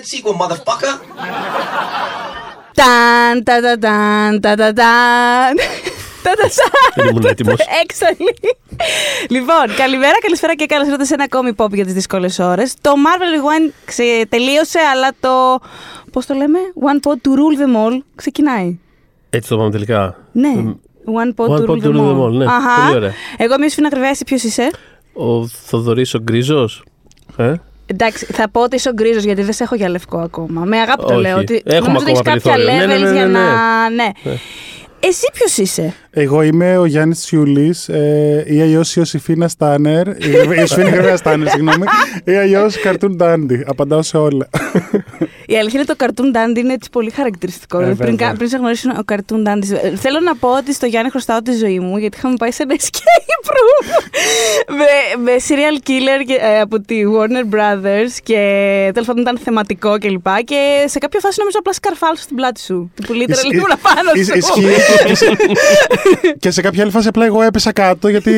that sequel, motherfucker. Ταν, τα, τα, ταν, τα, τα, ταν. Τα, τα, Δεν ήμουν ταν. έτοιμος. Έξαλλη. Λοιπόν, καλημέρα, καλησπέρα και καλώς ήρθατε σε ένα ακόμη pop για τις δύσκολες ώρες. Το Marvel Rewind ξε- τελείωσε, αλλά το. Πώς το λέμε; One pot to rule them all ξεκινάει. Έτσι το πάμε τελικά. Ναι. One pot One to pot rule to them rule them all. all, ναι. Αχα. Πολύ ωραία. Εγώ είμαι Σφίνα Κρυβαία, εσύ ποιος είσαι; Ο Θοδωρής ο Γκρίζος. Ε; Εντάξει, θα πω ότι είσαι ο γκρίζος γιατί δεν σε έχω για λευκό ακόμα. Με αγάπη το Όχι. λέω. Ότι Έχουμε νομίζω ότι ακόμα έχεις κάποια περιθώριο. Ναι, ναι, levels ναι, για ναι, να. ναι. Ναι. Εσύ ποιος είσαι; Εγώ είμαι ο Γιάννης Τσιούλη ε, ή αλλιώ η Ιωσήφίνα Στάνερ. Η η Ιωσήφίνα Γρεβαία Στάνερ, συγγνώμη. Ή αλλιώ Cartoon Dandy. Απαντάω σε όλα. Η αλήθεια είναι το cartoon dandy είναι έτσι πολύ χαρακτηριστικό. Ε, Δηλαδή, πριν, βέβαια. κα- πριν σε γνωρίσουν ο cartoon dandy. Ε, Θέλω να πω ότι στο Γιάννη χρωστάω τη ζωή μου γιατί είχαμε πάει σε ένα escape room με, με serial killer και, ε, από τη Warner Brothers και τέλος πάντων ήταν θεματικό κλπ. Και, και σε κάποια φάση νομίζω απλά σκαρφάλωσα στην πλάτη σου. Που literally Ισχύει- ήμουν πάνω Ισ- σου. Ισχύει. και σε κάποια άλλη φάση απλά εγώ έπεσα κάτω γιατί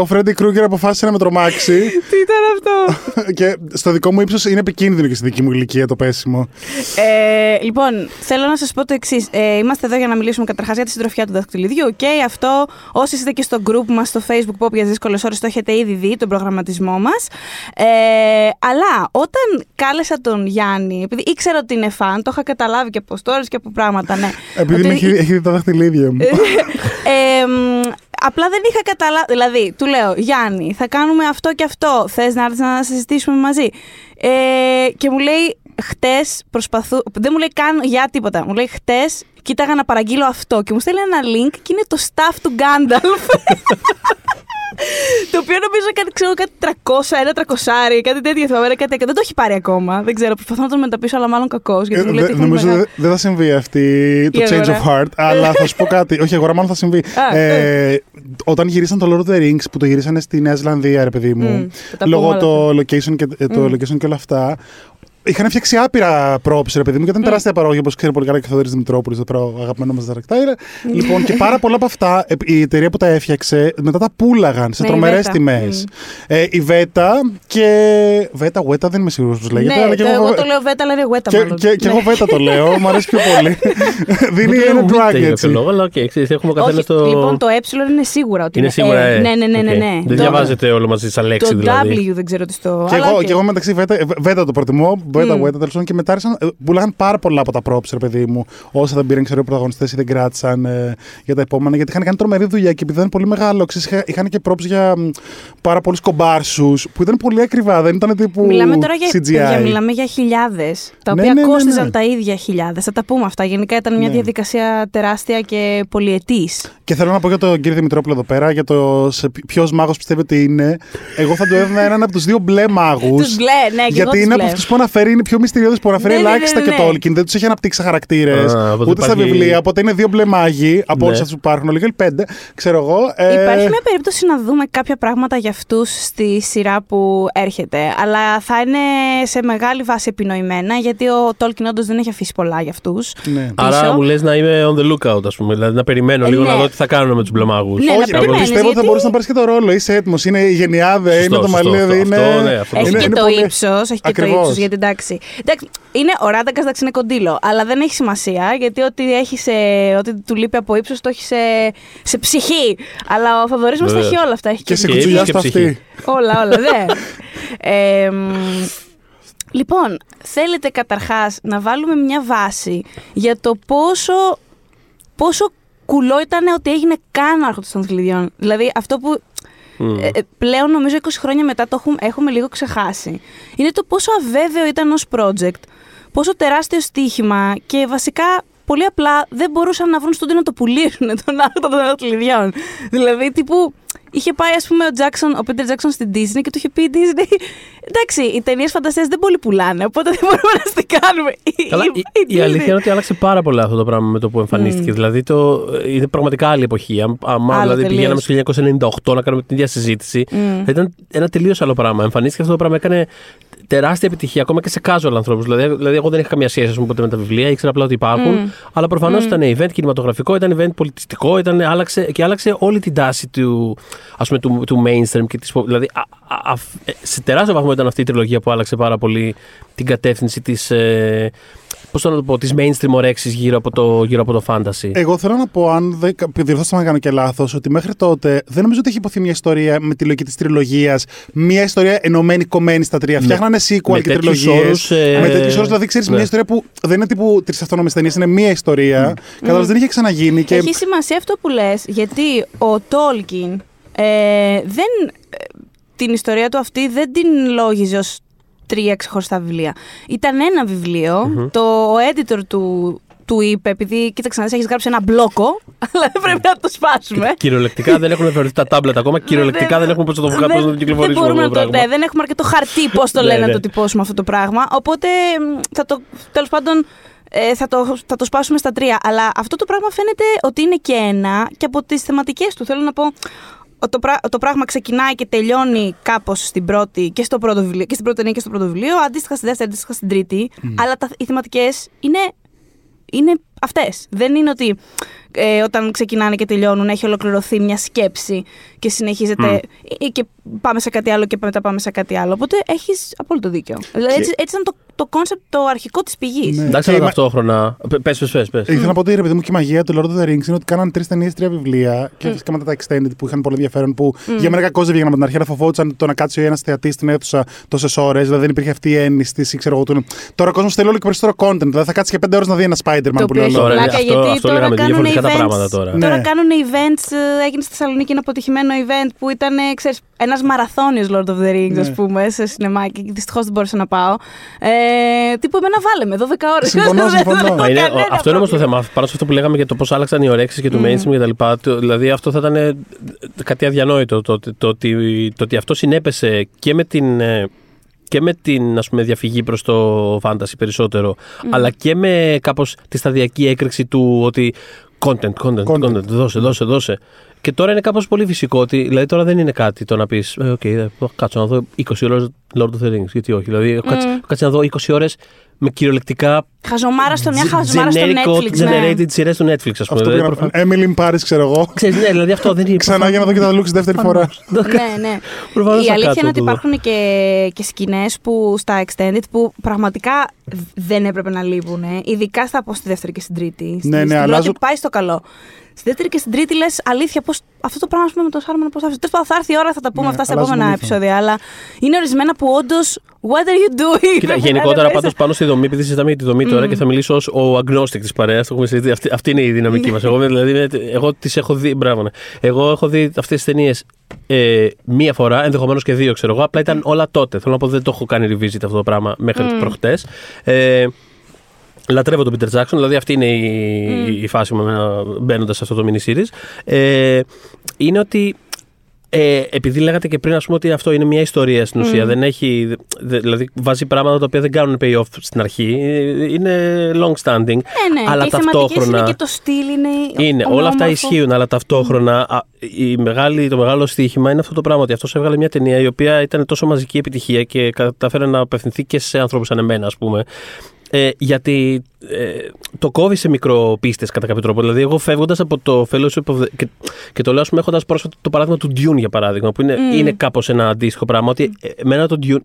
ο Φρέντι Κρούγκερ αποφάσισε να με τρομάξει. Τι ήταν αυτό; και στο δικό μου ύψος είναι επικίνδυνο και στη δική μου ηλικία το πέσιμο. Ε, λοιπόν, θέλω να σας πω το εξής. Ε, είμαστε εδώ για να μιλήσουμε καταρχάς για τη συντροφιά του δαχτυλιδιού. Και αυτό, όσοι είστε και στο group μας στο Facebook Pop για τι δύσκολες ώρες, το έχετε ήδη δει, τον προγραμματισμό μας. Ε, αλλά όταν κάλεσα τον Γιάννη, επειδή ήξερα ότι είναι φαν, το είχα καταλάβει και από stories και από πράγματα, ναι. Επειδή Ότι- με έχει, έχει δει τα δαχτυλίδια μου. ε, μ, απλά δεν είχα καταλάβει. Δηλαδή, του λέω, Γιάννη, θα κάνουμε αυτό και αυτό. Θες να έρθεις να συζητήσουμε μαζί; Ε, και μου λέει, χτες προσπαθού. Δεν μου λέει καν για τίποτα. Μου λέει, χτες κοίταγα να παραγγείλω αυτό. Και μου στέλνει ένα link και είναι το staff του Γκάνταλφ. το οποίο νομίζω κάτι, ξέρω, κάτι 300, ένα τρακοσάρι, κάτι τέτοιο θυμάμαι, ένα κάτι, δεν το έχει πάρει ακόμα. Δεν ξέρω, προσπαθώ να τον μεταπίσω, αλλά μάλλον κακός. Γιατί Ε, μου λέει ότι δε- έχουμε νομίζω μεγάλη- δε- δεν θα συμβεί αυτή το Η change αγορά. of heart, αλλά θα σου πω κάτι. Όχι, η αγορά μάλλον θα συμβεί. Α, ε, όταν γυρίσαν το Lord of the Rings που το γυρίσανε στη Νέα Ζηλανδία, ρε παιδί μου, Μμ, θα τα πούμε λόγω όλα το location, και, ε, το Μμ. location και όλα αυτά. Είχαν φτιάξει άπειρα props, ρε παιδί μου, και ήταν τεράστια παραγωγή, όπως ξέρει πολύ καλά και ο Θοδωρής Δημητρόπουλος, το πέρα, ο αγαπημένο μας director. λοιπόν, και πάρα πολλά από αυτά, ε, η εταιρεία που τα έφτιαξε, μετά τα πούλαγαν σε Ναι, η τρομερές Veta. τιμές. Μμ. Ε, η Βέτα και. Βέτα, Βέτα, δεν είμαι σίγουρος πώς λέγεται. Ναι, αλλά και το, εγώ, εγώ το λέω βέτα, αλλά είναι γουέτα και, μάλλον. και, και Ναι. εγώ Βέτα το λέω, μου αρέσει πιο πολύ. Δίνει Δεν ένα μου drag πείτε για κάποιο έτσι. λόγο, αλλά οκ, ξέρεις, έχουμε ο καθένα Όχι, το. Λοιπόν, το ε είναι σίγουρα ότι Είναι σίγουρα. ε, ε. ναι, ναι, ναι, ναι, Οκ. ναι. Δεν Το- διαβάζετε όλο μαζί σαν λέξη Το δηλαδή. W δεν ξέρω τι στο. Και αλλά εγώ, οκ. και εγώ μεταξύ Βέτα, ε, Βέτα το προτιμώ, Βέτα, Μμ. Βέτα τέλο πάντων και μετά άρχισαν. ε, Πουλάγαν πάρα πολλά από τα props, ρε παιδί μου. Όσα δεν πήραν, ξέρω, οι πρωταγωνιστές ή δεν κράτησαν ε, για τα επόμενα. Γιατί είχαν κάνει τρομερή δουλειά και επειδή ήταν πολύ μεγάλο, ξέρεις, είχα- είχαν και props για μ, πάρα πολλούς κομπάρσους που ήταν πολύ ακριβά. Δεν ήταν τύπου Μιλάμε τώρα για, CGI. παιδιά, μιλάμε για χιλιάδες. Τα Ναι, οποία ναι, ναι, κόστιζαν ναι. τα ίδια χιλιάδες. Θα τα πούμε αυτά. Γενικά ήταν μια Ναι. διαδικασία τεράστια και πολυετής. Και θέλω να πω για τον κύριο Δημητρόπουλο εδώ πέρα, για το ποιος μάγος πιστεύει ότι είναι. Εγώ θα του έδινα έναν από τους δύο μπλε μάγους. Τους μπλε, ναι, και εγώ Γιατί τους είναι από μπλε. αυτούς που αναφέρει, είναι πιο μυστηριώδης που αναφέρει Ναι, ναι, ναι, ελάχιστα ναι, και ναι. το Tolkien. Δεν τους έχει αναπτύξει χαρακτήρες. Α, οπότε Ούτε στα υπάρχει- βιβλία. Οπότε είναι δύο μπλε μάγοι από Ναι. όλου αυτού που υπάρχουν. Λίγα πέντε, ξέρω εγώ. Ε, Υπάρχει μια περίπτωση να δούμε κάποια πράγματα για αυτούς στη σειρά που έρχεται. Αλλά θα είναι σε μεγάλη βάση επινοημένα, γιατί ο Tolkien όντως δεν έχει αφήσει πολλά για αυτούς. Ναι. Άρα πίσω. μου λες να είμαι on the lookout, ας πούμε. Δηλαδή να περιμένω Ε, λίγο ναι. να δω τι θα κάνουν με τους μπλεμάγους. Ναι, να Όχι, περιμένεις, πιστεύω ότι θα γιατί- μπορούσε να πάρεις και το ρόλο. Είσαι έτοιμος. Είναι η γενιάδε, Σωστό, είναι το σωστό, μαλλί. αυτό, είναι... αυτό, ναι, αυτό Έχει είναι- και είναι το πολύ- ύψος, έχει και το Ακριβώς. ύψος, γιατί εντάξει. εντάξει είναι, ο Ράντακα εντάξει είναι κοντήλο, αλλά δεν έχει σημασία γιατί ό,τι, έχει σε, ό,τι του λείπει από ύψος το έχει σε, σε ψυχή. Αλλά ο Θοδωρή μα τα Βέβαια. έχει όλα αυτά. Έχει Και σε Και κουτσουλιά ύψος στο και αυτή. ψυχή. όλα, όλα, ναι. Ε, μ, λοιπόν, θέλετε καταρχάς να βάλουμε μια βάση για το πόσο, πόσο κουλό ήταν ότι έγινε καν ο Άρχοντας των Θηλυδιών. Δηλαδή αυτό που Μμ. ε, ε, πλέον νομίζω 20 χρόνια μετά το έχουμε, έχουμε λίγο ξεχάσει. Είναι το πόσο αβέβαιο ήταν ως project, πόσο τεράστιο στοίχημα και βασικά πολύ απλά δεν μπορούσαν να βρουν στούντιο να το πουλήσουν τον Άρχοντα των Αθληδιών. Δηλαδή, τύπου, είχε πάει ας πούμε ο, Jackson, ο Peter Jackson στην Disney και του είχε πει η Disney εντάξει, οι ταινίες φαντασίες δεν πολύ πουλάνε, οπότε δεν μπορούμε να τις κάνουμε. Καλά, η, η αλήθεια είναι ότι άλλαξε πάρα πολλά αυτό το πράγμα με το που εμφανίστηκε. Δηλαδή το, είναι πραγματικά άλλη εποχή. Αν, άμα Άλλο δηλαδή τελείως. πηγαίναμε στο 1998 να κάνουμε την ίδια συζήτηση, Μμ. θα ήταν ένα τελείως άλλο πράγμα. Εμφανίστηκε αυτό το πράγμα, έκανε τεράστια επιτυχία ακόμα και σε casual ανθρώπους. Δηλαδή, δηλαδή, εγώ δεν είχα καμία σχέση ας πούμε, ποτέ με τα βιβλία, ήξερα απλά ότι υπάρχουν. Mm. Αλλά προφανώς Mm. ήταν event κινηματογραφικό, ήταν event πολιτιστικό, ήταν, άλλαξε, και άλλαξε όλη την τάση του, ας πούμε, του, του mainstream. Και της, δηλαδή, α, α, α, σε τεράστιο βαθμό ήταν αυτή η τριλογία που άλλαξε πάρα πολύ την κατεύθυνση της. Ε, Πώς το να το πω, τη mainstream ορέξη γύρω, από το, γύρω από το fantasy; Εγώ θέλω να πω, αν δεν διορθώσω να κάνω και λάθος, ότι μέχρι τότε δεν νομίζω ότι έχει υποθεί μια ιστορία με τη λογική της τριλογίας. Μια ιστορία ενωμένη, κομμένη στα τρία. Με- Φτιάχνανε sequel με και τέτοιους τριλογίες. όρους, ε, με τέτοιους όρους, δηλαδή ξέρεις ναι. μια ιστορία που δεν είναι τύπου τρεις αυτόνομε ταινίες, είναι μία ιστορία. Κατάλαβε, δεν είχε ξαναγίνει. Και... Έχει σημασία αυτό που λες, γιατί ο Τόλκιν ε, δεν, ε, την ιστορία του αυτή δεν την λόγιζε ως τρία ξεχωριστά βιβλία. Ήταν ένα βιβλίο, το ο editor του, του είπε, επειδή κοίταξε να δεις, έχεις γράψει ένα μπλόκο, αλλά δεν πρέπει να το σπάσουμε. Κυριολεκτικά δεν έχουν θεωρηθεί τα τάμπλετ ακόμα. Κυριολεκτικά δεν έχουμε πώς να το βγάλουμε, πώς να το δεν κυκλοφορήσουμε μπορούμε αυτό να το το, πράγμα. ναι, δεν έχουμε αρκετό χαρτί πώς το Ναι, λένε να ναι. το τυπώσουμε αυτό το πράγμα. Οπότε μ, θα το, τέλος πάντων ε, θα, το, θα το σπάσουμε στα τρία. Αλλά αυτό το πράγμα φαίνεται ότι είναι και ένα και από τις θεματικές του. Θέλω να πω. Ότι Το, πρά- το πράγμα ξεκινάει και τελειώνει κάπως στην πρώτη και στο πρώτο βιβλίο, και στην πρώτη ταινία και στο πρώτο βιβλίο, αντίστοιχα στη δεύτερη, αντίστοιχα στην τρίτη. Αλλά τα, οι θεματικές είναι είναι αυτές. Δεν είναι ότι ε, όταν ξεκινάνε και τελειώνουν έχει ολοκληρωθεί μια σκέψη και συνεχίζεται ή και πάμε σε κάτι άλλο και μετά πάμε σε κάτι άλλο. Οπότε έχεις απόλυτο δίκιο. Δηλαδή έτσι, έτσι ήταν το, το κόνσεπτ το αρχικό της πηγής. Ναι. Εντάξει, Και αλλά η μα- ταυτόχρονα. Πε, πες, πες. πες. Ήθελα να πω ότι ρε παιδί μου και η μαγεία του Lord of the Rings είναι ότι κάναν τρεις ταινίες, τρία βιβλία και φυσικά μετά τα extended που είχαν πολύ ενδιαφέρον. Που για μένα κακώς δεν βγήκαν από την αρχή, αλλά φοβόντουσαν το να κάτσει ο ένας θεατής στην αίθουσα τόσες ώρες. Δηλαδή δεν υπήρχε αυτή η έννοιση, ξέρω εγώ. του- Τώρα ο κόσμος θέλει όλο και περισσότερο content. Δηλαδή θα κάτσει και πέντε ώρες να δει ένα Spider-Man Το που οποίο λέει έχει Τώρα, πλάκα αυτό- γιατί αυτό τώρα λέγαμε, κάνουν διαφορετικά τα events, πράγματα τώρα. Τώρα Ναι. κάνουν events, ε, έγινε στη Θεσσαλονίκη ένα αποτυχημένο event που ήταν, ε, ξέρεις, ένας μαραθώνιος Lord of the Rings, Ναι. ας πούμε, σε σινεμάκι. Δυστυχώς δεν μπόρεσα να πάω. Ε, τύπου εμένα βάλε μου 12 ώρες. Συμφωνώ, Δεν συμφωνώ. έχω Μα είναι- κανένα αυτό είναι όμως το πρόβλημα. θέμα. Πάνω σε αυτό που λέγαμε για το πώς άλλαξαν οι ορέξεις και του mainstream και τα λοιπά. το- Δηλαδή αυτό θα ήταν ε, κάτι αδιανόητο. Το, ότι- το, ότι, το ότι αυτό συνέπεσε και με την. ε, και με την ας πούμε, διαφυγή προς το fantasy περισσότερο, αλλά και με κάπως τη σταδιακή έκρηξη του ότι content, content, content, Content. δώσε, δώσε, δώσε. Και τώρα είναι κάπως πολύ φυσικό ότι, δηλαδή τώρα δεν είναι κάτι το να πεις, ε, οκ, ε, κάτσω να δω 20 ώρες Lord of the Rings, γιατί όχι, δηλαδή έχω κάτσει, έχω κάτσει να δω 20 ώρες με κυριολεκτικά Χαζομάρα στο μια χαζομάρα στο generic Netflix. ναι. generated σειρές του Netflix, ας πούμε. Αυτό Δηλαδή, πήγα προφανώς- να Emily in Paris, ξέρω εγώ. Ξέρεις, ναι, δηλαδή αυτό δεν είναι. Ξανά για να δω και τα Lux δεύτερη φορά. ναι, ναι. Προφανώς Η θα αλήθεια κάτσω είναι ότι να το δω. υπάρχουν και, και σκηνές που στα extended που πραγματικά δεν έπρεπε να λείπουν. ε. Ειδικά στα πω στη δεύτερη και στην τρίτη. Στη- Ναι, ναι, στην αλλάζω- πρώτη πάει στο καλό. Στη δεύτερη και στην τρίτη λες αλήθεια, πώς, αυτό το πράγμα ας πούμε, με το Σάρμαν πώς θα Τέλος πάντων, θα έρθει η ώρα, θα τα πούμε Ναι, αυτά στα αλλάζουν επόμενα πολύ επεισόδια. Αλλά είναι ορισμένα που όντως. What are you doing? Κοίτα, Πρέπει να γενικότερα λέμε πάντως μέσα. πάνω στη δομή, επειδή συζητάμε για τη δομή τώρα και θα μιλήσω ως ο agnostic της παρέας. Αυτή, αυτή είναι η δυναμική μας. Εγώ, δηλαδή, εγώ τις έχω δει. Μπράβο, ναι. Εγώ έχω δει αυτές τις ταινίες ε, μία φορά, ενδεχομένως και δύο, ξέρω εγώ. Απλά ήταν όλα τότε. Θέλω να πω δεν το έχω κάνει revisit αυτό το πράγμα μέχρι mm. προχτές. Ε, Λατρεύω τον Peter Jackson, δηλαδή αυτή είναι η, η φάση μου μπαίνοντας σε αυτό το mini series. Ε, είναι ότι ε, επειδή λέγατε και πριν, ας πούμε, ότι αυτό είναι μια ιστορία στην ουσία. Δεν έχει, δε- δηλαδή βάζει πράγματα τα οποία δεν κάνουν payoff στην αρχή. Ε, Είναι long standing. Ναι, ναι. αλλά και οι θεματικές ταυτόχρονα. είναι και το στυλ είναι. Είναι, όλα ομοιόμορφο. αυτά ισχύουν, αλλά ταυτόχρονα α, η μεγάλη, το μεγάλο στοίχημα είναι αυτό το πράγμα. Ότι αυτός έβγαλε μια ταινία η οποία ήταν τόσο μαζική επιτυχία και κατάφερε να απευθυνθεί και σε ανθρώπους σαν εμένα, ας πούμε. Ε, γιατί ε, το κόβει σε μικροπίστες κατά κάποιο τρόπο. Δηλαδή, εγώ φεύγοντας από το Fellowship of the... και, και το λέω, ας πούμε, έχοντας πρόσφατα το παράδειγμα του Dune για παράδειγμα, που είναι, είναι κάπως ένα αντίστοιχο πράγμα. Ότι ε, εμένα το Dune.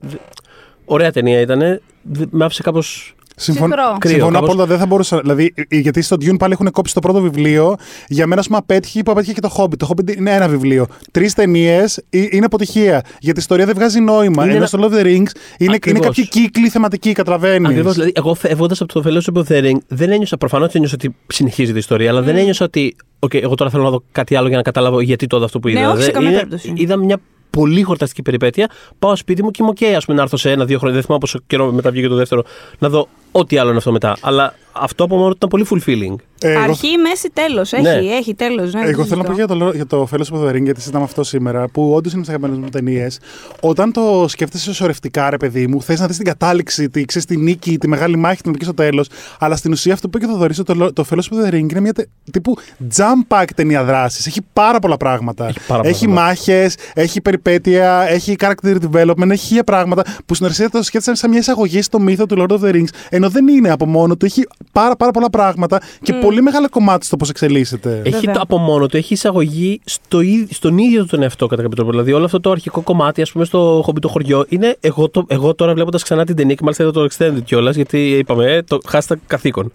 Ωραία ταινία ήταν. Με άφησε κάπως. Συμφων... Ψυχρό. Κρύο, Συμφωνώ κάπως. απόλυτα, δεν θα μπορούσα. Δηλαδή, ε, γιατί στο Dune πάλι έχουν κόψει το πρώτο βιβλίο. Για μένα, ας πούμε, απέτυχε που απέτυχε και το Hobbit. Το Hobbit είναι ένα βιβλίο. Τρεις ταινίες είναι αποτυχία. Γιατί η ιστορία δεν βγάζει νόημα. Είναι Ενώ ένα- στο Lord of the Rings είναι, είναι Ακριβώς. κάποιοι κύκλοι θεματικοί, καταλαβαίνεις. Ακριβώς. Δηλαδή, εγώ φεύγοντας από το Fellowship of the Ring, δεν ένιωσα. Προφανώς ένιωσα ότι συνεχίζεται η ιστορία, αλλά δεν ένιωσα ότι. Οκ, εγώ τώρα θέλω να δω κάτι άλλο για να καταλάβω γιατί το είδα αυτό που Ναι, είδα. όχι σε Δεν- καμία είναι- περίπτωση. Είδα μια πολύ χορταστική περιπέτεια. Πάω σπίτι μου και είμαι οκ, ας πούμε, να έρθω σε ένα-δύο χρόνια. Δεν θυμάμαι πόσο καιρό μετά βγήκε το δεύτερο, να δω ό,τι άλλο είναι αυτό μετά. Αλλά αυτό από μόνο του ήταν πολύ fulfilling. Ε, εγώ- Αρχή, μέση, τέλος. Έχει, Ναι. έχει τέλος. Ναι, Εγώ δεν θέλω να πω συζητώ. για το, για το Fellowship of the Ring, γιατί συζητάμε αυτό σήμερα, που όντως είναι στις αγαπημένες μου ταινίες. Όταν το σκέφτεσαι σωρευτικά, ρε παιδί μου, θες να δεις την κατάληξη, τη, ξέρεις, τη νίκη, τη μεγάλη μάχη, την νίκη στο τέλος. Αλλά στην ουσία αυτό που είπε και ο Θοδωρής, το, το Fellowship of the Ring είναι μια τε- τύπου jump pack ταινία δράσης. Έχει πάρα πολλά πράγματα. Έχει πάρα πολλά έχει πράγματα. μάχες, έχει περιπέτεια, έχει character development, έχει χίλια πράγματα που στην ουσία το σκέφτεσαι σαν μια εισαγωγή στο μύθο του Lord of the Rings. Ενώ δεν είναι από μόνο του, έχει πάρα, πάρα πολλά πράγματα και πολύ μεγάλο κομμάτι στο πώς εξελίσσεται. Έχει Βέβαια. το, από μόνο του, έχει εισαγωγή στο, ίδ- στον ίδιο του τον εαυτό κατά κάποιο τρόπο. Δηλαδή, όλο αυτό το αρχικό κομμάτι, ας πούμε, στο χόμπι το χωριό, είναι εγώ, το, εγώ τώρα βλέποντας ξανά την ταινία και μάλιστα είδα το extended κιόλας, γιατί είπαμε, ε, το hashtag καθήκον.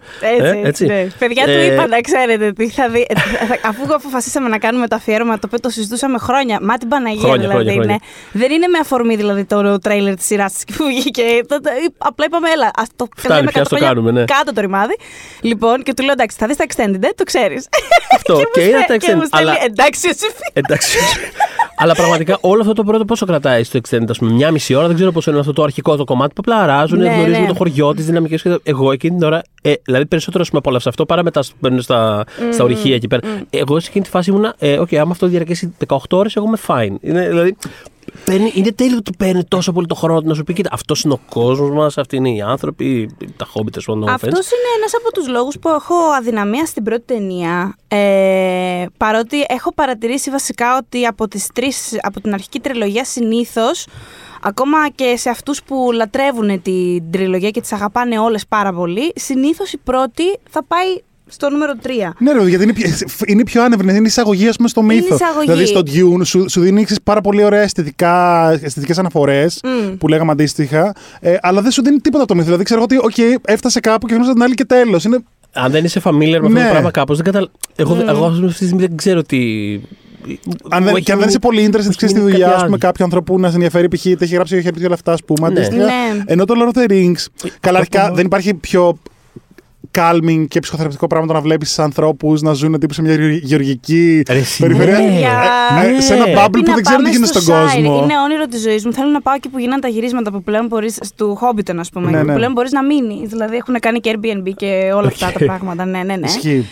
Έτσι, Ε, Ναι. Παιδιά του Ε, είπα να ξέρετε τι θα δει. ε, θα- Αφού αποφασίσαμε να κάνουμε το αφιέρωμα, το οποίο το συζητούσαμε χρόνια. Μα την Παναγία Χρόνια, δηλαδή. χρόνια, χρόνια. ναι. Δεν είναι με αφορμή δηλαδή το τρέιλερ της σειράς της που βγήκε. Το- το- Απλά είπαμε, έλα, ας το Φτάνει λέμε πια, ας το κάτω κάνουμε, ναι. Κάτω το ρημάδι. Λοιπόν, και του λέω εντάξει, θα δεις τα extended, ε, το ξέρεις. Αυτό και είδα τα Και μου extended. στέλνει, Αλλά, εντάξει, εσύ φύγε. εντάξει. αλλά πραγματικά όλο αυτό το πρώτο πόσο κρατάει στο extended, ας πούμε, μια μισή ώρα, δεν ξέρω πόσο είναι αυτό το αρχικό το κομμάτι που απλά αράζουν, Ναι, γνωρίζουμε ναι. το χωριό, τι δυναμικές. Εγώ εκείνη την ώρα, ε, δηλαδή περισσότερο ας πούμε, απόλαυσα αυτό παρά μετά που μπαίνουν στα, στα ορυχεία εκεί πέρα. Εγώ σε εκείνη τη φάση ήμουνα, ε, okay, άμα αυτό διαρκέσει 18 ώρες, εγώ είμαι fine. Είναι, δηλαδή, παίρνει, είναι τέλειο ότι παίρνει τόσο πολύ το χρόνο του να σου πει: Κοίτα, αυτός είναι ο κόσμος μας, αυτοί είναι οι άνθρωποι, τα χόμπι τέλο πάντων. no Αυτός offense. είναι ένας από τους λόγους που έχω αδυναμία στην πρώτη ταινία. Ε, παρότι έχω παρατηρήσει βασικά ότι από, τις τρεις, από την αρχική τριλογία συνήθως, ακόμα και σε αυτούς που λατρεύουν την τριλογία και τις αγαπάνε όλες πάρα πολύ, συνήθως η πρώτη θα πάει στο νούμερο 3. Ναι, ρε, γιατί είναι, πιο- είναι πιο άνευρη, είναι εισαγωγή ας πούμε, στο μύθο. εισαγωγή. Δηλαδή στο Dune σου, σου δίνει ξέρεις, πάρα πολύ ωραία αισθητικές αναφορές Μμ. που λέγαμε αντίστοιχα, ε, αλλά δεν σου δίνει τίποτα από το μύθο. Δηλαδή ξέρω εγώ ότι, οκ, έφτασε κάπου και γνώρισα την άλλη και τέλος. Είναι... Αν δεν είσαι familiar με αυτό Ναι. το πράγμα κάπως, δεν καταλαβαίνω. Εγώ, εγώ αυτή τη στιγμή δεν ξέρω τι. Αν μου δεν, έχει και αν δεν μείνει- είσαι πολύ interested μου ξέρεις, στη έχει μείνει δουλειά κάτι ας πούμε, άλλο. κάποιου ανθρώπου να σε ενδιαφέρει, π.χ. είτε έχει γράψει ο Χέρμπερτ και όλα αυτά, ας πούμε. Ναι. Αντίστοιχα. Ναι. Ενώ το Lord of the Rings, καλά, αρχικά που- δεν υπάρχει πιο calming και ψυχοθεραπευτικό πράγμα το να βλέπεις ανθρώπους να ζουν τύπου σε μια γεωργ- γεωργική Ρε, εσύ, περιφέρεια. ναι. Για- Ε, Ναι. σε ένα bubble Τι που να δεν ξέρουν τι πάμε γίνεται στο στον Shire. κόσμο. Είναι όνειρο της ζωής μου. Θέλω να πάω εκεί που γίνανε τα γυρίσματα που πλέον μπορείς. του Hobbiton, ας πούμε. Ναι, ναι. Που πλέον μπορείς να μείνει. Δηλαδή έχουν κάνει και Airbnb και όλα αυτά τα πράγματα. Ναι, ναι, ναι. Ισχύει.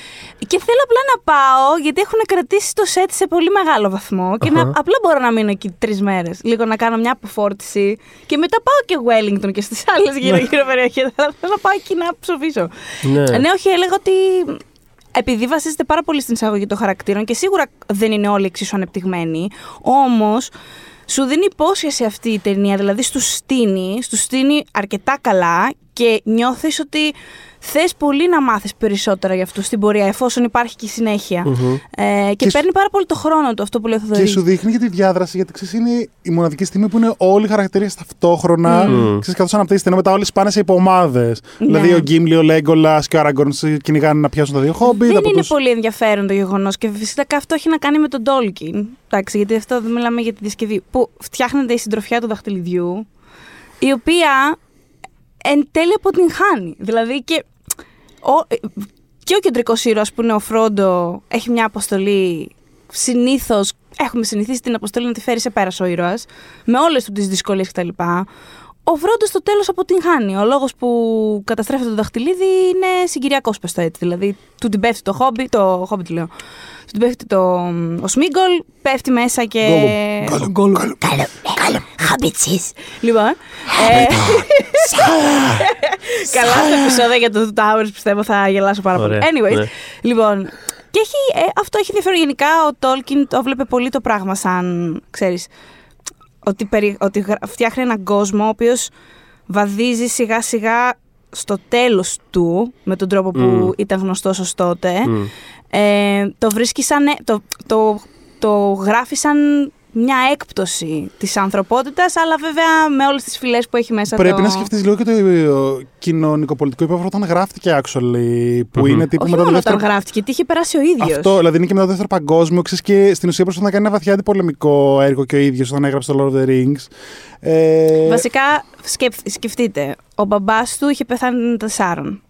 Και θέλω απλά να πάω γιατί έχουν κρατήσει το σετ σε πολύ μεγάλο βαθμό και να, Αχα. απλά μπορώ να μείνω εκεί τρεις μέρες. Λίγο να κάνω μια αποφόρτιση και μετά πάω και Wellington και στις άλλες γύρω-γύρω περιοχές. Αλλά θέλω να πάω εκεί να ψοφήσω. Ναι. Ναι, όχι, έλεγα ότι επειδή βασίζεται πάρα πολύ στην εισαγωγή των χαρακτήρων και σίγουρα δεν είναι όλοι εξίσου ανεπτυγμένοι, όμως σου δίνει υπόσχεση αυτή η ταινία, δηλαδή στου στείνει, στου στείνει αρκετά καλά και νιώθεις ότι θες πολύ να μάθεις περισσότερα για αυτούς στην πορεία, εφόσον υπάρχει και η συνέχεια. Ε, και, Και σου- παίρνει πάρα πολύ το χρόνο του αυτό που λέει ο Και Θοδωρής. σου δείχνει και τη διάδραση, γιατί ξέρεις, είναι η μοναδική στιγμή που είναι όλοι οι χαρακτήρες ταυτόχρονα. Mm. Ξέρεις, καθώς αναπτύσσεται, ενώ μετά όλοι σπάνε σε υποομάδε. Ναι. Δηλαδή ο Γκίμλι, ο Λέγκολας και ο Άραγκορν κυνηγάνε να πιάσουν τα δύο χόμπι. Δεν από είναι τους- πολύ ενδιαφέρον το γεγονός και φυσικά αυτό έχει να κάνει με τον Tolkien. Εντάξει, γιατί αυτό δεν μιλάμε για τη διασκευή. Που φτιάχνεται η συντροφιά του δαχτυλιδιού, η οποία εν τέλει αποτυγχάνει. Δηλαδή και ο, και ο κεντρικός ήρωας που είναι ο Φρόντο έχει μια αποστολή. Συνήθως έχουμε συνηθίσει την αποστολή να τη φέρει σε πέρας ο ήρωας, με όλες του τις δυσκολίες κτλ. Ο Φρόντο στο τέλος αποτυγχάνει. Ο λόγος που καταστρέφεται το δαχτυλίδι είναι συγκυριακός, πες το έτσι. Δηλαδή, του την πέφτει το χόμπι, το χόμπι τι λέω. Του την πέφτει το, ο Σμίγκολ, πέφτει μέσα και. Γκόλουμ, γκόλουμ. Χαμπιτσής. Λοιπόν. ε, Καλά στο επεισόδιο για το Two Towers πιστεύω θα γελάσω πάρα πολύ. Ωραία, Anyways, ναι. λοιπόν. Και έχει, ε, αυτό έχει ενδιαφέρον. Γενικά ο Tolkien το βλέπει πολύ το πράγμα σαν, ξέρεις, ότι, περι, ότι γρα- φτιάχνει έναν κόσμο ο οποίος βαδίζει σιγά σιγά στο τέλος του, με τον τρόπο που Μμ. ήταν γνωστός ως τότε. Μμ. Ε, το βρίσκει σαν, το, το, το γράφει σαν μια έκπτωση της ανθρωπότητας, αλλά βέβαια με όλες τις φυλές που έχει μέσα Πρέπει το... να σκεφτείς λίγο και το ε, κοινωνικοπολιτικό υπόβαθρο όταν γράφτηκε actually. Που Μμμ. είναι τύπου Όχι μετά το μόνο δεύτερο. όταν γράφτηκε, τι είχε περάσει ο ίδιος. Αυτό, δηλαδή είναι και μετά το δεύτερο παγκόσμιο. Ξέρεις, και στην ουσία προσπαθεί να κάνει ένα βαθιά αντιπολεμικό έργο και ο ίδιος όταν έγραψε το Lord of the Rings. Ε, Βασικά, σκεφ- σκεφτείτε, ο μπαμπάς του είχε πεθάνει όταν ήταν τεσσάρων.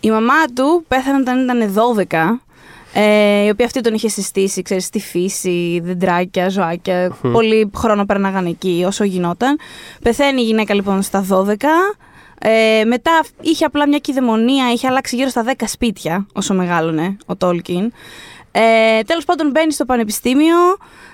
Η μαμά του πέθανε όταν ήταν 12, ε, η οποία αυτή τον είχε συστήσει, ξέρεις, στη φύση, δεντράκια, ζωάκια. Πολύ χρόνο πέρναγαν εκεί όσο γινόταν. Πεθαίνει η γυναίκα λοιπόν στα 12. Ε, μετά είχε απλά μια κυδαιμονία, είχε αλλάξει γύρω στα 10 σπίτια όσο μεγάλωνε ο Τόλκιν. Ε, Τέλος πάντων, μπαίνει στο πανεπιστήμιο,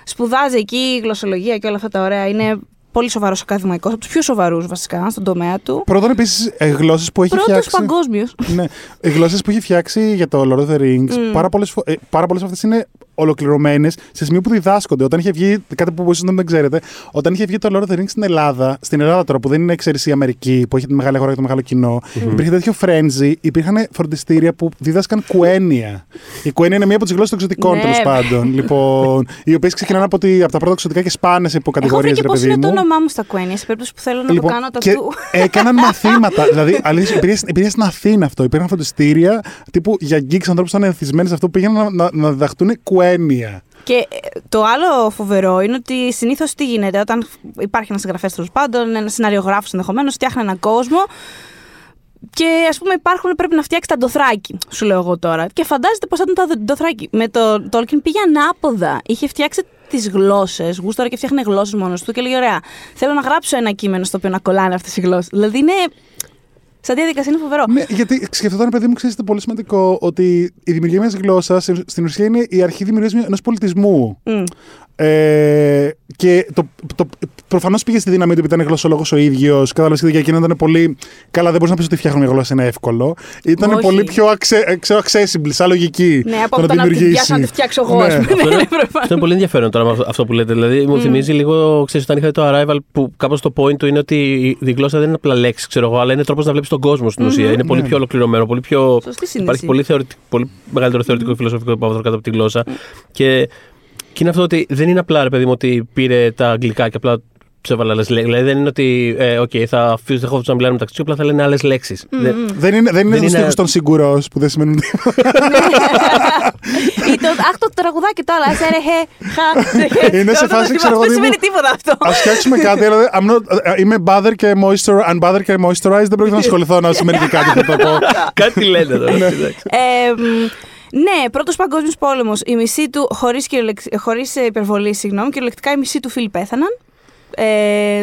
σπουδάζει εκεί γλωσσολογία και όλα αυτά τα ωραία. Είναι πολύ σοβαρός ακαδημαϊκός, από τους πιο σοβαρούς βασικά στον τομέα του. Πρώτον, επίσης, γλώσσες που έχει Πρώτος φτιάξει. παγκόσμιος. Ναι, γλώσσες που έχει φτιάξει για το Lord of the Rings. Mm. Πάρα πολλές ε, πάρα πολλές αυτές είναι ολοκληρωμένες σε σημείο που διδάσκονται. Όταν είχε βγει, κάτι που ίσω δεν ξέρετε, όταν είχε βγει το Lord of the Rings στην Ελλάδα, στην Ελλάδα τώρα που δεν είναι εξαίρεση η Αμερική, που έχει τη μεγάλη αγορά και το μεγάλο κοινό, υπήρχε τέτοιο frenzy, υπήρχαν φροντιστήρια που δίδασκαν κουένια. Η κουένια είναι μία από τις γλώσσες των εξωτικών Ναι. τέλος πάντων. λοιπόν, οι οποίες ξεκινάνε από, τη, από τα πρώτα εξωτικά και σπάνε σε Έχω υποκατηγορίε, βρει και ρε πώς παιδί είναι το μου. όνομά μου στα Κουένια, σε περίπτωση που θέλω να το κάνω και τατού. έκαναν μαθήματα. δηλαδή, αλήθεια, υπήρχε, υπήρχε στην Αθήνα αυτό. Υπήρχαν φροντιστήρια τύπου για geeks ανθρώπους που ήταν εθισμένοι σε αυτό που πήγαιναν να, να, να διδαχτούν κουένια. Και ε, το άλλο φοβερό είναι ότι συνήθως τι γίνεται όταν υπάρχει ένας συγγραφέας τέλος πάντων, ένα σεναριογράφο ενδεχομένως, φτιάχνει έναν κόσμο. Και ας πούμε υπάρχουν, πρέπει να φτιάξει τα ντοθράκι, σου λέω εγώ τώρα. Και φαντάζεται πώς θα ήταν τα ντοθράκι. Με το Tolkien πήγε ανάποδα. Είχε φτιάξει τις γλώσσες, γούστορα και φτιάχνει γλώσσες μόνος του και λέγει: Ωραία, θέλω να γράψω ένα κείμενο στο οποίο να κολλάνε αυτές οι γλώσσες. Δηλαδή είναι. Σαν διαδικασία είναι φοβερό. Ναι, γιατί σκεφτόταν, παιδί μου, ξέρετε πολύ σημαντικό ότι η δημιουργία μιας γλώσσας στην ουσία είναι η αρχή δημιουργίας ενός πολιτισμού. Μμ. Ε, και το, το, προφανώς πήγε στη δύναμη του επειδή ήταν γλωσσολόγος ο ίδιος. Κατάλαβες και για εκείνο ήταν πολύ. Καλά, δεν μπορεί να πεις ότι φτιάχνω μια γλώσσα είναι εύκολο. Ήταν Όχι. πολύ πιο αξε, ε, ξέρω, accessible, σαν λογική. Ναι, από το το να τη δημιουργήσει. πιάσω να τη φτιάξω εγώ, Ναι. ας πούμε. Αυτό Ναι, είναι, προφανώς. αυτό είναι πολύ ενδιαφέρον τώρα με αυτό- αυτό που λέτε. Δηλαδή, μου θυμίζει λίγο, ξέρεις, όταν είχα δει το Arrival, που κάπως το point του είναι ότι η- η γλώσσα δεν είναι απλά λέξη, ξέρω εγώ, αλλά είναι τρόπος να βλέπεις τον κόσμο στην ουσία. Είναι πολύ Ναι. πιο ολοκληρωμένο, πολύ πιο. Σωστή σύνδεση. Υπάρχει πολύ, θεωρητικ- πολύ μεγαλύτερο θεωρητικό και φιλοσοφικό υπόβαθρο κάτω από τη γλώσσα. Και, και είναι αυτό ότι δεν είναι απλά, ρε παιδί μου, ότι πήρε τα αγγλικά και απλά τους έβαλε άλλες λέξεις. Δηλαδή δεν είναι ότι, ε, OK, θα αφήσω δεχόφου να μιλάνε μεταξύ τους, απλά θα λένε άλλες λέξεις. Δεν είναι, δεν είναι Δεν το είναι- στίχος των σιγκουρό που δεν σημαίνουν τίποτα. Ή το, αχ, το τραγουδάκι τώρα, σε ρε, χε, χα. Είναι σε Αυτό φάση, το ξέρω εγώ, Δεν Δήμο, σημαίνει τίποτα αυτό. Α φτιάξουμε κάτι, δηλαδή, I'm not, ε, είμαι bother και moisturize, unbother και moisturize, δεν πρόκειται να ασχοληθώ να σημαίνει και κάτι που θα το πω. Κάτι λένε τώρα. Εντάξει. Ε, μ, ναι, πρώτος παγκόσμιος πόλεμος. Η μισή του, χωρίς, κυριολεξ- χωρίς ε, υπερβολή, συγγνώμη, κυριολεκτικά η μισή του φίλοι πέθαναν. Ε,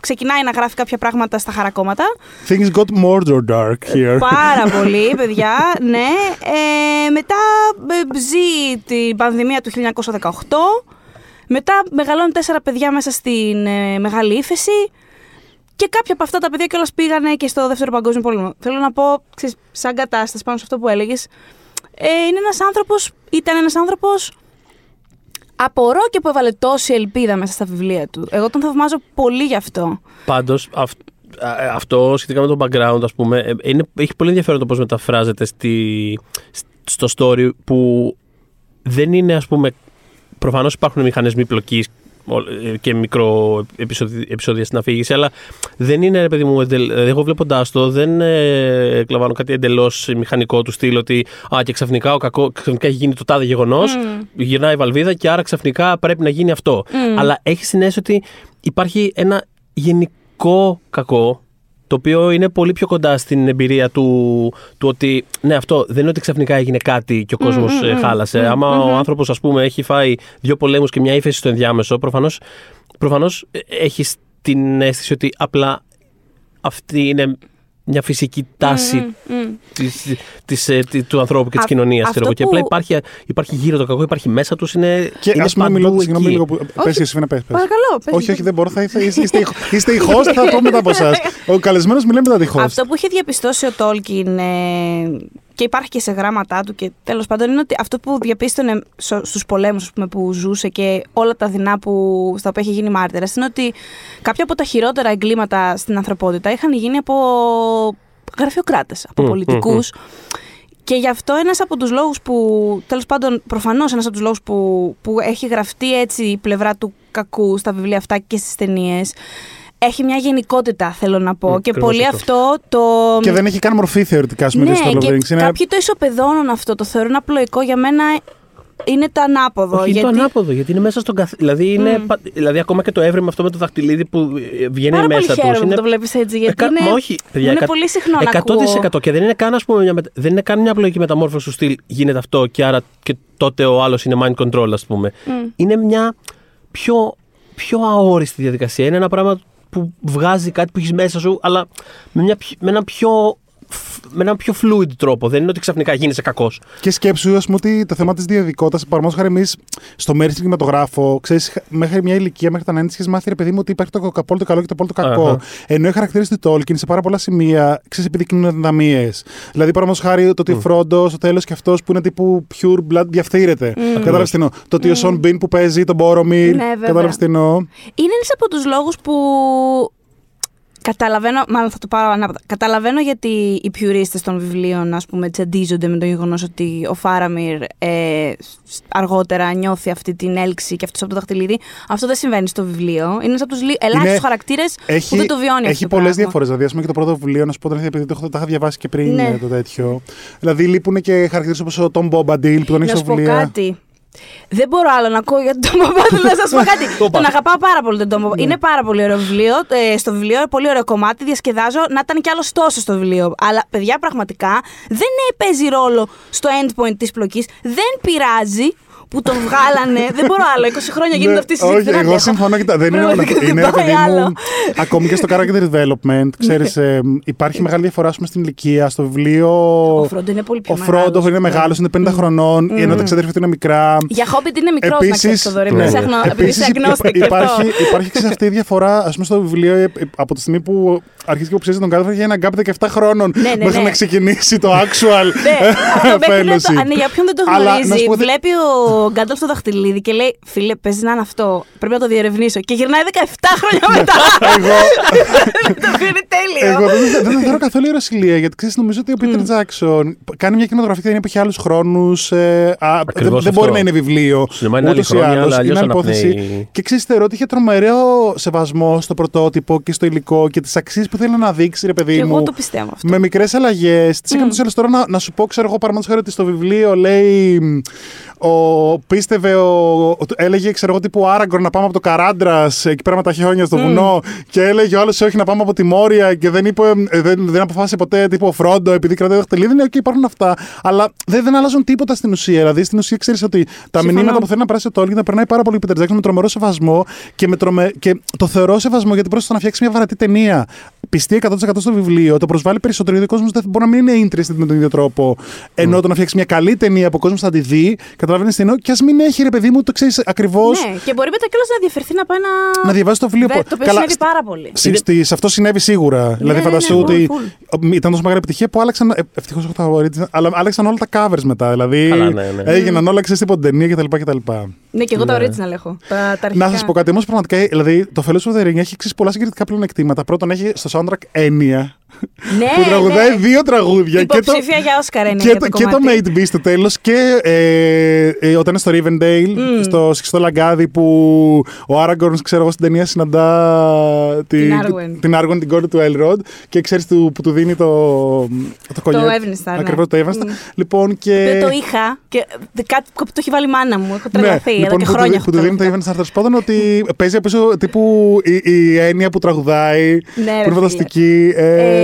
ξεκινάει να γράφει κάποια πράγματα στα χαρακόμματα. Things got more dark here. Πάρα πολύ, παιδιά, ναι. Ε, μετά ε, ζει την πανδημία του 1918. Μετά μεγαλώνει τέσσερα παιδιά μέσα στην ε, Μεγάλη Ήφεση. Και κάποια από αυτά τα παιδιά κιόλας πήγανε και στο Δεύτερο Παγκόσμιο Πόλεμο. Θέλω να πω, ξέρεις, σαν κατάσταση πάνω σε αυτό που έλεγες, ε, είναι ένας άνθρωπος, ήταν ένας άνθρωπος απορώ και που έβαλε τόση ελπίδα μέσα στα βιβλία του. Εγώ τον θαυμάζω πολύ γι' αυτό. Πάντως, αυτό σχετικά με το background, ας πούμε, ε, είναι, έχει πολύ ενδιαφέρον το πώς μεταφράζεται στη, στο story που δεν είναι, ας πούμε, προφανώς υπάρχουν μηχανισμοί πλοκής ε, και μικρό επεισόδια, επεισόδια στην αφήγηση, αλλά δεν είναι, ρε παιδί μου, εντελ- δηλαδή, εγώ βλέποντάς το, δεν ε, εκλαμβάνω κάτι εντελώς μηχανικό του στυλ ότι α, και ξαφνικά, ο κακό, ξαφνικά έχει γίνει το τάδε γεγονός, γυρνάει η βαλβίδα και άρα ξαφνικά πρέπει να γίνει αυτό. Αλλά έχει την αίσθηση ότι υπάρχει ένα γενικό κακό το οποίο είναι πολύ πιο κοντά στην εμπειρία του, του ότι ναι, αυτό δεν είναι ότι ξαφνικά έγινε κάτι και ο κόσμος χάλασε. Άμα ο άνθρωπος, ας πούμε, έχει φάει δύο πολέμους και μια ύφεση στο ενδιάμεσο, προφανώς προφανώς, έχεις την αίσθηση ότι απλά αυτή είναι μια φυσική τάση της, της, ε, τη- του ανθρώπου και της Α- κοινωνίας. αυτό Και απλά που- υπάρχει, υπάρχει γύρω το κακό, υπάρχει μέσα τους, είναι, Και είναι ας πούμε, παντού μιλώντας. Συγγνώμη εκεί. λίγο που. Πες εσύ, να πες, πες. Παρακαλώ, πες Όχι, μου. όχι, δεν μπορώ. Θα, είστε, είστε, η- είστε η host, θα πω μετά από εσάς. Ο καλεσμένος μιλάει μετά τη host. Αυτό που είχε διαπιστώσει ο Τόλκιν ε, και υπάρχει και σε γράμματά του και τέλος πάντων είναι ότι αυτό που διαπίστωνε σο- στους πολέμους ας πούμε, που ζούσε και όλα τα δεινά που, στα οποία είχε γίνει μάρτυρας είναι ότι κάποια από τα χειρότερα εγκλήματα στην ανθρωπότητα είχαν γίνει από γραφειοκράτες, από Μμ, πολιτικούς. Και γι' αυτό ένας από τους λόγους που, τέλος πάντων, προφανώς ένας από τους λόγους που, που έχει γραφτεί έτσι η πλευρά του κακού στα βιβλία αυτά και στις ταινίες. Έχει μια γενικότητα, θέλω να πω. Μμ, και ακριβώς πολύ αυτό. αυτό το. Και δεν έχει καν μορφή θεωρητικά, ας πούμε, ναι, στο Lord of the και Rings. Είναι κάποιοι το ισοπεδώνουν αυτό, το θεωρούν απλοϊκό. Για μένα είναι το ανάποδο. Όχι, είναι γιατί το ανάποδο, γιατί είναι μέσα στον καθ... δηλαδή, είναι, πα- δηλαδή, ακόμα και το έβρεμα αυτό με το δαχτυλίδι που ε, βγαίνει Πάρα πολύ μέσα τους. χαίρομαι που Είναι... το βλέπεις έτσι, γιατί Εκα- είναι, Μα όχι, παιδιά, είναι εκα- πολύ συχνό να 100% ακούω. και δεν είναι καν, ας πούμε, μια, μετα- δεν είναι καν μια απλοϊκή μεταμόρφωση του στυλ γίνεται αυτό και άρα και τότε ο άλλος είναι mind control, ας πούμε. Είναι μια πιο, πιο αόριστη διαδικασία. Είναι ένα πράγμα που βγάζει κάτι που έχεις μέσα σου, αλλά με, μια, πιο- με ένα πιο. Με έναν πιο fluid τρόπο. Δεν είναι ότι ξαφνικά γίνεσαι κακός. Και σκέψου, ας πούμε, ότι το θέμα της διαδικότητα, παραδείγματος χάρη, εμείς στο μέρη του κινηματογράφο, ξέρεις, μέχρι μια ηλικία, μέχρι τα 90 είχες μάθει, ρε παιδί μου, ότι υπάρχει το απόλυτο καλό και το απόλυτο κακό. Αχα. Ενώ οι χαρακτήρες του Τόλκιν σε πάρα πολλά σημεία, ξέρεις, επιδεικνύουν αδυναμίες. Δηλαδή, παραδείγματος χάρη, το ότι ο Φρόντο στο τέλος και αυτός που είναι τύπου pure blood διαφθείρεται. Κατάλαβες τι εννοώ; Το ότι ο Σον Μπιν που παίζει τον Μπόρομιρ. Ναι, βέβαια. Κατάλαβες τι εννοώ; Είναι ένας από τους λόγους που. Καταλαβαίνω, μάλλον θα το πάρω ανάποδα. Καταλαβαίνω γιατί οι πιουρίστες των βιβλίων, ας πούμε, τσαντίζονται με το γεγονός ότι ο Φάραμιρ ε, σ- αργότερα νιώθει αυτή την έλξη και αυτός από το δαχτυλίδι. Αυτό δεν συμβαίνει στο βιβλίο. Είναι ένας από τους ελάχιστου Είναι- χαρακτήρες που δεν το βιώνει Έχει αυτό το πολλές πράγμα. διαφορές. Δηλαδή, ας πούμε και το πρώτο βιβλίο, να σου πω την αλήθεια, επειδή το, έχω- τα είχα διαβάσει και πριν Ναι. ε, το τέτοιο. Δηλαδή, λείπουν και χαρακτήρες όπως ο Τόμ Μπομπαντήλ που τον έχει Να στο σου πω βιβλίο. κάτι. Δεν μπορώ άλλο να ακούω για τον Tom Bombadil, να σας πω κάτι. Όπα. τον αγαπάω πάρα πολύ τον Tom Bombadil. Είναι πάρα πολύ ωραίο βιβλίο. Ε, στο βιβλίο, πολύ ωραίο κομμάτι. Διασκεδάζω να ήταν κι άλλος τόσο στο βιβλίο. Αλλά παιδιά, πραγματικά δεν ε, παίζει ρόλο στο endpoint της πλοκής. Δεν πειράζει που τον βγάλανε. δεν μπορώ άλλο. 20 χρόνια γίνεται Ναι, αυτή η συζήτηση. Όχι, δεν εγώ αντέχω. συμφωνώ. Κοίτα, δεν είναι μόνο αυτό. Πραγματικά Είναι, δεν ρε παιδί πάει μου, άλλο. ακόμη και στο character development, ξέρεις, ε, υπάρχει μεγάλη διαφορά ας πούμε, στην ηλικία. Στο βιβλίο. Ο Φρόντο είναι πολύ πιο Ο Φρόντος μεγάλος. είναι μεγάλος, είναι 50 χρονών, ενώ τα ξαδέρφια του είναι μικρά. Για Χόμπιτ είναι μικρός να ξέρεις το δωρή. ναι. Επειδή είσαι αγνώ- επειδή είσαι Επίσης, αγνώστικ. υπά- υπάρχει, υπάρχει ξέρεις, αυτή η διαφορά, ας πούμε, στο βιβλίο, ε, ε, από τη στιγμή που αρχίζει και υποψιάζει τον Κάδεφερ για ένα γκάπ 17 χρόνων Ναι, ναι, μέχρι ναι. να ξεκινήσει το actual Ναι, αυτό μέχρι να το, fellowship. α, ναι, για ποιον δεν το Αλλά, να σου γνωρίζει, πω ότι- βλέπει ο Γκάνταλφ το δαχτυλίδι και λέει: Φίλε, παίζει να είναι αυτό. Πρέπει να το διερευνήσω. Και γυρνάει 17 χρόνια μετά. Εγώ, το πήρε τέλειο. εγώ δεν, δεν το θεωρώ καθόλου ιεροσιλία, γιατί ξέρεις, νομίζω ότι ο Πίτερ Τζάξον κάνει μια κινηματογραφική ταινία που έχει άλλους χρόνους. Ε, α, δεν, Ακριβώς δεν μπορεί αυτό. να είναι βιβλίο. Στο σινεμά είναι ούτως άλλη ή χρόνια, άλλως. αλλά Είναι αλλιώς υπόθεση. αναπνέει. Και ξέρεις, θεωρώ ότι είχε τρομερό σεβασμό στο πρωτότυπο και στο υλικό και τις αξίες που θέλει να δείξει, ρε παιδί Και μου. εγώ το πιστεύω αυτό. Με μικρές αλλαγές. Τι έκανε τόσο τώρα να, να σου πω, ξέρω εγώ, παραδείγματος χάρη ότι στο βιβλίο λέει. μ, Ο, πίστευε, ο, ο- έλεγε, ξέρω εγώ, τύπου Άραγκορ να πάμε από το Καράντρας εκεί πέρα με τα χιόνια στο βουνό. Και έλεγε ο άλλος, Όχι, να πάμε από τη Μόρια. Και δεν, είπε, ε, δεν, δεν αποφάσισε ποτέ τύπου ο Φρόντο επειδή κρατάει δαχτυλίδι. Ναι, οκ, υπάρχουν αυτά. Αλλά δεν, δεν αλλάζουν τίποτα στην ουσία. Δηλαδή, στην ουσία ξέρεις ότι τα Συμφωνώ. μηνύματα που θέλει να περάσει ο Τόλκιν τα περνάει πάρα πολύ ο Peter Jackson με τρομερό σεβασμό και, με τρομε... και το θεωρώ σεβασμό γιατί πρόσθεσε να φτιάξει μια βατή ταινία. Πιστή 100% στο βιβλίο, το προσβάλλει περισσότερο γιατί ο κόσμος δεν μπορεί να μην είναι interested με τον ίδιο τρόπο. Ενώ το να φτιάξει μια καλή ταινία που ο κόσμος θα τη δει, καταλαβαίνεις τι εννοώ, και ας μην έχει ρε παιδί μου, το ξέρεις ακριβώς. Ναι, και μπορεί μετά κιόλας να διαφερθεί να πάει να. Να διαβάσει το βιβλίο. Δε- Το οποίο Καλά, συνέβη πάρα πολύ. Στη- στη- σε αυτό συνέβη σίγουρα. δηλαδή, ναι, φανταστού ναι, ότι full, ήταν τόσο μεγάλη επιτυχία που άλλαξαν. Ευτυχώς έχω τα original, αλλά άλλαξαν όλα τα covers μετά. Δηλαδή Καλά, ναι, ναι. έγιναν όλα ξέρεις την ταινία κτλ. κτλ. Ναι, και εγώ τα Ναι. original έχω. Τα, τα Να αρχικά. σας πω κάτι όμως πραγματικά. Δηλαδή, το Fellows of the Ring έχει εξής πολλά συγκριτικά πλεονεκτήματα. Πρώτον, έχει στο soundtrack έννοια Ναι, που τραγουδάει ναι. δύο τραγούδια. Και το, Υποψήφια για Όσκαρ είναι και, για το, το και το κομμάτι. Made Be στο τέλος και ε, ε, όταν είναι στο Rivendale, στο Σιξτό Λαγκάδι που ο Άραγκορν, ξέρω εγώ, στην ταινία συναντά Την Arwen. την, Arwen, την κόρη του Elrond και ξέρεις που του δίνει το, το κονιάκ. Evanstar, ναι. Ακριβώς, το Evanstar. Λοιπόν, και... Το είχα και δε- κάτι που το έχει βάλει η μάνα μου. Έχω Ναι, τρελαθεί εδώ λοιπόν, και που, του, χρόνια. που του δίνει το Evanstar τέλο πάντων ότι παίζει από πίσω τύπου η, η έννοια που τραγουδάει. Ναι, που ρε είναι φίλε. φανταστική.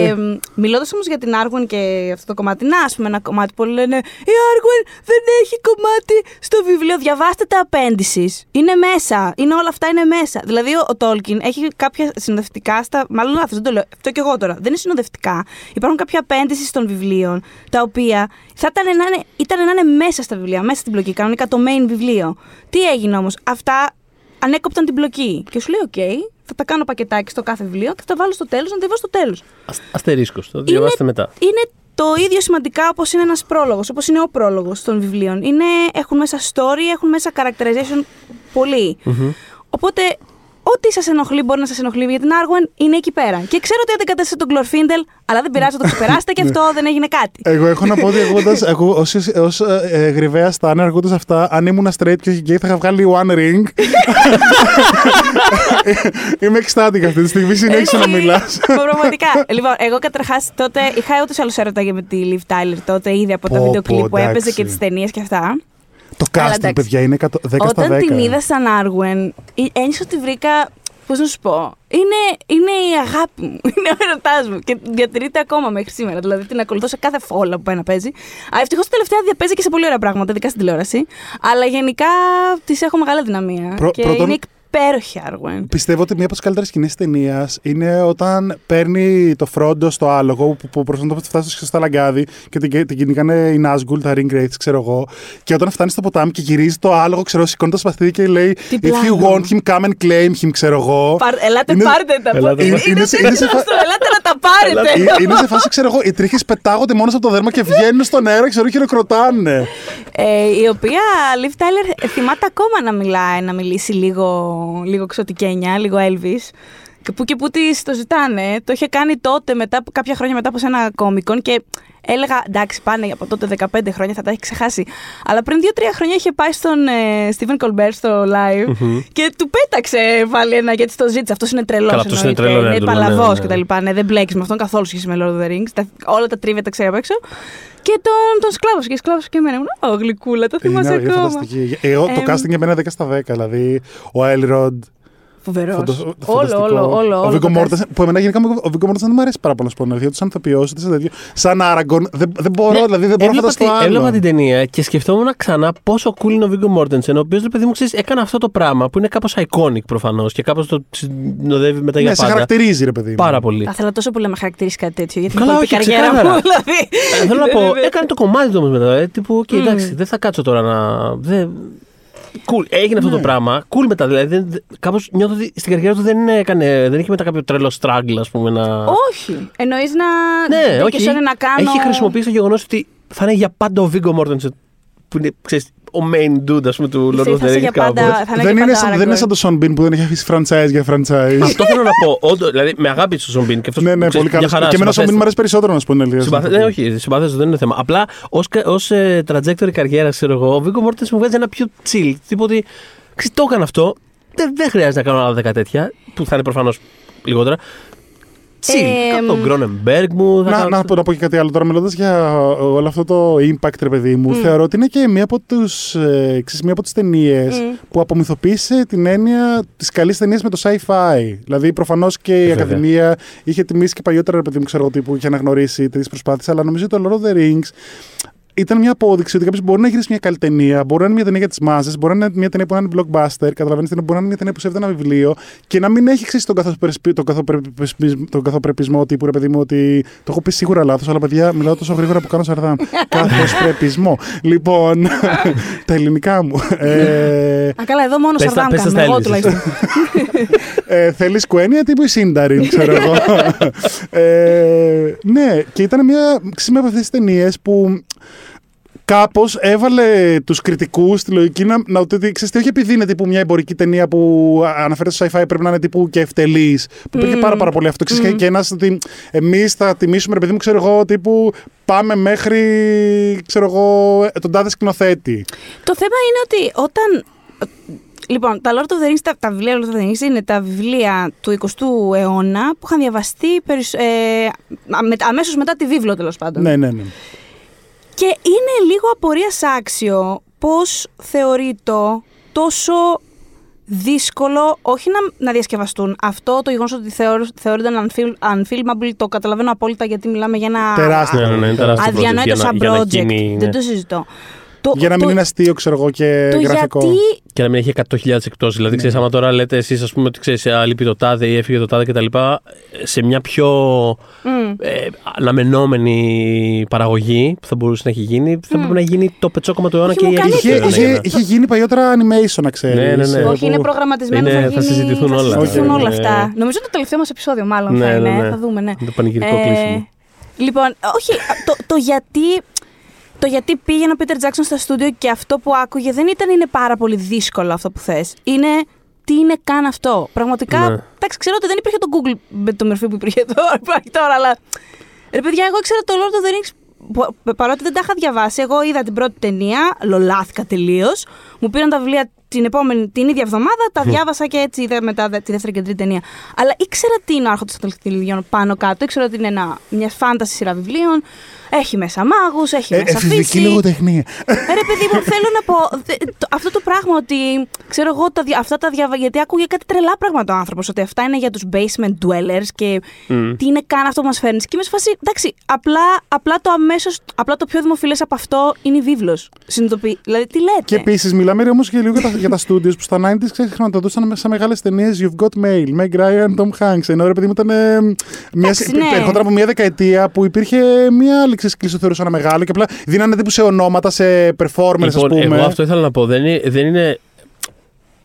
Ε, Ε, Μιλώντας όμως για την Άργουεν και αυτό το κομμάτι, να ας πούμε ένα κομμάτι που λένε Η Άργουεν δεν έχει κομμάτι στο βιβλίο. Διαβάστε τα appendices. Είναι μέσα. Είναι όλα αυτά είναι μέσα. Δηλαδή ο, ο Τόλκιν έχει κάποια συνοδευτικά στα. Μάλλον λάθος, δεν το λέω. Αυτό και εγώ τώρα. Δεν είναι συνοδευτικά. Υπάρχουν κάποια appendices των βιβλίων τα οποία θα ήταν να είναι, ήταν να είναι μέσα στα βιβλία, μέσα στην πλοκή, κανονικά το main βιβλίο. Τι έγινε όμως, αυτά ανέκοπταν την πλοκή. Και σου λέει: Οκ, θα τα κάνω πακετάκι στο κάθε βιβλίο και θα τα βάλω στο τέλος να τα διαβάσω στο τέλος. Αστερίσκος. Το διαβάστε μετά. Είναι το ίδιο σημαντικά όπως είναι ένας πρόλογος, όπως είναι ο πρόλογος των βιβλίων. Είναι, έχουν μέσα story, έχουν μέσα characterization πολύ. Οπότε, ό,τι σας ενοχλεί μπορεί να σας ενοχλεί για την Άργουεν είναι εκεί πέρα. Και ξέρω ότι αντικατέστησε τον Glorfindel, αλλά δεν πειράζει, θα το ξεπεράσετε και αυτό δεν έγινε κάτι. Εγώ έχω να πω ότι ακούγοντας, εγώ ως, ως ε, ε, γρυβαία στάνε ακούγοντας αυτά, αν ήμουν straight και όχι gay θα είχα βγάλει One Ring. Είμαι ecstatic αυτή τη στιγμή, συνέχισε να Εσύ, μιλάς. Πραγματικά. λοιπόν, εγώ καταρχάς τότε είχα ούτως ή άλλως έρωτα με τη Liv Tyler τότε, ήδη από τα Πω, βίντεο πω, κλιπ που έπαιζε εντάξει. και τις ταινίες και αυτά. Το Αλλά casting, εντάξει. παιδιά, είναι 100 10 στα 10. Όταν την είδα σαν Άργουεν, ένιωσα ότι βρήκα. Πώς να σου πω. Είναι, είναι η αγάπη μου. Είναι ο ερωτάς μου. Και διατηρείται ακόμα μέχρι σήμερα. Δηλαδή την ακολουθώ σε κάθε φόλα που πάει να παίζει. Ευτυχώς τελευταία διαπέζει και σε πολύ ωραία πράγματα, ειδικά στην τηλεόραση. Αλλά γενικά τη έχω μεγάλη δυναμία. Πρω- και πρώτον- είναι εκ- υπέροχη Άρουεν. Πιστεύω ότι μία από τις καλύτερες σκηνές ταινίας είναι όταν παίρνει το Φρόντο στο άλογο που, που προσπαθούν να φτάσει στα λαγκάδι και την, την κυνηγάνε οι Νάσγκουλ, τα Ring Wraiths, ξέρω εγώ. Και όταν φτάνει στο ποτάμι και γυρίζει το άλογο, ξέρω, σηκώνει το σπαθί και λέει Τι If you πλάνο. want him, come and claim him, ξέρω εγώ. Πάρ- Ελάτε, Είναι- πάρτε τα. Ελάτε, Είναι πάρτε. είναι Είναι σε- τέτοιο είναι σε φα- αυτό, Ελάτε να τα πάρετε. Ε, είναι σε φάση, ξέρω εγώ, οι τρίχες πετάγονται μόνος από το δέρμα και βγαίνουν στον αέρα, ξέρω, και χειροκροτάνε. Ε, η οποία Liv Tyler θυμάται ακόμα να μιλάει, να μιλήσει λίγο, λίγο ξωτικένια, λίγο Elvis. Και που και που της το ζητάνε. Το είχε κάνει τότε, μετά, από- κάποια χρόνια μετά από σε ένα κόμικον και έλεγα εντάξει πάνε από τότε 15 χρόνια θα τα έχει ξεχάσει. Αλλά πριν 2-3 χρόνια είχε πάει στον ε, Stephen Colbert στο live και του πέταξε πάλι ένα γιατί το ζήτησε. Αυτός είναι τρελός. Καλά, αυτός είναι τρελός, ναι, Είναι έντονο, ναι, παλαβός ναι, ναι. και τα λοιπά. Ναι, δεν μπλέκεις με αυτόν καθόλου σχέση με Lord of the Rings. Τα, όλα τα τρίβια τα ξέρει απ' έξω. Και τον, τον σκλάβωσε και σκλάβωσε και εμένα. Ήμουν, Ω, γλυκούλα, το θυμάσαι Είναι, είναι ακόμα. φανταστική. Εγώ το Εμ, casting για μένα 10 στα 10. Δηλαδή, ο Elrod. Φοβερός. φαντασ- Όλο, φανταστικό. όλο, όλο. Ο όλο Βίγκο το Μόρτενσεν, που εμένα γενικά ο Βίγκο Μόρτενσεν δεν μου αρέσει πάρα πολύ να σου πω την αλήθεια, του ανθοποιό, ούτε σε τέτοιο. Σαν Άραγκον, δεν, δεν μπορώ, δηλαδή δεν μπορώ να Ναι, έβλεπα, φανταστώ τη- άλλο. έβλεπα την ταινία και σκεφτόμουν ξανά πόσο cool είναι ο Βίγκο Μόρτενσεν, ο οποίος ρε παιδί μου ξέρεις, έκανε αυτό το πράγμα που είναι κάπως iconic προφανώς και κάπως το συνοδεύει μετά Ναι, για σε πάντα. χαρακτηρίζει, ρε παιδί. μου. Πάρα πολύ. Θα ήθελα τόσο πολύ να με χαρακτηρίσει κάτι τέτοιο. Γιατί Καλά, Καλά, όχι, η καριέρα ξεκάθαρα. μου, δηλαδή. Ε, θέλω να πω, Ναι, ναι. έκανε το κομμάτι του όμως μετά. Ε, τύπου, οκ, Μμμ. εντάξει, δεν θα κάτσω τώρα να. Δεν... Cool. Έγινε αυτό Ναι. το πράγμα. Cool μετά. Δηλαδή, δεν- δεν- κάπως νιώθω ότι στην καριέρα του δεν, έκανε, δεν είχε μετά κάποιο τρελό struggle, ας πούμε. Να... Όχι. Εννοείς να. ναι, δεν όχι. και να κάνω. Έχει χρησιμοποιήσει το γεγονός ότι θα είναι για πάντα ο Βίγκο Μόρτενσεν. Που είναι, ξέρεις, ο main dude, ας πούμε, του Lord Πιστεύει of θα the είσαι Rings. για κάπως. πάντα- θα είναι Δεν και είναι, πάντα σαν, δεν είναι Aragorn. σαν τον Σον Μπιν που δεν έχει αφήσει franchise για franchise. Αυτό θέλω να πω. Όντως, δηλαδή, με αγάπη στο Σον Μπιν. Και αυτός, ναι, ναι, ξέρεις, πολύ μια καλό. χαρά, Και εμένα ο Σον Μπιν συμπαθέστατα. μου αρέσει περισσότερο να σου πω την αλήθεια. Συμπαθε... Ναι, όχι, συμπαθέστατο δεν είναι θέμα. Απλά ως ε, trajectory καριέρας, ξέρω εγώ, ο Βίγκο Μόρτενσεν μου βγάζει ένα πιο chill. Τύπου ότι ξέρεις, το έκανα αυτό. Δεν, δεν χρειάζεται να κάνω άλλα δέκα τέτοια, που θα είναι προφανώς λιγότερα. Chill. Ε, Κάνω τον Κρόνεμπεργκ μου. θα Να, κάνω- να, πω, να πω και κάτι άλλο τώρα, μιλώντας για όλο αυτό το impact, ρε παιδί μου. Θεωρώ ότι είναι και μία από, τους, ε, ξέρεις, μία από τις ταινίες Μμ. που απομυθοποίησε την έννοια της καλής ταινίας με το sci-fi. Δηλαδή, προφανώς και η Βέβαια. Ακαδημία είχε τιμήσει και παλιότερα, ρε παιδί μου, ξέρω εγώ, τύπου είχε αναγνωρίσει τέτοιε προσπάθειες, αλλά νομίζω ότι το Lord of the Rings ήταν μια απόδειξη ότι κάποιος μπορεί να γυρίσει μια καλή ταινία, μπορεί να είναι μια ταινία για τις μάζες, μπορεί να είναι μια ταινία που να είναι blockbuster, καταλαβαίνετε, μπορεί να είναι μια ταινία που σέβεται ένα βιβλίο και να μην έχει ξέρεις τον, καθοπρεπισ- τον, καθοπρεπισ- τον καθοπρεπισμό τύπου, ρε παιδί μου, ότι το έχω πει σίγουρα λάθος, αλλά παιδιά μιλάω τόσο γρήγορα που κάνω σαρδάμ. Καθοσπρεπισμό. λοιπόν, τα ελληνικά μου. Ε, Α, καλά, εδώ μόνο Πες τα- σαρδάμ πες τα κάνουμε. στα Εγώ Έλληνες. τουλάχιστον. ε, Θέλεις κουένια τύπου η Σύνταριν, ξέρω εγώ. ε, ναι, και ήταν μια ξύμα από αυτές τις ταινίες που κάπως έβαλε τους κριτικούς στη λογική να, να ότι ξέρεις τι, όχι επειδή είναι τύπου μια εμπορική ταινία που αναφέρεται στο sci-fi πρέπει να είναι τύπου και ευτελής. Που υπήρχε Μμμ. πάρα, πάρα πολύ αυτό. Ξέρεις, Μμμ. και ένας ότι εμείς θα τιμήσουμε, ρε παιδί μου, ξέρω εγώ, τύπου πάμε μέχρι ξέρω εγώ, τον τάδε σκηνοθέτη. Το θέμα είναι ότι όταν. Λοιπόν, τα Lord of the Rings, τα, τα βιβλία Lord of the Rings είναι τα βιβλία του 20ου αιώνα που είχαν διαβαστεί περισ- ε, με- αμέσως μετά τη βίβλο τέλος πάντων. Ναι, ναι, ναι. Και είναι λίγο απορίας άξιο πώς θεωρεί το τόσο δύσκολο όχι να, να διασκευαστούν. Αυτό το γεγονός ότι θεωρ, θεωρούνται unfil- unfilmable το καταλαβαίνω απόλυτα γιατί μιλάμε για ένα Τεράστιο. Ναι, ναι, ναι, είναι τεράστιο project αδιανόητο για να- σαν για να project. γίνει, Δεν ναι. το συζητώ. Το, Για να μην το, είναι αστείο, ξέρω εγώ, και το γραφικό. γιατί Και να μην έχει 100.000 εκπτώσεις. Δηλαδή, ξέρεις, άμα τώρα λέτε εσείς, ας πούμε, ότι ξέρεις, λείπει το τάδε ή έφυγε το τάδε κτλ. Σε μια πιο Μμ. ε, αναμενόμενη παραγωγή που θα μπορούσε να έχει γίνει, θα πρέπει να γίνει το πετσόκομα του αιώνα Όχι, και μου η κάνει αρχή. Είχε, του αιώνα, είχε, ναι. είχε γίνει παλιότερα animation, να ξέρεις. Ναι, ναι, ναι. Όχι, είναι που- προγραμματισμένο. είναι- θα, θα γίνει- συζητηθούν θα όλα. συζητηθούν Οκ, όλα ναι. αυτά. Νομίζω το τελευταίο μας επεισόδιο, μάλλον Ναι, θα είναι. ναι, ναι. Θα δούμε, ναι. Το πανηγυρικό κλείσιμο. Λοιπόν, όχι, το, το γιατί. Το γιατί πήγαινε ο Πίτερ Τζάξον στα στούντιο και αυτό που άκουγε δεν ήταν είναι πάρα πολύ δύσκολο αυτό που θες. Είναι τι είναι καν αυτό. Πραγματικά, Ναι. εντάξει, ξέρω ότι δεν υπήρχε το Google με το μορφή που υπήρχε τώρα, υπάρχει τώρα, αλλά. Ρε παιδιά, εγώ ήξερα το Lord of the Rings. που- Παρότι δεν τα είχα διαβάσει, εγώ είδα την πρώτη ταινία, λολάθηκα τελείως. Μου πήραν τα βιβλία την, επόμενη, την ίδια εβδομάδα, τα διάβασα και έτσι είδα μετά δε- τη δεύτερη και τρίτη ταινία. Αλλά ήξερα τι είναι ο Άρχοντας των Τελειδιών πάνω κάτω. Ήξερα ότι είναι ένα, μια φάνταση σειρά βιβλίων. Έχει μέσα μάγους, έχει Ε, μέσα εφηβική φύση. λογοτεχνία. Ε, Ρε παιδί μου, θέλω να πω δε- το- αυτό το πράγμα ότι ξέρω εγώ τα, δια- αυτά τα διαβα... γιατί άκουγε κάτι τρελά πράγματα ο άνθρωπος ότι αυτά είναι για τους basement dwellers και Μμ. τι είναι καν αυτό που μας φέρνεις. Και είμαι σε φάση, εντάξει, απλά, απλά το αμέσως, απλά το πιο δημοφιλές από αυτό είναι η βίβλος. Συνειδητοποιεί, δηλαδή τι λέτε; Και επίσης μιλάμε όμως και λίγο για τα, για τα studios που στα 90s ξέρεις, χρηματοδοτούσαν σε μεγάλες ταινίες You've Got Mail, Meg Ryan, Tom Hanks. Ενώ ρε παιδί μου ήταν. ε, Μια, Εντάξει, ναι. Ερχόταν από μια δεκαετία που υπήρχε μια άλλη ξεσκλήση, το θεωρούσα ένα μεγάλο και απλά δίνανε τύπου σε ονόματα, σε performers, Λοιπόν, α πούμε. εγώ αυτό ήθελα να πω. Δεν είναι, δεν είναι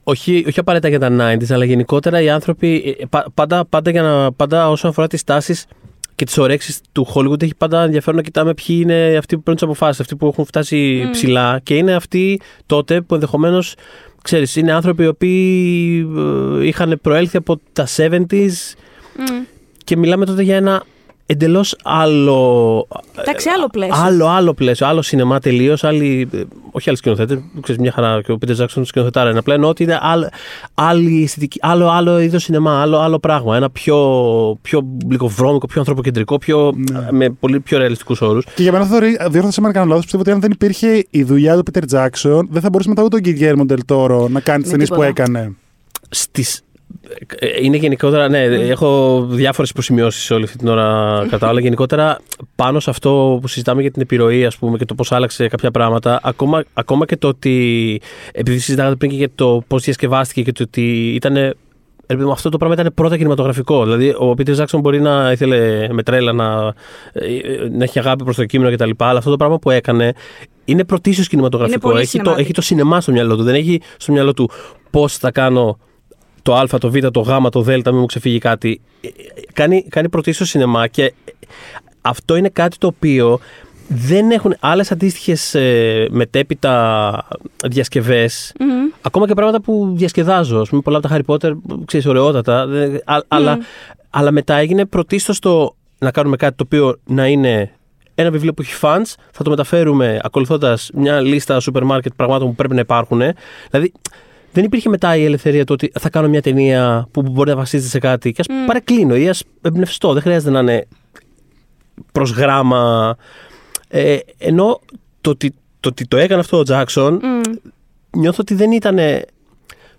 όχι, όχι απαραίτητα για τα 90s, αλλά γενικότερα οι άνθρωποι. ε, πα- Πάντα, πάντα, για να, πάντα όσον αφορά τις τάσεις και τις ωρέξεις του Hollywood, έχει πάντα ενδιαφέρον να κοιτάμε ποιοι είναι αυτοί που παίρνουν τις αποφάσεις, αυτοί που έχουν φτάσει Μμ. ψηλά και είναι αυτοί τότε που ενδεχομένως. Ξέρεις, είναι άνθρωποι οι οποίοι ε, είχαν προέλθει από τα 70s Μμ. και μιλάμε τότε για ένα εντελώς άλλο Εντάξει, άλλο πλαίσιο. Άλλο, άλλο πλαίσιο, άλλο σινεμά τελείως. Όχι άλλοι σκηνοθέτες. Ξέρεις, μια χαρά και ο Πίτερ Τζάξον σκηνοθετάρα είναι. Απλά εννοώ ότι είναι άλλο, άλλη αισθητική, άλλο, άλλο είδος σινεμά, άλλο, άλλο πράγμα. Ένα πιο, πιο γλυκοβρώμικο, πιο ανθρωποκεντρικό, πιο, Ναι. με πολύ πιο ρεαλιστικούς όρους. Και για μένα θα διόρθωσα με αν κάνω λάθος. Πιστεύω ότι αν δεν υπήρχε η δουλειά του Peter Jackson, δεν θα μπορούσε μετά ούτε ο Guillermo del Toro να κάνει τι Με ταινίε που τίποτα. έκανε. Στις, ε, είναι γενικότερα, ναι, έχω διάφορες υποσημειώσεις όλη αυτή την ώρα κατά όλα. Γενικότερα, πάνω σε αυτό που συζητάμε για την επιρροή, ας πούμε, και το πώς άλλαξε κάποια πράγματα, ακόμα, ακόμα και το ότι, επειδή συζητάγατε πριν και για το πώς διασκευάστηκε και το ότι ήταν αυτό το πράγμα ήταν πρώτα κινηματογραφικό. Δηλαδή, ο Πίτερ Ζάξον μπορεί να ήθελε με τρέλα να, ε, να έχει αγάπη προς το κείμενο κτλ. Αλλά αυτό το πράγμα που έκανε είναι πρωτίστως κινηματογραφικό. πολύ Έχει το, cinematic. έχει το σινεμά στο μυαλό του. Δεν έχει στο μυαλό του πώς θα κάνω το Α, το Β, το Γ, το Δ, μην μου ξεφύγει κάτι. Ε, ε, Κάνει, κάνει πρωτίστως σινεμά και αυτό είναι κάτι το οποίο δεν έχουν άλλες αντίστοιχες ε, μετέπειτα διασκευές. Μμ. Ακόμα και πράγματα που διασκεδάζω. Α πούμε, πολλά από τα Harry Potter, ξέρεις, ωραιότατα. δεν- α- αλλά, αλλά μετά έγινε πρωτίστως το να κάνουμε κάτι το οποίο να είναι ένα βιβλίο που έχει fans, θα το μεταφέρουμε ακολουθώντας μια λίστα σούπερ μάρκετ πραγμάτων που πρέπει να υπάρχουν. Δηλαδή, δεν υπήρχε μετά η ελευθερία του ότι θα κάνω μια ταινία που μπορεί να βασίζεται σε κάτι και ας Μμ. παρεκκλίνω ή ας εμπνευστώ. Δεν χρειάζεται να είναι προς γράμμα. Ε, ενώ το ότι, το ότι το έκανε αυτό ο Τζάξον, Μμ. νιώθω ότι δεν ήταν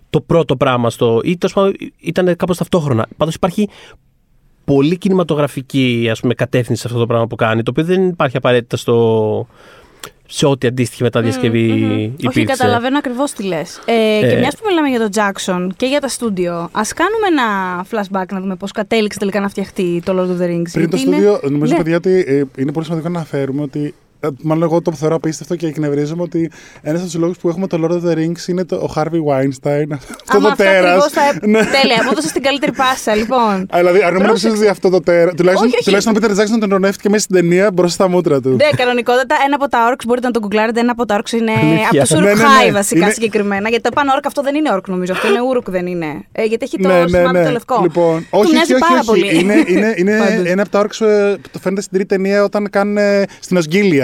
το πρώτο πράγμα στο. ή τέλος πάντων ήταν κάπως ταυτόχρονα. Πάντως υπάρχει πολύ κινηματογραφική ας πούμε, κατεύθυνση σε αυτό το πράγμα που κάνει, το οποίο δεν υπάρχει απαραίτητα στο. Σε ό,τι αντίστοιχη μεταδιασκευή Μμμ, μμμ. υπήρξε. Όχι, καταλαβαίνω ακριβώς τι λες. Ε, και Ε. μιας που μιλάμε για τον Jackson και για τα στούντιο, ας κάνουμε ένα flashback να δούμε πώς κατέληξε τελικά να φτιαχτεί το Lord of the Rings. Πριν το γιατί είναι- στούντιο, νομίζω, Ναι. παιδιά, ότι ε, είναι πολύ σημαντικό να αναφέρουμε ότι. Ε, Μάλλον εγώ το θεωρώ απίστευτο και εκνευρίζομαι ότι ένας από τους λόγους που έχουμε το Lord of the Rings είναι το, ο Harvey Weinstein. Αυτό Άμα το τέρας. ακριβώς θα... Τέλεια, μου έδωσε την καλύτερη πάσα, λοιπόν. Δηλαδή, αν ήμουν Πρόσεξε. δει αυτό το τέρα. Τουλάχιστον, Όχι, όχι. τουλάχιστον ο Peter Jackson τον ονεύτηκε μέσα στην ταινία μπροστά στα μούτρα του. Ναι, κανονικότατα ένα από τα orcs μπορείτε να το γκουγκλάρετε. Ένα από τα orcs είναι Αλήθεια. από τους Ναι, ναι, Ουρούκ-χάι ναι. βασικά Είναι- συγκεκριμένα. Γιατί το πάνω orc αυτό δεν είναι orc νομίζω. Αυτό είναι Ούρουκ δεν είναι. Ε, γιατί έχει το ναι, ναι, σημάδι ναι. το λευκό. Λοιπόν, Του όχι, μοιάζει όχι, όχι, πάρα όχι. πολύ. Είναι, είναι, είναι Πάντως. ένα από τα orcs ε, που το φαίνεται στην τρίτη ταινία όταν κάνουν ε, στην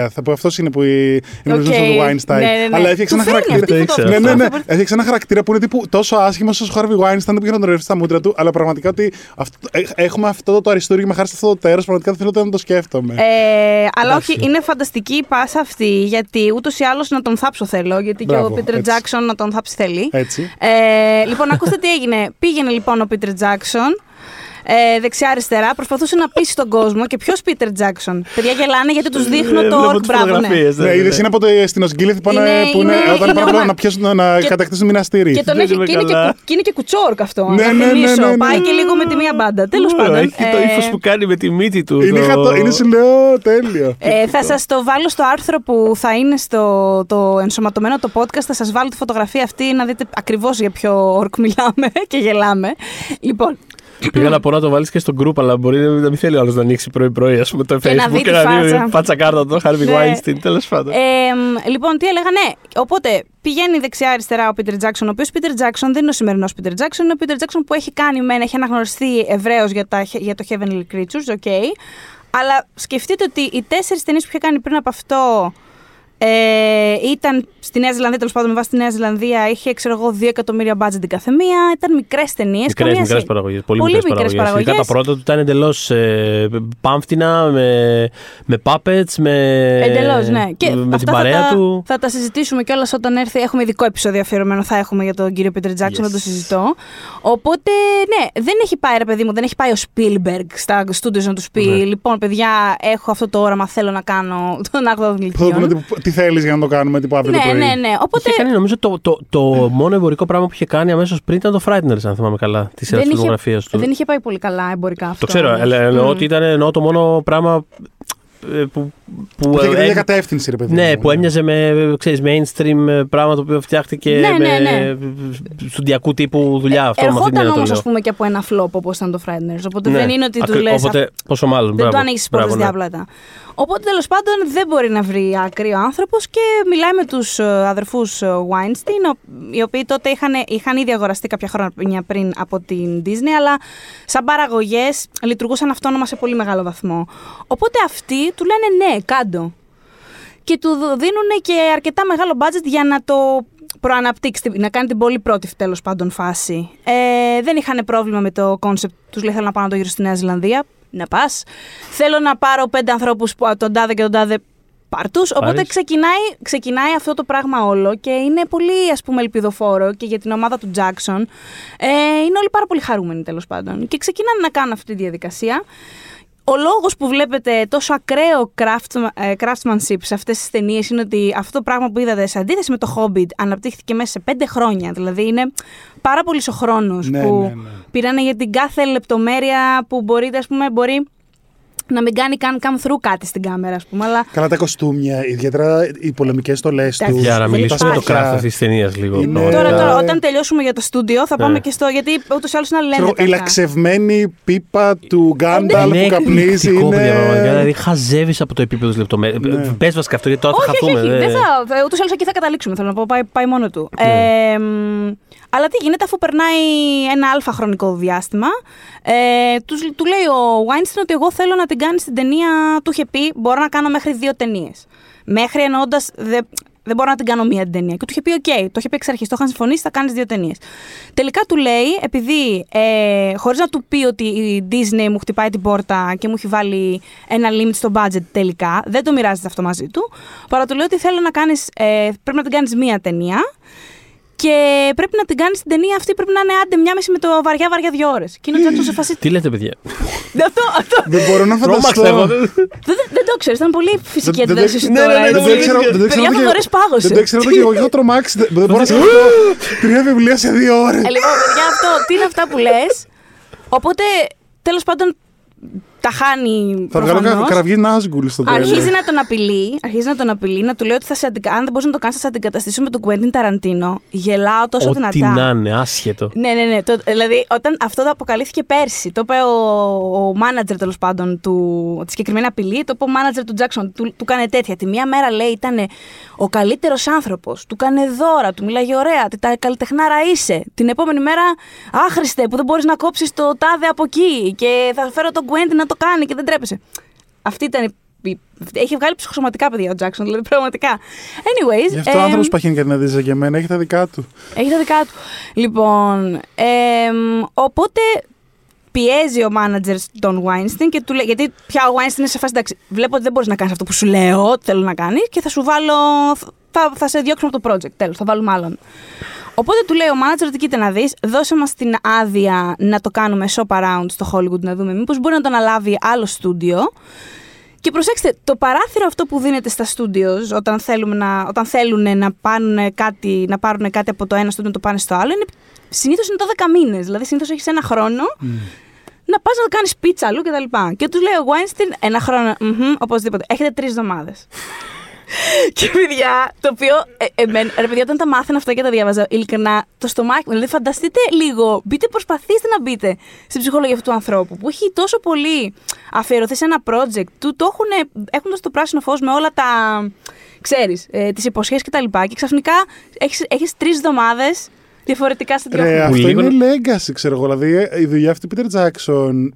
Οσγκίλιαθ. Θα πω αυτός είναι που η- είναι Οκ. γνωστό του Weinstein. Ναι, ναι, ναι. Αλλά έφτιαξε Του ένα φέρνει χαρακτήρα. αυτή η Το ήξερα. Ναι, ναι, ναι. φωτογραφία. Έφτιαξε ένα χαρακτήρα που είναι τύπου τόσο άσχημος όσο ο Harvey Weinstein που πήγε να τον ρέψει στα μούτρα του. Αλλά πραγματικά ότι αυτό, ε, έχουμε αυτό το, το αριστούργημα χάρη σε αυτό το τέρας. Πραγματικά δεν θέλω ούτε να το σκέφτομαι. Ε, αλλά Εντάξει. όχι, είναι φανταστική η πάσα αυτή, γιατί ούτως ή άλλως να τον θάψω θέλω. Γιατί και Μπράβο, ο Πίτερ έτσι. Τζάξον να τον θάψει θέλει. Έτσι. Ε, λοιπόν, ακούστε τι έγινε. Πήγαινε λοιπόν ο Πίτερ Τζάξον. Ε, δεξιά-αριστερά, προσπαθούσε να πείσει τον κόσμο. Και ποιος Πίτερ Τζάξον. Παιδιά γελάνε γιατί τους δείχνω Ε, το βλέπω orc. τις Μπράβο, ναι. φωτογραφίες, Ναι, είδες είναι από το στην Οσγίλια που, πάνε, Είναι- που είναι, είναι- όταν είναι πάνε ονόμα- να πιάσουν να Και- κατακτήσουν μηναστήρι. Και, τον Δεν έχει, είμαι και, είναι και, καλά. κου- και είναι και κουτσόρκ αυτό. Ναι, να ναι, ναι, θυμίσω. ναι, ναι. Πάει και λίγο με τη μία μπάντα. Τέλος Ω, πάντων. Έχει το ε, ύφος που κάνει με τη μύτη του. Είναι, το- χατό, είναι σου λέω τέλειο. Ε, θα σας το βάλω στο άρθρο που θα είναι στο το ενσωματωμένο το podcast. Θα σας βάλω τη φωτογραφία αυτή να δείτε ακριβώς για ποιο orc μιλάμε και γελάμε. Λοιπόν, Πήγα να πω να το βάλεις και στο group, αλλά μπορεί να μην θέλει ο άλλος να ανοίξει πρωί-πρωί, ας πούμε, το Και να Facebook δει και τη να δει φάτσα. φάτσα κάρτα το Harvey Ναι. Weinstein, τέλος πάντων. ε, μ, λοιπόν, τι έλεγα, ναι. Οπότε πηγαίνει δεξιά-αριστερά ο Peter Jackson, ο οποίος Peter Jackson δεν είναι ο σημερινός Peter Jackson, είναι ο Peter Jackson που έχει κάνει μεν, έχει αναγνωριστεί ευρέως για, τα- για το Heavenly Creatures, οκ. Αλλά σκεφτείτε ότι οι τέσσερις ταινίες που είχε κάνει πριν από αυτό ε, ήταν στη Νέα Ζηλανδία, τέλος πάντων με βάση τη Νέα Ζηλανδία, είχε ξέρω εγώ 2 εκατομμύρια budget την καθεμία. Ήταν μικρές ταινίες. Μικρές μικρές παραγωγές. Πολύ, Πολύ μικρές μικρές παραγωγές. Ειδικά τα παραγωγές. πρώτα του ήταν εντελώς ε, πάμφτινα, με, με puppets, με, Εντελώς, ναι. Και με αυτά την παρέα θα, τα, του. θα τα συζητήσουμε κιόλας όταν έρθει. Έχουμε ειδικό επεισόδιο αφιερωμένο, θα έχουμε για τον κύριο Peter Jackson, Yes. να το συζητώ. Οπότε, ναι, δεν έχει πάει, ρε παιδί μου, δεν έχει πάει ο Spielberg στα studios να του πει: Ναι. Λοιπόν, παιδιά, έχω αυτό το όραμα, θέλω να κάνω τον άγδο των Θα δούμε γλυκιών. τι, τι θέλεις για να το κάνουμε, τύπου αύριο το Ναι, πρωί. Ναι, ναι. Οπότε Είχε κάνει νομίζω το, το, το μόνο εμπορικό πράγμα που είχε κάνει αμέσως πριν ήταν το Frighteners, αν θυμάμαι καλά, τη σειρά δεν είχε, φιλμογραφία του. δεν είχε πάει πολύ καλά εμπορικά αυτό. Το ξέρω, όμως. αλλά εννοώ Μμ. ότι ήταν εννοώ το μόνο πράγμα ε, που. που Που είχε και την ε, ίδια κατεύθυνση, ρε παιδί. ναι, μου. που έμοιαζε με ξέρεις, mainstream ε, πράγμα το οποίο φτιάχτηκε Ναι, με ναι, ναι. στοντιακού τύπου δουλειά. αυτό με αυτή την Ερχόταν έννοια το όμως, λέω. ας πούμε, και από ένα flop όπως ήταν το Frighteners. Οπότε Ναι, δεν είναι ότι του ακρι- λες. Οπότε, πόσο μάλλον. Δεν μπράβο, του ανοίξει τις πόρτες μπράβο, ναι. διάπλατα. Οπότε τέλος πάντων δεν μπορεί να βρει άκρη ο άνθρωπος και μιλάει με τους αδερφούς Weinstein, ο- οι οποίοι τότε είχαν, είχαν ήδη αγοραστεί κάποια χρόνια πριν από την Disney, αλλά σαν παραγωγές λειτουργούσαν αυτόνομα σε πολύ μεγάλο βαθμό. Οπότε αυτοί του λένε ναι, κάντο. Και του δίνουν και αρκετά μεγάλο budget για να το προαναπτύξει, να κάνει την πολύ πρώτη τέλος πάντων φάση. Ε, δεν είχαν πρόβλημα με το concept. Τους λέει: Θέλω να πάω να το γυρίσω στη Νέα Ζηλανδία. Να πας. Θέλω να πάρω πέντε ανθρώπους, τον τάδε και τον τάδε. Πάρ τους. Οπότε Πάρεις. ξεκινάει, ξεκινάει αυτό το πράγμα όλο και είναι πολύ ας πούμε ελπιδοφόρο και για την ομάδα του Jackson. Ε, είναι όλοι πάρα πολύ χαρούμενοι τέλος πάντων. Και ξεκινάνε να κάνουν αυτή τη διαδικασία. Ο λόγος που βλέπετε τόσο ακραίο craft, ε, craftsmanship σε αυτές τις ταινίες είναι ότι αυτό το πράγμα που είδατε σε αντίθεση με το Hobbit αναπτύχθηκε μέσα σε πέντε χρόνια. Δηλαδή είναι πάρα πολύ ο χρόνος Ναι, που ναι, ναι. πήρανε για την κάθε λεπτομέρεια που μπορείτε, ας πούμε, μπορεί να μην κάνει καν come through κάτι στην κάμερα, ας πούμε, αλλά Καλά τα κοστούμια, ιδιαίτερα οι πολεμικές στολές Εντάξει, τους. Για να Δεν μιλήσουμε για το υπάρχει. craft αυτή της ταινίας λίγο. Είναι- πραγματικά. Τώρα, τώρα, Ε, όταν τελειώσουμε για το στούντιο, θα πάμε Ναι. και στο. Γιατί ούτως ή άλλως είναι Ξέρω, αλληλένδετα. η αυτά. λαξευμένη πίπα του Γκάνταλ Είναι που καπνίζει εκπληκτικό, είναι. παιδιά, πραγματικά. Δηλαδή, χαζεύεις από το επίπεδο της λεπτομέρειας. Ναι. Πες βασικά αυτό, γιατί τώρα θα όχι, όχι, χαθούμε. όχι. δεν- Δεν θα. Ούτως ή άλλως εκεί θα καταλήξουμε. Θέλω να πω, πάει, πάει μόνο του. Ναι. Ε, μ, αλλά τι γίνεται αφού περνάει ένα άλφα χρονικό διάστημα. Ε, τους, του λέει ο Weinstein ότι εγώ θέλω να την κάνει στην ταινία. Του είχε πει: Μπορώ να κάνω μέχρι δύο ταινίες. Μέχρι εννοώντας. Δεν, δεν μπορώ να την κάνω μία την ταινία. Και του είχε πει: Οκ, το είχε πει εξ αρχής. Το είχαν συμφωνήσει, θα κάνεις δύο ταινίες. Τελικά του λέει, επειδή ε, χωρίς να του πει ότι η Disney μου χτυπάει την πόρτα και μου έχει βάλει ένα limit στο budget τελικά, δεν το μοιράζεται αυτό μαζί του. Παρά του λέει ότι θέλω να κάνεις, ε, πρέπει να την κάνεις μία ταινία. Και πρέπει να την κάνεις την ταινία αυτή. Πρέπει να είναι άντε μια μέση με το βαριά βαριά δύο ώρες. Και είναι ο Τζάκσον σε φάση. Τι λέτε, παιδιά; αυτό, αυτό. Δεν μπορώ να Τρόμαξα εγώ. φανταστώ. δεν, δεν το ξέρω. Ήταν πολύ φυσική Δεν- δεν- αντίδραση ναι, τώρα. ναι, ναι, έτσι. δεν το ήξερα- δεν το ήξερα Παιδιά, ούτε και- φοβερές πάγωσες. Δεν το ήξερα ούτε και εγώ. Έχω τρομάξει. Δεν δεν μπορώ να σκεφτώ τρία βιβλία σε δύο ώρες. Ε, λοιπόν, παιδιά, αυτό, τι είναι αυτά που λες. Οπότε, τέλος πάντων, τα χάνει. Θα βγάλω προφανώς. κα- κραυγή Νάσγκουλ στο τέλος. Αρχίζει να τον απειλεί, αρχίζει να τον απειλεί, να του λέει ότι θα σε αντικα... αν δεν μπορείς να το κάνεις, θα σε αντικαταστήσω με τον Κουέντιν Ταραντίνο. Γελάω τόσο Ό,τι δυνατά. να είναι, άσχετο. Ναι, ναι, ναι. Το, δηλαδή, όταν αυτό το αποκαλύφθηκε πέρσι, το είπε ο, ο μάνατζερ τέλος πάντων του, τη συγκεκριμένη απειλή, το είπε ο μάνατζερ του Τζάξον. Του, του κάνε τέτοια. Τη μία μέρα λέει ήταν ο καλύτερος άνθρωπος. Του κάνε δώρα, του μιλάγε ωραία. Τι τα καλλιτεχνάρα είσαι. Την επόμενη μέρα, άχρηστε που δεν μπορείς να κόψεις το τάδε από εκεί. Και θα φέρω τον Γκουέντι να το κάνει και δεν τρέπεσαι. Αυτή ήταν η. η- Έχει βγάλει ψυχοσωματικά παιδιά ο Τζάξον, δηλαδή πραγματικά. Anyways. Γι' αυτό ο εμ, άνθρωπο παχύνει κάτι να δει για μένα. Έχει τα δικά του. έχει τα δικά του. Λοιπόν, εμ, οπότε πιέζει ο μάνατζερς τον Weinstein και του λέει. Γιατί πια ο Weinstein είναι σε φάση εντάξει. Βλέπω ότι δεν μπορείς να κάνεις αυτό που σου λέω, ότι θέλω να κάνεις και θα σου βάλω. Θα, θα σε διώξουμε από το project. Τέλος, θα βάλουμε άλλον. Οπότε του λέει ο manager ότι κοίτα να δεις, δώσε μας την άδεια να το κάνουμε shop around στο Hollywood να δούμε μήπως μπορεί να το αναλάβει άλλο στούντιο. Και προσέξτε, το παράθυρο αυτό που δίνεται στα studios όταν, θέλουμε να, όταν θέλουν να, πάρουν κάτι, να πάρουν κάτι από το ένα στούντιο να το πάνε στο άλλο, είναι, συνήθως είναι 12 μήνες. Δηλαδή συνήθως έχεις ένα χρόνο να πας να κάνεις πίτσα αλλού και τα λοιπά. Και τους λέει ο Weinstein, ένα χρόνο, μμμ, οπωσδήποτε, έχετε τρεις εβδομάδες. Και παιδιά, το οποίο. Ε, εμένα, ρε παιδιά, όταν τα μάθαινα αυτά και τα διάβαζα, ειλικρινά, το στομάχι μου. Δηλαδή, φανταστείτε λίγο, μπείτε, προσπαθήστε να μπείτε στην ψυχολογία αυτού του ανθρώπου που έχει τόσο πολύ αφιερωθεί σε ένα project του, το έχουν, έχουν δώσει το πράσινο φως με όλα τα. ξέρεις, ε, τις υποσχέσεις κτλ. Και, και ξαφνικά έχεις έχεις τρεις εβδομάδες διαφορετικά στην Ρε, τριόφωνο. αυτό λίγο- είναι legacy, ξέρω εγώ. Δηλαδή η δουλειά αυτή του Peter Jackson.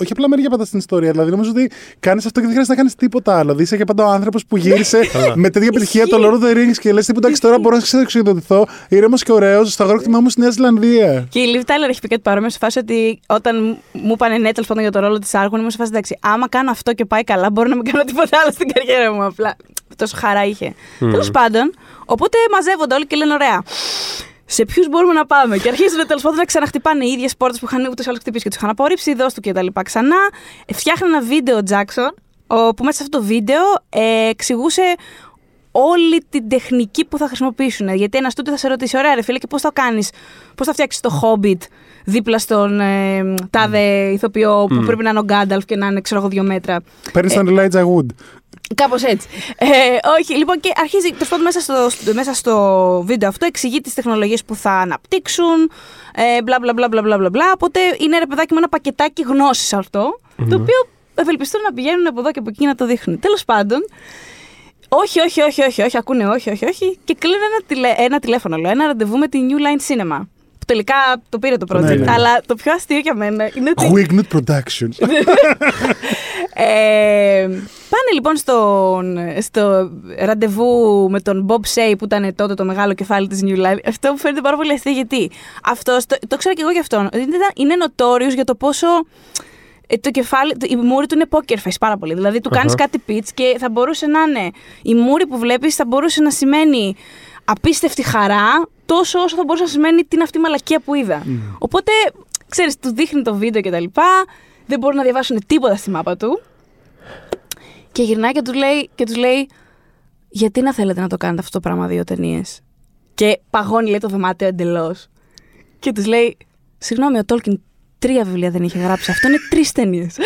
Όχι απλά μερικά πάντα στην ιστορία. Δηλαδή νομίζω ότι κάνεις αυτό και δεν χρειάζεται να κάνεις τίποτα άλλο. Δηλαδή είσαι και πάντα ο άνθρωπος που γύρισε με τέτοια επιτυχία το Lord of the Rings και λες: Τίποτα, εντάξει, τώρα μπορώ να ξεδεξιδοτηθώ. Ήρεμος και ωραίος στο αγρόκτημά μου στη Νέα Ζηλανδία. Και η Liv Tyler έχει πει κάτι παρόμοιο σε φάση ότι όταν μου είπανε ναι, τέλο πάντων για το ρόλο της Άργων, ήμουν σε φάση εντάξει. Άμα κάνω αυτό και πάει καλά, μπορώ να μην κάνω τίποτα άλλο στην καριέρα μου. Απλά τόσο χαρά είχε. Τέλος πάντων, οπότε μαζεύονται όλοι και λένε ωραία. Σε ποιους μπορούμε να πάμε. Και αρχίζουν τέλος πάντων να ξαναχτυπάνε οι ίδιες πόρτες που είχαν ούτε άλλου χτυπήσει και τους είχαν απορρίψει. Δώσ' του και τα λοιπά ξανά. Ε, Φτιάχνει ένα βίντεο ο Jackson, ο- που μέσα σε αυτό το βίντεο ε, εξηγούσε όλη την τεχνική που θα χρησιμοποιήσουν. Γιατί ένας στούντιο θα σε ρωτήσει, ωραία, ρε φίλε, και πώς θα κάνεις, πώς θα φτιάξεις το Hobbit δίπλα στον ε, τάδε ηθοποιό που πρέπει να είναι ο Γκάνταλφ και να είναι, ξέρω εγώ, δύο μέτρα; Παίρνεις τον Elijah Wood. Κάπως έτσι. Ε, όχι, λοιπόν, και αρχίζει τέλο πάντων μέσα στο, στο- μέσα στο βίντεο αυτό, εξηγεί τις τεχνολογίες που θα αναπτύξουν, ε, μπλα μπλα μπλα μπλα μπλα μπλα, μπλα. Οπότε είναι ρε παιδάκι με ένα πακετάκι γνώσης αυτό, το οποίο ευελπιστούν να πηγαίνουν από εδώ και από εκεί να το δείχνουν. Τέλος πάντων, όχι, όχι, όχι, όχι, όχι, ακούνε όχι, όχι, όχι. Και κλείνουν ένα, τηλε, ένα τηλέφωνο, λέω, ένα ραντεβού με τη New Line Cinema. Που τελικά το πήρε το project. Ναι, ναι. Αλλά το πιο αστείο για μένα είναι ότι. Quignut Productions. Ε, πάνε λοιπόν στον, στο ραντεβού με τον Bob Shea που ήταν τότε το μεγάλο κεφάλι της New Line. Αυτό μου φαίνεται πάρα πολύ αστείο γιατί αυτός, το, το ξέρω και εγώ γι' αυτόν, ότι ήταν- είναι notorious για το πόσο ε, το κεφάλι, το- η μούρη του είναι poker face πάρα πολύ. Δηλαδή του κάνεις κάτι pitch και θα μπορούσε να είναι, η μούρη που βλέπεις θα μπορούσε να σημαίνει απίστευτη χαρά τόσο όσο θα μπορούσε να σημαίνει την αυτή μαλακία που είδα. Οπότε, ξέρεις, του δείχνει το βίντεο και τα λοιπά, δεν μπορούν να διαβάσουν τίποτα στη μάπα του. Και γυρνάει και τους λέει, και τους λέει γιατί να θέλετε να το κάνετε αυτό το πράγμα δύο ταινίες; Και παγώνει λέει το δωμάτιο εντελώς. Και τους λέει, συγγνώμη, ο Τόλκιν τρία βιβλία δεν είχε γράψει. Αυτό είναι τρεις ταινίες.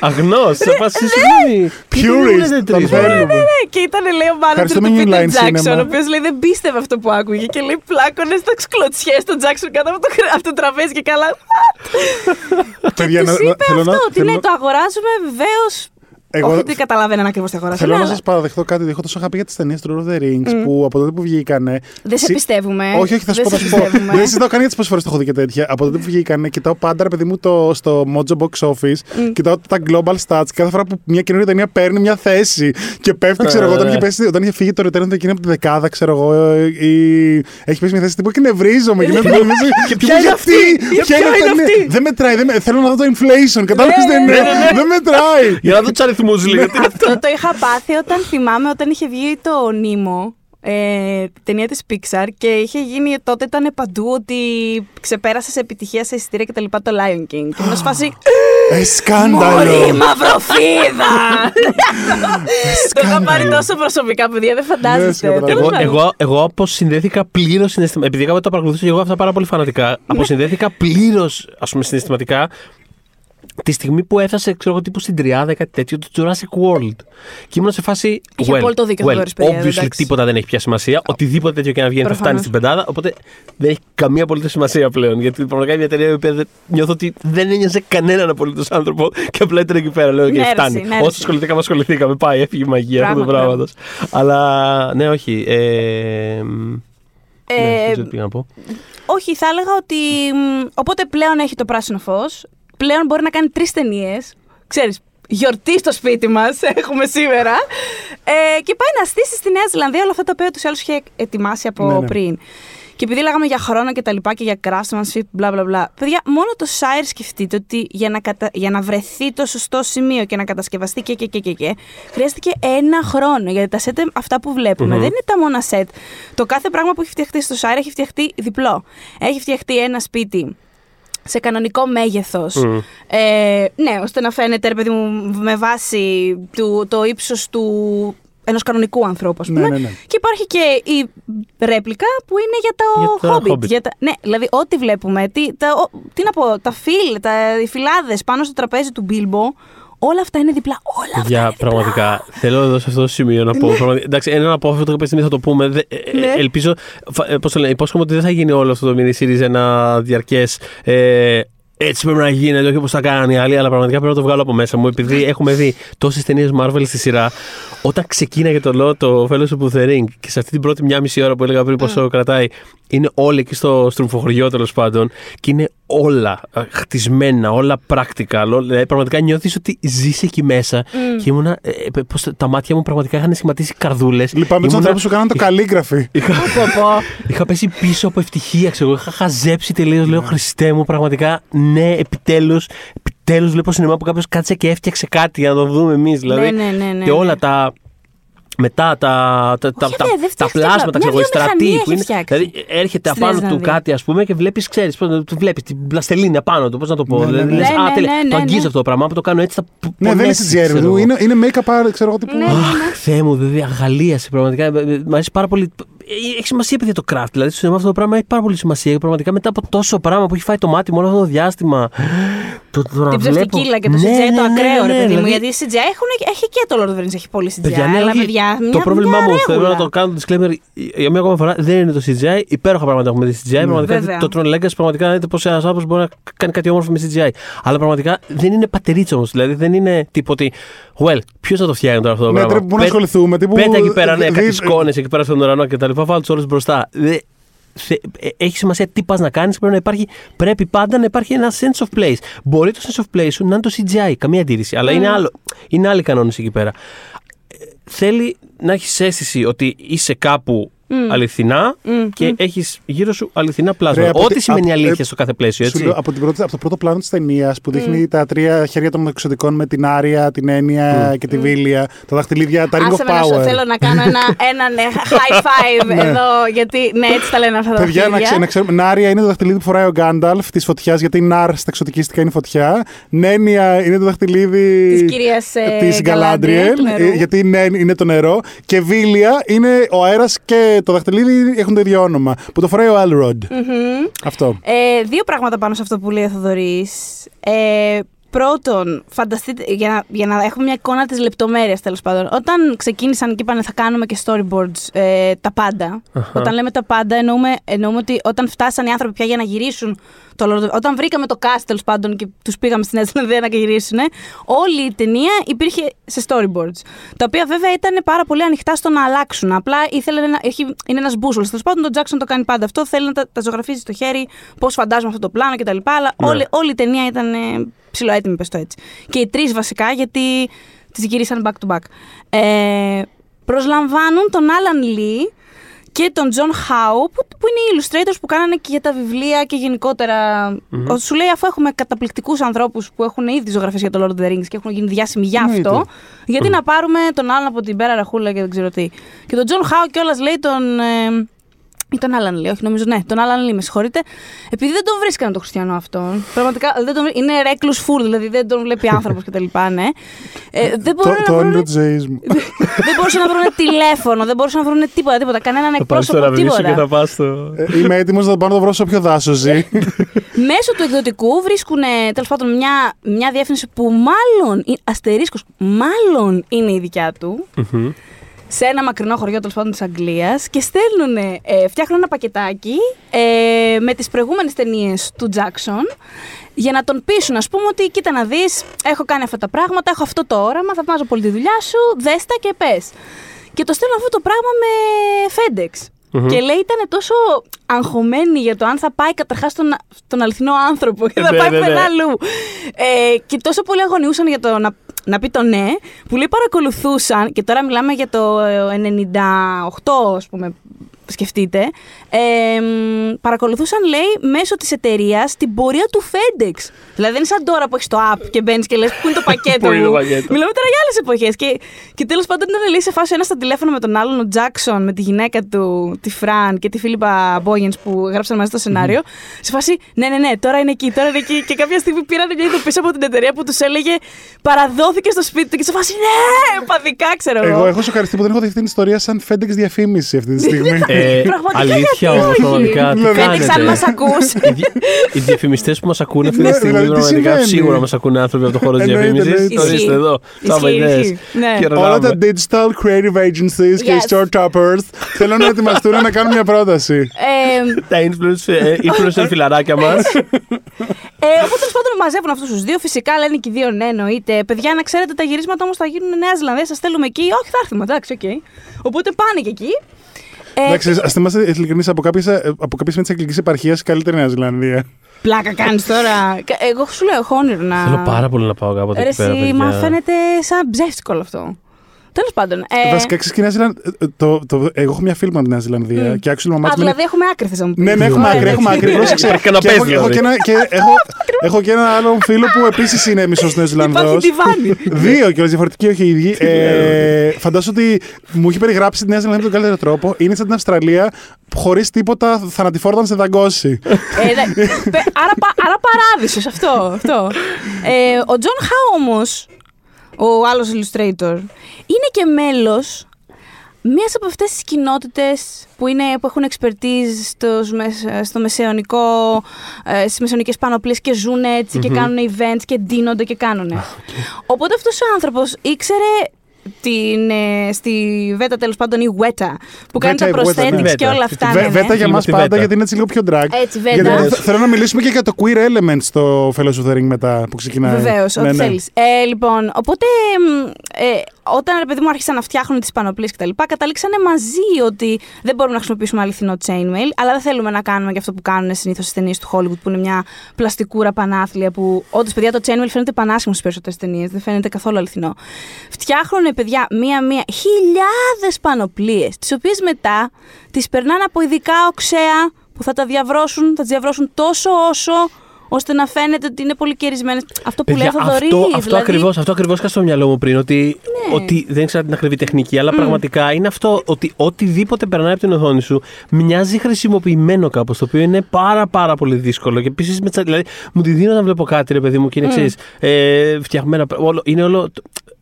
Αγνός, σε φάση συγγνώμη. Purist, τον θέλουμε. Ναι, και ήταν λέει ο μάνατζερ Ευχαριστούμε, του New Peter Line Jackson, Cinema. ο οποίος λέει δεν πίστευε αυτό που άκουγε. Και λέει πλάκωνε στα κλωτσιές στον Jackson κάτω από το, χρ- από το τραπέζι και καλά. Παιδιά, Τους να- είπε να- θέλω αυτό, να- ότι θέλω ναι, να- το αγοράζουμε βεβαίως. Εγώ- Όχι ότι καταλαβαίναν ακριβώς τι αγοράζουν. Θέλω να αλλά σας παραδεχτώ κάτι. Έχω τόσο αγαπή για τις ταινίες του Lord of the Rings που από τότε που βγήκανε. Δεν σε συ- πιστεύουμε. Όχι, όχι, θα σου Δεν πω. Θα σε σου πω. πιστεύουμε. Δεν συζητάω καν για τις πόσες φορές το έχω δει και τέτοια. Από τότε που βγήκανε, κοιτάω πάντα, ρε παιδί μου, το, στο Mojo Box Office. Κοιτάω τα global stats. Κάθε φορά που μια καινούργια ταινία παίρνει μια θέση και πέφτει, ξέρω εγώ, όταν Ε. είχε, πέσει, όταν είχε φύγει το Return of the King από τη δεκάδα, ξέρω εγώ, ή έχει πέσει μια θέση τύπου και νευρίζομαι. Και, Και ποια είναι αυτή; Ποια είναι αυτή; Δεν μετράει. δεν με- Θέλω να δω το inflation. Κατάλαβες δεν είναι. Δεν μετράει. Για να δω τους αριθμού λίγο. τι είναι αυτό. Αυτό το είχα πάθει όταν θυμάμαι όταν είχε βγει το Νίμο. Ε, ταινία της Pixar και είχε γίνει τότε ήταν παντού ότι ξεπέρασε σε επιτυχία σε εισιτήρια και τα λοιπά το Lion King και ήμουν σε φάση Ε, Μωρή σκάνδαλο. μαυροφίδα! Το είχα πάρει τόσο προσωπικά παιδιά δεν φαντάζεστε Ναι, Τέλος Εγώ, πάντων. εγώ, εγώ αποσυνδέθηκα πλήρως συναισθηματικά. Επειδή κάποτε το παρακολουθούσα και εγώ αυτά πάρα πολύ φανατικά. Αποσυνδέθηκα πλήρως, ας πούμε, συναισθηματικά τη στιγμή που έφτασε, ξέρω εγώ, τύπου στην τριάδα ή κάτι τέτοιο, το Jurassic World. Και ήμουν σε φάση. Είχε well, απόλυτο δίκιο ο well, Θοδωρής, παιδιά, obviously εντάξει. τίποτα δεν έχει πια σημασία. Οτιδήποτε τέτοιο και να βγαίνει θα φτάνει Προφανώς. στην πεντάδα. Οπότε δεν έχει καμία απολύτως σημασία πλέον. Γιατί πραγματικά είναι μια εταιρεία η οποία δεν- νιώθω ότι δεν ένοιαζε κανέναν απολύτως άνθρωπο και απλά ήταν εκεί πέρα. Λέω και Νέρση, φτάνει. νέρση. Όσο ασχοληθήκαμε, ασχοληθήκαμε. Πάει, έφυγε η μαγεία αυτού του Πράγμα, πράγματο. Αλλά ναι, όχι. Ε, ναι, Ε, δεν ξέρω τι πήγα να πω. Όχι, θα έλεγα ότι. μ, Οπότε πλέον έχει το πράσινο φως. Πλέον μπορεί να κάνει τρεις ταινίες. Ξέρεις, γιορτή στο σπίτι μας έχουμε σήμερα. Ε, και πάει να στήσει στη Νέα Ζηλανδία όλα αυτά τα οποία τους άλλους είχε ετοιμάσει από Ναι, ναι. πριν. Και επειδή λέγαμε για χρόνο και τα λοιπά και για craftsmanship, μπλα μπλα μπλα. Παιδιά, μόνο το Shire σκεφτείτε ότι για να, κατα... για να βρεθεί το σωστό σημείο και να κατασκευαστεί και και και και, και χρειάστηκε ένα χρόνο. Γιατί τα σετ αυτά που βλέπουμε δεν είναι τα μόνα σετ. Το κάθε πράγμα που έχει φτιαχτεί στο Shire έχει φτιαχτεί διπλό. Έχει φτιαχτεί ένα σπίτι σε κανονικό μέγεθος. Μμμ. Ε, ναι, ώστε να φαίνεται, ρε παιδί μου, με βάση του, το ύψος του ενός κανονικού ανθρώπου, ας Ναι, πούμε. ναι, ναι. Και υπάρχει και η ρέπλικα που είναι για το Για το Hobbit. Hobbit. Για τα, ναι, δηλαδή ό,τι βλέπουμε, τι, τα, ο- τι να πω, τα φύλλα, τα, οι φυλάδες πάνω στο τραπέζι του Μπίλμπο, όλα αυτά είναι διπλά. Όλα αυτά Παιδιά, είναι διπλά. πραγματικά θέλω εδώ σε αυτό το σημείο να πω. πραγματικά- Εντάξει, ένα απόφευκτο κάποια στιγμή θα το πούμε. Δε- ε, Ναι. Ελπίζω. φα- ε, Πώς το λένε, υπόσχομαι ότι δεν θα γίνει όλο αυτό το mini series ένα διαρκές. Ε, έτσι πρέπει να γίνεται, όχι όπως τα κάνανε οι άλλοι, αλλά πραγματικά πρέπει να το βγάλω από μέσα μου. Επειδή έχουμε δει τόσες ταινίες Marvel στη σειρά, όταν ξεκίναγε το λόγο το Fellowship of the Ring και σε αυτή την πρώτη μια μισή ώρα που έλεγα πριν πόσο κρατάει, είναι όλοι εκεί στο στρουμφοχωριό τέλος πάντων και είναι όλα ε, χτισμένα, όλα practical. όλα- Δηλαδή, πραγματικά νιώθεις ότι ζεις εκεί μέσα. Και ήμουνα. ε, ε, πώς το- τα μάτια μου πραγματικά είχαν σχηματίσει καρδούλες. Λυπάμαι τους ανθρώπους που κάναν το καλλίγραφη. Είχα, είχα πέσει πίσω από ευτυχία, ξέρω. εγώ. Είχα χαζέψει τελείως. Λέω Χριστέ μου, πραγματικά ναι, επιτέλους. Επιτέλους βλέπω σινεμά που κάποιος κάτσε και έφτιαξε κάτι για να το δούμε εμείς. Δηλαδή, ναι, ναι, ναι, και όλα ναι. τα. Μετά τα, τα, τα, Όχι, τα, ρε, δεν τα φτιάχτηκε πλάσματα, απλά. ξέρω εγώ, Μια οι στρατοί βιομηχανία που έχει είναι. φτιάξει. Δηλαδή έρχεται Στη απάνω του Νέα κάτι, ας πούμε, και βλέπεις, ξέρεις, βλέπεις την πλαστελίνη απάνω του. Πώς να το πω. Ναι, ναι, δηλαδή, ναι. λες, Ναι, α, ναι, τέλεια, ναι, το ναι, αγγίζω ναι. αυτό το πράγμα, που το κάνω έτσι θα π- Ναι, δεν είναι πονέσει, CGI, ξέρω ρε, εγώ. είναι, είναι make-up art, ξέρω εγώ. Τύπου... Ναι. Αχ, Θεέ μου, δηλαδή αγαλίασε πραγματικά. Ε, ε, Μ' αρέσει πάρα πολύ. Ε, Έχει σημασία, παιδιά, το craft. Δηλαδή, στο σινεμά αυτό το πράγμα έχει πάρα πολύ σημασία. Και Πραγματικά μετά από τόσο πράγμα που έχει φάει το μάτι μου όλο αυτό το διάστημα. Το, το να Την βλέπω- ψευτικίλα και το Ναι, CGI ναι, το ναι, ακραίο, ναι, ρε παιδί μου. δηλαδή, Γιατί η CGI έχουν, έχει και το Lord of the Rings, έχει πολύ CGI. Παιδιά, ναι, αλλά όχι. παιδιά, το μια- πρόβλημά μια μου, θέλω ρέγουλα. να το κάνω disclaimer για μια ακόμα φορά, δεν είναι το CGI. Υπέροχα πράγματα έχουμε δει CGI. Πραγματικά Βέβαια. το Tron Legacy πραγματικά δείτε πώς ένας άνθρωπος μπορεί να κάνει κάτι όμορφο με CGI. Αλλά πραγματικά δεν είναι πατερίτσο όμως. Δηλαδή δεν είναι τύπο ότι. Well, ποιος θα το φτιάχνει τώρα αυτό το Ναι, πράγμα; πρέπει που να Πέ- ασχοληθούμε. Τύπου, Πέτα εκεί πέρα, ναι, δι- κάτι σκόνες εκεί πέρα στον ουρανό και τα λοιπά. Βάλτε τους όλους μπροστά. Δε- θε- ε, Έχει σημασία τι πας να κάνεις. Πρέπει, να υπάρχει, πρέπει πάντα να υπάρχει ένα sense of place. Μπορεί το sense of place σου να είναι το CGI, καμία αντίρρηση. Αλλά είναι, άλλο, είναι άλλοι κανόνες εκεί πέρα. Ε, Θέλει να έχεις αίσθηση ότι είσαι κάπου αληθινά και έχεις γύρω σου αληθινά πλάσματα. Ρε, από Ό,τι τη- σημαίνει από- αλήθεια ε, στο κάθε πλαίσιο, Σου έτσι; λέω, από, την πρώτη, από το πρώτο πλάνο της ταινίας που δείχνει τα τρία χέρια των εξωτικών με την Άρια, την Έννοια και τη Βίλια, τα δαχτυλίδια, τα Ring Άσε of με να σου Power. θέλω να κάνω ένα, ένα ναι, high five εδώ, γιατί ναι, έτσι τα λένε αυτά τα Παιδιά, να, δαχτυλίδια. ξέ, να ξέρουμε, Νάρια είναι το δαχτυλίδι που φοράει ο Γκάνταλφ της φωτιάς, γιατί Νάρ στα εξωτικίστικα είναι φωτιά. Νένια είναι το δαχτυλίδι Της κυρίας, ε, της Galadriel, Galadriel, του νερού. ε, γιατί είναι, είναι το νερό. Και Βίλια είναι ο αέρας και το δαχτυλίδι έχουν το ίδιο όνομα. Που το φοράει ο Elrond. Αυτό. Ε, δύο πράγματα πάνω σε αυτό που λέει ο Θοδωρής. Ε, πρώτον, φανταστείτε, για να, για να έχουμε μια εικόνα της λεπτομέρειας τέλος πάντων. Όταν ξεκίνησαν και είπαν θα κάνουμε και storyboards ε, τα πάντα. Όταν λέμε τα πάντα εννοούμε, εννοούμε ότι όταν φτάσαν οι άνθρωποι πια για να γυρίσουν το Lord of- Όταν βρήκαμε το cast τέλος πάντων και τους πήγαμε στην Νέα να γυρίσουν, όλη η ταινία υπήρχε σε storyboards. Τα οποία βέβαια ήταν πάρα πολύ ανοιχτά στο να αλλάξουν. Απλά ήθελε να, έχει, είναι ένας μπούσουλος. Τέλος πάντων, τον Jackson το κάνει πάντα αυτό. Θέλει να τα, τα ζωγραφίζει στο χέρι, πώς φαντάζομαι αυτό το πλάνο κτλ. Αλλά Ναι. όλη, όλη η ταινία ήταν ε, ψιλοέτοιμη, πες το έτσι. Και οι τρεις βασικά, γιατί τις γυρίσαν back to back. Ε, προσλαμβάνουν τον Alan Lee και τον John Howe, που, που είναι οι illustrators που κάνανε και για τα βιβλία και γενικότερα. Ο- Σου λέει, αφού έχουμε καταπληκτικούς ανθρώπους που έχουν ήδη ζωγραφίσει για το Lord of the Rings και έχουν γίνει διάσημοι για Εννοείται. αυτό, γιατί να πάρουμε τον άλλον από την πέρα ραχούλα και δεν ξέρω τι. Και τον John Howe κιόλας λέει τον. Ε, ή τον Άλαν Λί, όχι νομίζω, ναι, τον Άλαν Λί, με συγχωρείτε. Επειδή δεν τον βρίσκανε τον Χριστιανό αυτόν. Πραγματικά δεν τον, βρί- είναι recluse fool, δηλαδή δεν τον βλέπει άνθρωπος κτλ. Ναι. Ε, δεν Το, μπορούν το να όνειρο βρουν τη ζωή μου. δεν μπορούσαν να βρουν τηλέφωνο, δεν μπορούσαν να βρουν τίποτα, τίποτα. Κανέναν Θα πάρει το εκπρόσωπο, ραβδί σου τίποτα. και θα πας στο. Ε, Είμαι έτοιμος να πάω να το βρω σε όποιο δάσος ζει. Μέσω του εκδοτικού βρίσκουν τέλος πάντων μια, μια διεύθυνση που μάλλον, ε, αστερίσκος, μάλλον είναι η δικιά του. Σε ένα μακρινό χωριό τέλος πάντων της Αγγλίας και στέλνουν, ε, φτιάχνουν ένα πακετάκι ε, με τις προηγούμενες ταινίες του Τζάξον για να τον πείσουν, ας πούμε, ότι κοίτα να δεις, έχω κάνει αυτά τα πράγματα, έχω αυτό το όραμα, θαυμάζω πολύ τη δουλειά σου, δέστα και πες. Και το στέλνουν αυτό το πράγμα με FedEx. Και λέει ήταν τόσο αγχωμένη για το αν θα πάει καταρχάς στον, στον αληθινό άνθρωπο και θα Ναι, πάει ναι, ναι. πουθενά αλλού. Ε, και τόσο πολύ αγωνιούσαν για το να, να πει το ναι, που λέει παρακολουθούσαν, και τώρα μιλάμε για το ε, 98, ας πούμε, σκεφτείτε, ε, μ, παρακολουθούσαν, λέει, μέσω της εταιρείας την πορεία του FedEx. Δηλαδή δεν είναι σαν τώρα που έχεις το app και μπαίνεις και λες πού είναι το πακέτο Πού είναι το μου. πακέτο. Μιλάμε τώρα για άλλες εποχές. Και, και τέλος πάντων ήταν λέει σε φάση ένα στα τηλέφωνο με τον άλλον, ο Τζάξον, με τη γυναίκα του, τη Φραν και τη Φίλιππα Μπόγεν που γράψαν μαζί το σενάριο. Σε φάση, ναι, ναι, ναι, τώρα είναι εκεί, τώρα είναι εκεί. Και κάποια στιγμή πήραν μια ειδοποίηση από την εταιρεία που τους έλεγε Παραδόθηκε στο σπίτι του και σε φάση, ναι, παδικά ξέρω εγώ. Εγώ έχω σοκαριστεί που δεν έχω δει αυτή την ιστορία σαν FedEx διαφήμιση αυτή τη στιγμή. Ε, Πραγματικά, αλήθεια γιατί όμως, όχι; πραγματικά. Τι Δηλαδή, FedEx, αν μας κάνετε. ακούς. Οι δι- Οι διαφημιστές που μας ακούνε αυτή τη Ναι, στιγμή, δηλαδή, τι πραγματικά συμβαίνει; σίγουρα μας ακούνε άνθρωποι από το χώρο της Εννοείται, διαφήμισης. εννοείται. Το ορίστε Ισχύει. εδώ. Ισχύει, Τα ιδέε. ισχύει. Ναι. Όλα τα digital creative agencies και οι Yes. show toppers θέλουν να ετοιμαστούν να κάνουν μια πρόταση. Ε, Τα influencer, ε, influencer φιλαράκια μας. Ε, οπότε τέλος πάντων μαζεύουν αυτούς τους δύο. Φυσικά λένε και οι δύο ναι, εννοείται. Παιδιά, να ξέρετε, τα γυρίσματα όμως θα γίνουν Νέα Ζηλανδία. Σας στέλνουμε εκεί. Όχι, θα έρθουμε, εντάξει, οκ. Οπότε πάνε και εκεί. Ε, Εντάξει, ας είμαστε ειλικρινείς από κάποιες από κάποιες σημεία της αγγλικής επαρχίας καλύτερη Νέα Ζηλανδία. Πλάκα κάνεις τώρα. Κα- Εγώ σου λέω, έχω όνειρο να. Θέλω πάρα πολύ να πάω κάποτε Ρε, εκεί πέρα. εσύ, παιδιά. μα φαίνεται σαν ψεύτικο όλο αυτό. Τέλος πάντων. Ε, Βασικά ξέρεις και η Νέα Ζηλανδία. Το, το, εγώ έχω μια φίλη από τη Νέα Ζηλανδία και άξιο μαμά α, της μένει- δηλαδή έχουμε άκρη, θες να μου πεις. Ναι, ναι, έχουμε Ωραία, άκρη, έχουμε εντάξει. άκρη. Πρόσεξε. Υπάρχει Και καναπές, έχω, έχω, δηλαδή. και ένα, και έχω, έχω και ένα άλλο φίλο που επίσης είναι μισός Νέο Ζηλανδό. Υπάρχει τιβάνι. Δύο κιόλα διαφορετικοί, όχι οι ίδιοι. ε, φαντάζομαι ότι μου έχει περιγράψει τη Νέα Ζηλανδία με τον καλύτερο τρόπο. Είναι σαν την Αυστραλία, χωρίς τίποτα θανατηφόρο να σε δαγκώσει. Ε, ναι. Πε- άρα, πα- άρα παράδεισος αυτό. αυτό. Ε, ο John Howe όμως, ο άλλος illustrator, είναι και μέλος μίας από αυτές τις κοινότητες που, είναι, που έχουν expertise στους, μεσ- στο μεσαιωνικό, ε, στις μεσαιωνικές πανοπλίες και ζουν έτσι και κάνουν events και ντύνονται και κάνουν. Οπότε αυτός ο άνθρωπος ήξερε την, ε, στη Weta τέλος πάντων η Weta που κάνει Βέτα, τα η Weta, ναι. prosthetics και Βέτα. όλα Τη- αυτά. Βε- ναι, ναι. Βέτα για Φίλοι μας μου τη πάντα, Βέτα. γιατί είναι έτσι λίγο πιο drag. Έτσι, Βέτα. Γιατί θε- θέλω να μιλήσουμε και για το queer element στο Fellows of the Ring μετά που ξεκινάει. Βεβαίως, Ναι, ό,τι ναι. θέλεις. Ε, λοιπόν, οπότε μ, ε, όταν ρε παιδί μου άρχισαν να φτιάχνουν τις πανοπλίες κτλ., καταλήξανε μαζί ότι δεν μπορούμε να χρησιμοποιήσουμε αληθινό chainmail, αλλά δεν θέλουμε να κάνουμε και αυτό που κάνουν συνήθως στι ταινίες του Hollywood, που είναι μια πλαστικούρα πανάθλια που όντως παιδιά το chainmail φαίνεται πανάσχημο στις περισσότερες ταινίες, δεν φαίνεται καθόλου αληθινό. Φτιάχνουν παιδιά μία-μία χιλιάδες πανοπλίες, τις οποίες μετά τις περνάνε από ειδικά οξέα που θα τα διαβρώσουν, θα τις διαβρώσουν τόσο όσο ώστε να φαίνεται ότι είναι πολύ κερισμένες. Αυτό που λέει ο Θοδωρής, αυτό, αυτό δηλαδή, ακριβώς, αυτό ακριβώς είχα στο μυαλό μου πριν. Ότι, Ναι. ότι δεν ξέρω την ακριβή τεχνική, αλλά πραγματικά είναι αυτό ότι οτιδήποτε περνάει από την οθόνη σου μοιάζει χρησιμοποιημένο κάπως. Το οποίο είναι πάρα πάρα πολύ δύσκολο. Και επίσης δηλαδή, μου τη δίνω να βλέπω κάτι, ρε παιδί μου, και είναι εξή. Ε, φτιαγμένα. Όλο, είναι όλο.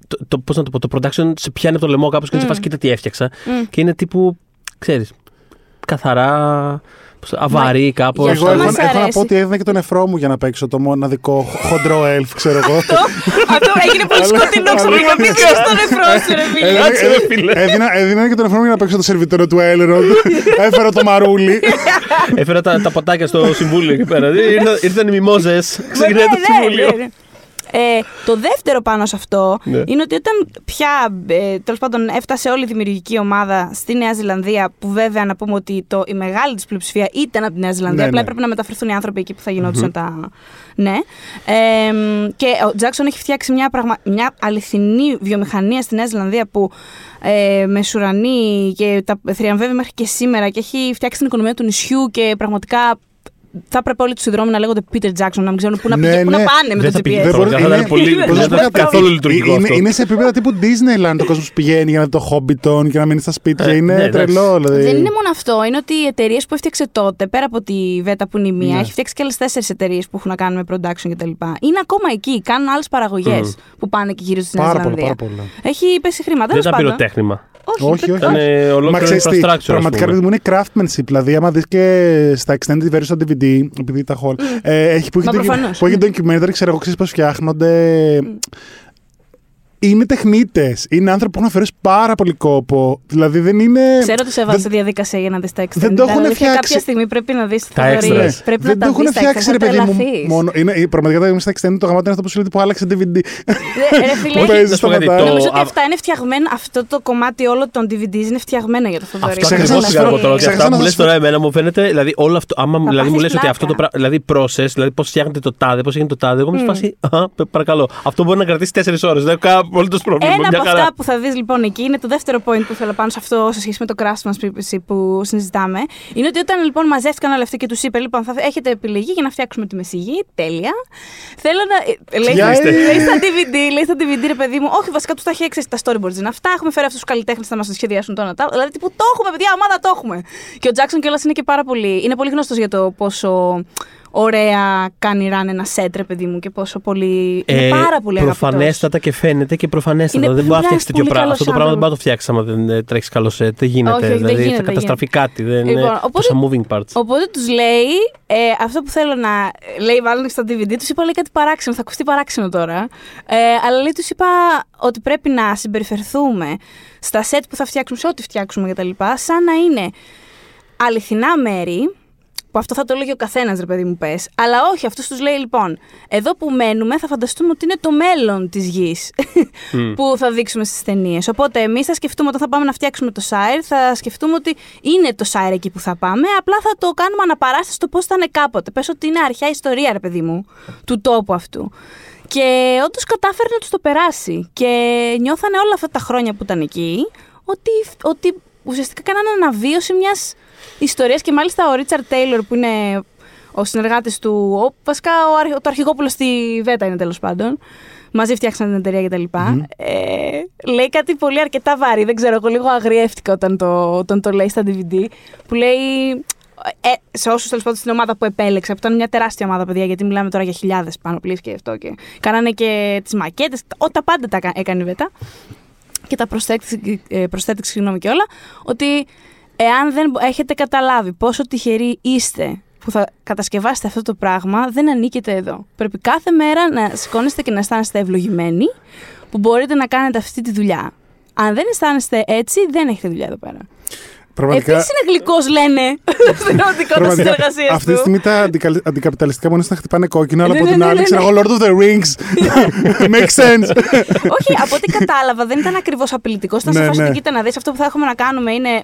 Το, το, το, πώς να το πω, το production σε πιάνει από το λαιμό κάπως και είναι σε φάση κοίτα τι έφτιαξα. Και είναι τύπου, ξέρεις, καθαρά. πώς το- Αβαρύ κάπως. γι' Εγώ Αυτό έχω, μας έχω να αρέσει. πω ότι έδινα και τον εφρό μου για να παίξω το μοναδικό χοντρό elf, ξέρω εγώ. Αυτό έγινε πολύ Αλλά- σκοτεινό ξαφνικά. Μην δεις τον νεφρό σου, ρε φίλε. Έδινα- Κάτσε, ρε, φίλε. έδινα, έδινα και τον εφρό μου για να παίξω το σερβιτόρο του Έλεροντ. Έφερα το μαρούλι. Έφερα τα, τα ποτάκια στο συμβούλιο εκεί πέρα. Ήρθαν, ήρθαν οι μιμόζες. Ξεκινάει Ναι, το ναι, συμβούλιο. Ναι, ναι. Ε, το δεύτερο πάνω σε αυτό Ναι. είναι ότι όταν πια ε, τέλος πάντων έφτασε όλη η δημιουργική ομάδα στη Νέα Ζηλανδία, που βέβαια να πούμε ότι το, η μεγάλη της πλειοψηφία ήταν από τη Νέα Ζηλανδία, Ναι, απλά ναι. έπρεπε να μεταφερθούν οι άνθρωποι εκεί που θα γινόντουσαν τα. Ναι. Ε, και ο Τζάξον έχει φτιάξει μια, πραγμα... μια αληθινή βιομηχανία στη Νέα Ζηλανδία που ε, μεσουρανεί και τα θριαμβεύει μέχρι και σήμερα και έχει φτιάξει την οικονομία του νησιού και πραγματικά θα έπρεπε όλοι τους συνδρόμοι να λέγονται Peter Jackson, να μην ξέρουν πού να, ναι, ναι. Πού να ναι. πάνε με το GPS. Δεν μπορεί να είναι καθόλου λειτουργικό. Είναι, είναι σε επίπεδο τύπου Disneyland ο κόσμος πηγαίνει για να το Hobbiton και να μείνει στα σπίτια. Ε, είναι ναι, τρελό. Δηλαδή. Δεν είναι μόνο αυτό. Είναι ότι οι εταιρείες που έφτιαξε τότε, πέρα από τη Βέτα που είναι η μία, ναι. έχει φτιάξει και άλλες τέσσερις εταιρείες που έχουν να κάνουν με production κτλ. Είναι ακόμα εκεί. Κάνουν άλλες παραγωγές που πάνε και γύρω στην πολύ. Έχει πέσει χρήματα. Δεν ήταν πυροτέχνημα. Όχι, όχι. Ήταν ολόκληρο infrastructure. Πραγματικά είναι craftsmanship. Δηλαδή, άμα δεις και στα extended version DVD τα χόλ. Ε, έχει, που, έχει τον ντοκι, που έχει ξέρω εγώ, ξέρεις πώς φτιάχνονται. Είναι τεχνίτες. Είναι άνθρωποι που έχουν αφαιρέσει πάρα πολύ κόπο. Δηλαδή δεν είναι. Ξέρω ότι σε έβαλε δεν- στη διαδικασία για να δεις τα extended. δεν το έχουν Αλήθεια, φτιάξει. Κάποια στιγμή πρέπει να δεις Τα Θοδωρή. extras. Πρέπει δεν να το τα έχουν δει. φτιάξει, ρε παιδί μου. Μόνο, είναι, η- πραγματικά τα extended το γαμάτι είναι αυτό που σου λέει που άλλαξε DVD. Ρε φίλε, Που παίζεις να σου πω κάτι, σταματά. το- Νομίζω ότι α- αυτά είναι φτιαγμένα. Αυτό το κομμάτι όλο των DVDs είναι φτιαγμένα για το Θοδωρή. Αυτό Ξέχασα ακριβώς να πήγα σας εγώ πω- τώρα. Και ξέχασα αυτά να που λες σας πω- τώρα, εμένα μου φαίνεται. Δηλαδή, όλο αυτό. Άμα δηλαδή, μου πάθεις λες ότι αυτό το πλάκα. πράγμα. Δηλαδή, process, δηλαδή πώς φτιάχνετε το τάδε, πώς έγινε το τάδε. Εγώ είμαι σε φάση. «Α, παρακαλώ. Αυτό μπορεί να κρατήσει 4 ώρες. Δεν έχω κανένα απολύτως πρόβλημα. Ένα Μια από χαρά. αυτά που θα δεις λοιπόν εκεί είναι το δεύτερο point που θέλω πάνω σε αυτό σε σχέση με το craftsmanship που συζητάμε. Είναι ότι όταν λοιπόν μαζεύτηκαν όλα αυτά και τους είπε: Λοιπόν, θα έχετε επιλογή για να φτιάξουμε τη μεσηγή. Τέλεια. Θέλω να. ε, Λέει, Ποια είναι; λέει στα DVD, λέει στα DVD, ρε παιδί μου, Όχι, βασικά τους τα έχει έξεση τα storyboards είναι αυτά. Έχουμε φέρει αυτούς τους καλλιτέχνες να μας το σχεδιάσουν το ένα τα. Δηλαδή, τύπου το έχουμε, παιδιά, ομάδα το έχουμε. Και ο Jackson κιόλας είναι και πάρα πολύ. Είναι πολύ γνωστός για το πόσο ωραία κάνει run ένα set, ρε παιδί μου, και πόσο πολύ. είναι Ε, πάρα πολύ αγαπητός. Προφανέστατα και φαίνεται και προφανέστατα. Είναι δεν μπορεί να πολύ φτιάξει τέτοιο πολύ πράγμα. καλός Αυτό το πράγμα δεν μπορεί να άνθρωπος. το φτιάξει άμα δεν τρέχει καλό σετ. Δεν γίνεται. Όχι, όχι, δεν δηλαδή γίνεται, θα δεν καταστραφεί κάτι. Δεν Λοιπόν, είναι οπότε- τόσα moving parts. Οπότε τους λέει, ε, αυτό που θέλω να. Λέει, βάλουν στα DVD, τους είπα λέει κάτι παράξενο, θα ακουστεί παράξενο τώρα. Ε, αλλά λέει, τους είπα ότι πρέπει να συμπεριφερθούμε στα σετ που θα φτιάξουμε, σε ό,τι φτιάξουμε κτλ., σαν να είναι αληθινά μέρη. Που αυτό θα το έλεγε ο καθένας, ρε παιδί μου, πες. Αλλά όχι, αυτός τους λέει λοιπόν, εδώ που μένουμε θα φανταστούμε ότι είναι το μέλλον της γης που θα δείξουμε στις ταινίες. Οπότε εμείς θα σκεφτούμε όταν θα πάμε να φτιάξουμε το Sire, θα σκεφτούμε ότι είναι το Sire εκεί που θα πάμε. Απλά θα το κάνουμε αναπαράσταση στο πώ ήταν κάποτε. Πες ότι είναι αρχαία ιστορία, ρε παιδί μου, του τόπου αυτού. Και όντως κατάφερε να τους το περάσει. Και νιώθανε όλα αυτά τα χρόνια που ήταν εκεί ότι, ότι ουσιαστικά κάνανε αναβίωση μιας ιστορίας. Και μάλιστα ο Ρίτσαρντ Τέιλορ, που είναι ο συνεργάτης του. Ο, βασικά ο, αρχ- το αρχηγόπουλο στη Βέτα είναι τέλος πάντων. Μαζί φτιάξαν την εταιρεία κτλ. Ε, λέει κάτι πολύ αρκετά βάρη. Δεν ξέρω, εγώ λίγο αγριεύτηκα όταν το, όταν το λέει στα DVD. Που λέει. Ε, σε όσους τέλος πάντων στην ομάδα που επέλεξα, που ήταν μια τεράστια ομάδα, παιδιά, γιατί μιλάμε τώρα για χιλιάδες πάνω πλήρε και αυτό. Και κάνανε και τις μακέτες, τα πάντα τα κα- έκανε η Βέτα και τα προσθέτηξε, ε, προσθέτηξε συγγνώμη και όλα, ότι εάν δεν έχετε καταλάβει πόσο τυχεροί είστε που θα κατασκευάσετε αυτό το πράγμα, δεν ανήκετε εδώ. Πρέπει κάθε μέρα να σηκώνεστε και να αισθάνεστε ευλογημένοι που μπορείτε να κάνετε αυτή τη δουλειά. Αν δεν αισθάνεστε έτσι, δεν έχετε δουλειά εδώ πέρα. Πραγματικά, Επίσης είναι γλυκός, λένε, στην ερωτικότητα πραγματικά συνεργασία αυτή τη του. στιγμή τα αντικα- αντικαπιταλιστικά μόνο να χτυπάνε κόκκινο, αλλά Ναι, από ναι, την ναι, άλλη, ναι, ξέρω ναι. εγώ, Lord of the Rings. Makes sense. Όχι, από ό,τι κατάλαβα, δεν ήταν ακριβώς απειλητικό. Ήταν σε Ναι, φάση ναι. ότι κοίτα να δεις αυτό που θα έχουμε να κάνουμε είναι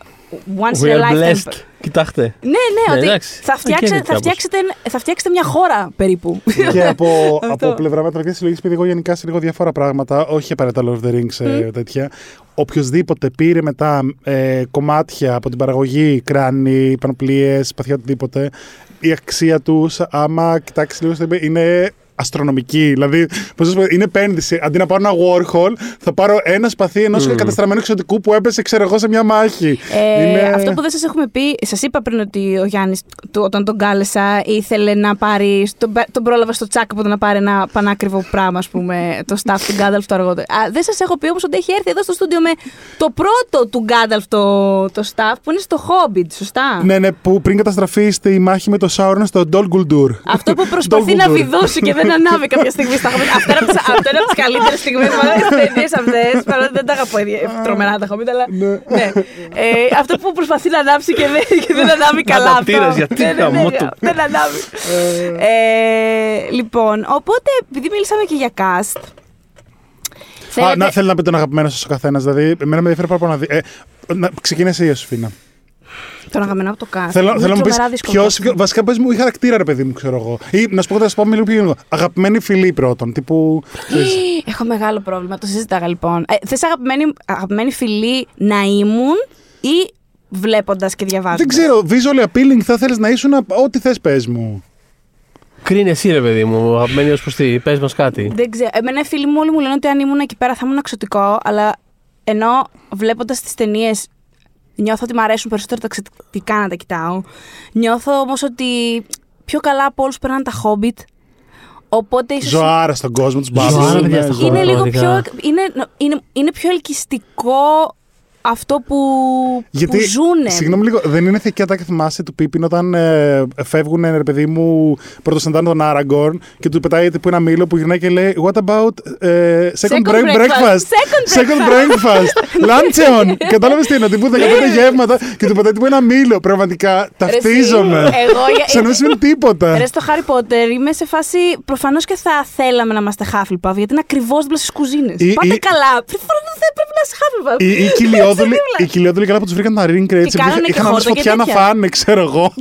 once We in a are lifetime. blessed. Κοιτάξτε. Ναι, ναι, Ναι, ότι εντάξει. θα, Οκ, φτιάξετε, είναι θα, κάπως; φτιάξετε, θα φτιάξετε μια χώρα περίπου. και από, Αυτό. από πλευρά μετά παιδιά συλλογής, επειδή εγώ γενικά συλλέγω διάφορα πράγματα, όχι απαραίτητα Lord of the Rings ε, τέτοια. Οποιοδήποτε πήρε μετά ε, κομμάτια από την παραγωγή, κράνη, πανοπλίες, σπαθιά οτιδήποτε, η αξία τους, άμα κοιτάξεις λίγο, στο eBay, είναι αστρονομική. Δηλαδή, πώς να σου πω, είναι επένδυση. Αντί να πάρω ένα Warhol, θα πάρω ένα σπαθί ενός καταστραμμένου εξωτικού που έπεσε, ξέρω εγώ, σε μια μάχη. Ε, Είναι- Αυτό που δεν σας έχουμε πει, σας είπα πριν ότι ο Γιάννης, όταν τον κάλεσα, ήθελε να πάρει. Τον, πέ- τον πρόλαβα στο τσάκ από το να πάρει ένα πανάκριβο πράγμα, ας πούμε, το staff του Γκάνταλφ το αργότερο. Α, δεν σας έχω πει όμως ότι έχει έρθει εδώ στο στούντιο με το πρώτο του Γκάνταλφ το, το staff που είναι στο Hobbit, σωστά; Ναι, ναι, που πριν καταστραφεί στη μάχη με το Σάουρον στο Ντόλ Γκουλντούρ. Αυτό που προσπαθεί να βιδώσει και δεν ανάβει κάποια στιγμή στα Hobbit. Αυτό είναι από τις- αυτό είναι από τις καλύτερες στιγμές μου. Τις ταινίες αυτές. Παρότι δεν τα αγαπώ ίδια- τρομερά τα Hobbit, αλλά. Ναι. Ε, αυτό που προσπαθεί να ανάψει και δεν, και δεν ανάβει καλά. αυτό. Αναπτήρας, γιατί Ναι, ναι, ναι, γαμό του. Δεν ανάβει. Ε, λοιπόν, οπότε επειδή μιλήσαμε και για cast. Α, θέλετε- να, θέλει να πει τον αγαπημένο σας ο καθένας. Δηλαδή, εμένα με ενδιαφέρει πάρα πολύ να δει. Ε, να, ξεκίνησε η Ιωσήφίνα. Τον αγαπημένο από το cast. Θέλω, Είναι θέλω να μου πεις τρομερά δύσκολο ποιο. αυτό. Βασικά, πες μου, ή χαρακτήρα, ρε παιδί μου, ξέρω εγώ. Ή να σου πω, θα σου πω λίγο πιο γενικό. Αγαπημένη φιλή πρώτον. Τύπου. ξέρεις, Έχω μεγάλο πρόβλημα. Το συζήταγα λοιπόν. Ε, Θες αγαπημένη, αγαπημένη φιλή να ήμουν ή βλέποντας και διαβάζοντας; δεν ξέρω, visually appealing θα θέλεις να ήσουν. Ό,τι θες, πες μου. Κρίνε εσύ, ρε παιδί μου, αγαπημένη ως προς τι. Πες μας κάτι. Δεν ξέρω. Εμένα οι φίλοι μου όλοι μου λένε ότι αν ήμουν εκεί πέρα θα ήμουν εξωτικό, αλλά ενώ βλέποντας τις ταινίες νιώθω ότι μου αρέσουν περισσότερο τα εξωτικά να τα κοιτάω. Νιώθω όμως ότι πιο καλά από όλους περνάνε τα Hobbit. Οπότε ίσως. Ζωάρα στον κόσμο, τους Ζωάρα, μπάμπου. παιδιά, στον Είναι Hobbit, λίγο πραγματικά. πιο. Είναι, είναι, είναι πιο ελκυστικό αυτό που, Γιατί, που ζουνε. συγγνώμη λίγο, δεν είναι θετική ατάκη θυμάσαι του Πίπιν όταν ε, φεύγουν, ρε παιδί μου, πρωτοσυντάνε τον Άραγκορν και του πετάει τύπου ένα μήλο που γυρνάει και λέει What about ε, second, Second break- breakfast. breakfast? Second Second breakfast. Luncheon. Κατάλαβες τι είναι, τύπου 15 γεύματα και του πετάει τύπου ένα μήλο. Πραγματικά ταυτίζομαι. Ρε εσύ, Εγώ για- Σαν να μην σημαίνει τίποτα. Ρε στο Harry Potter είμαι σε φάση. Προφανώς και θα θέλαμε να είμαστε Hufflepuff γιατί είναι ακριβώς δίπλα στις κουζίνες. Ή- Πάτε ή- καλά. Προφανώς δεν πρέπει να είσαι Hufflepuff. Οι, οι, κυλιόδουλοι, οι κυλιόδουλοι καλά που τους βρήκαν τα ring crates. Και κάνανε και είχαν όλες χόρτα και φωτιά να τέτοια. φάνε, ξέρω εγώ.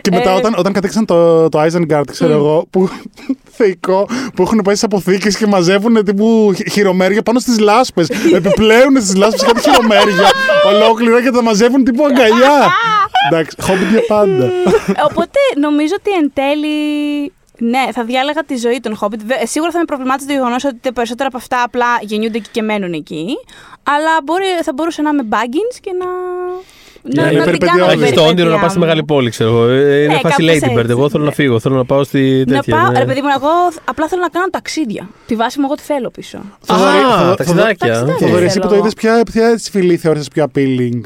και μετά Ε, όταν, όταν κατέξαν το, το Isengard, ξέρω εγώ, που θεϊκό, που έχουν πάει στι αποθήκες και μαζεύουν τύπου χει- χειρομέρια πάνω στις λάσπες. Επιπλέουν στις λάσπες κάτι χειρομέρια ολόκληρα και τα μαζεύουν τύπου αγκαλιά. Εντάξει, χόμπιτ για πάντα. Οπότε νομίζω ότι εν τέλει. Ναι, θα διάλεγα τη ζωή των Hobbit. Βε- Σίγουρα θα με προβλημάτισε το γεγονός ότι τα περισσότερα από αυτά απλά γεννιούνται εκεί και μένουν εκεί. Αλλά μπορεί, θα μπορούσε να είμαι Baggins και να. Ναι, να, είναι να την περιπέτεια κάνω όλη. Έχει το όνειρο να περιπέτειά πάει στη μου. μεγάλη πόλη, ξέρω εγώ. Ε, Είναι Ναι, φάση κάπως Lady Bird. έτσι, Εγώ θέλω να ναι. φύγω. Θέλω να πάω στη Να τέτοια. πάω, ναι. ρε παιδί μου, εγώ απλά θέλω να κάνω ταξίδια. Τη βάση μου, εγώ τι θέλω πίσω. Θοδωρή, Α, Θοδω- ταξιδάκια. Ταξιδάκια. οκ. Θοδωρή, εσύ θέλω που το εγώ. είδες, ποια, ποια έτσι φυλή θεώρησες πιο appealing;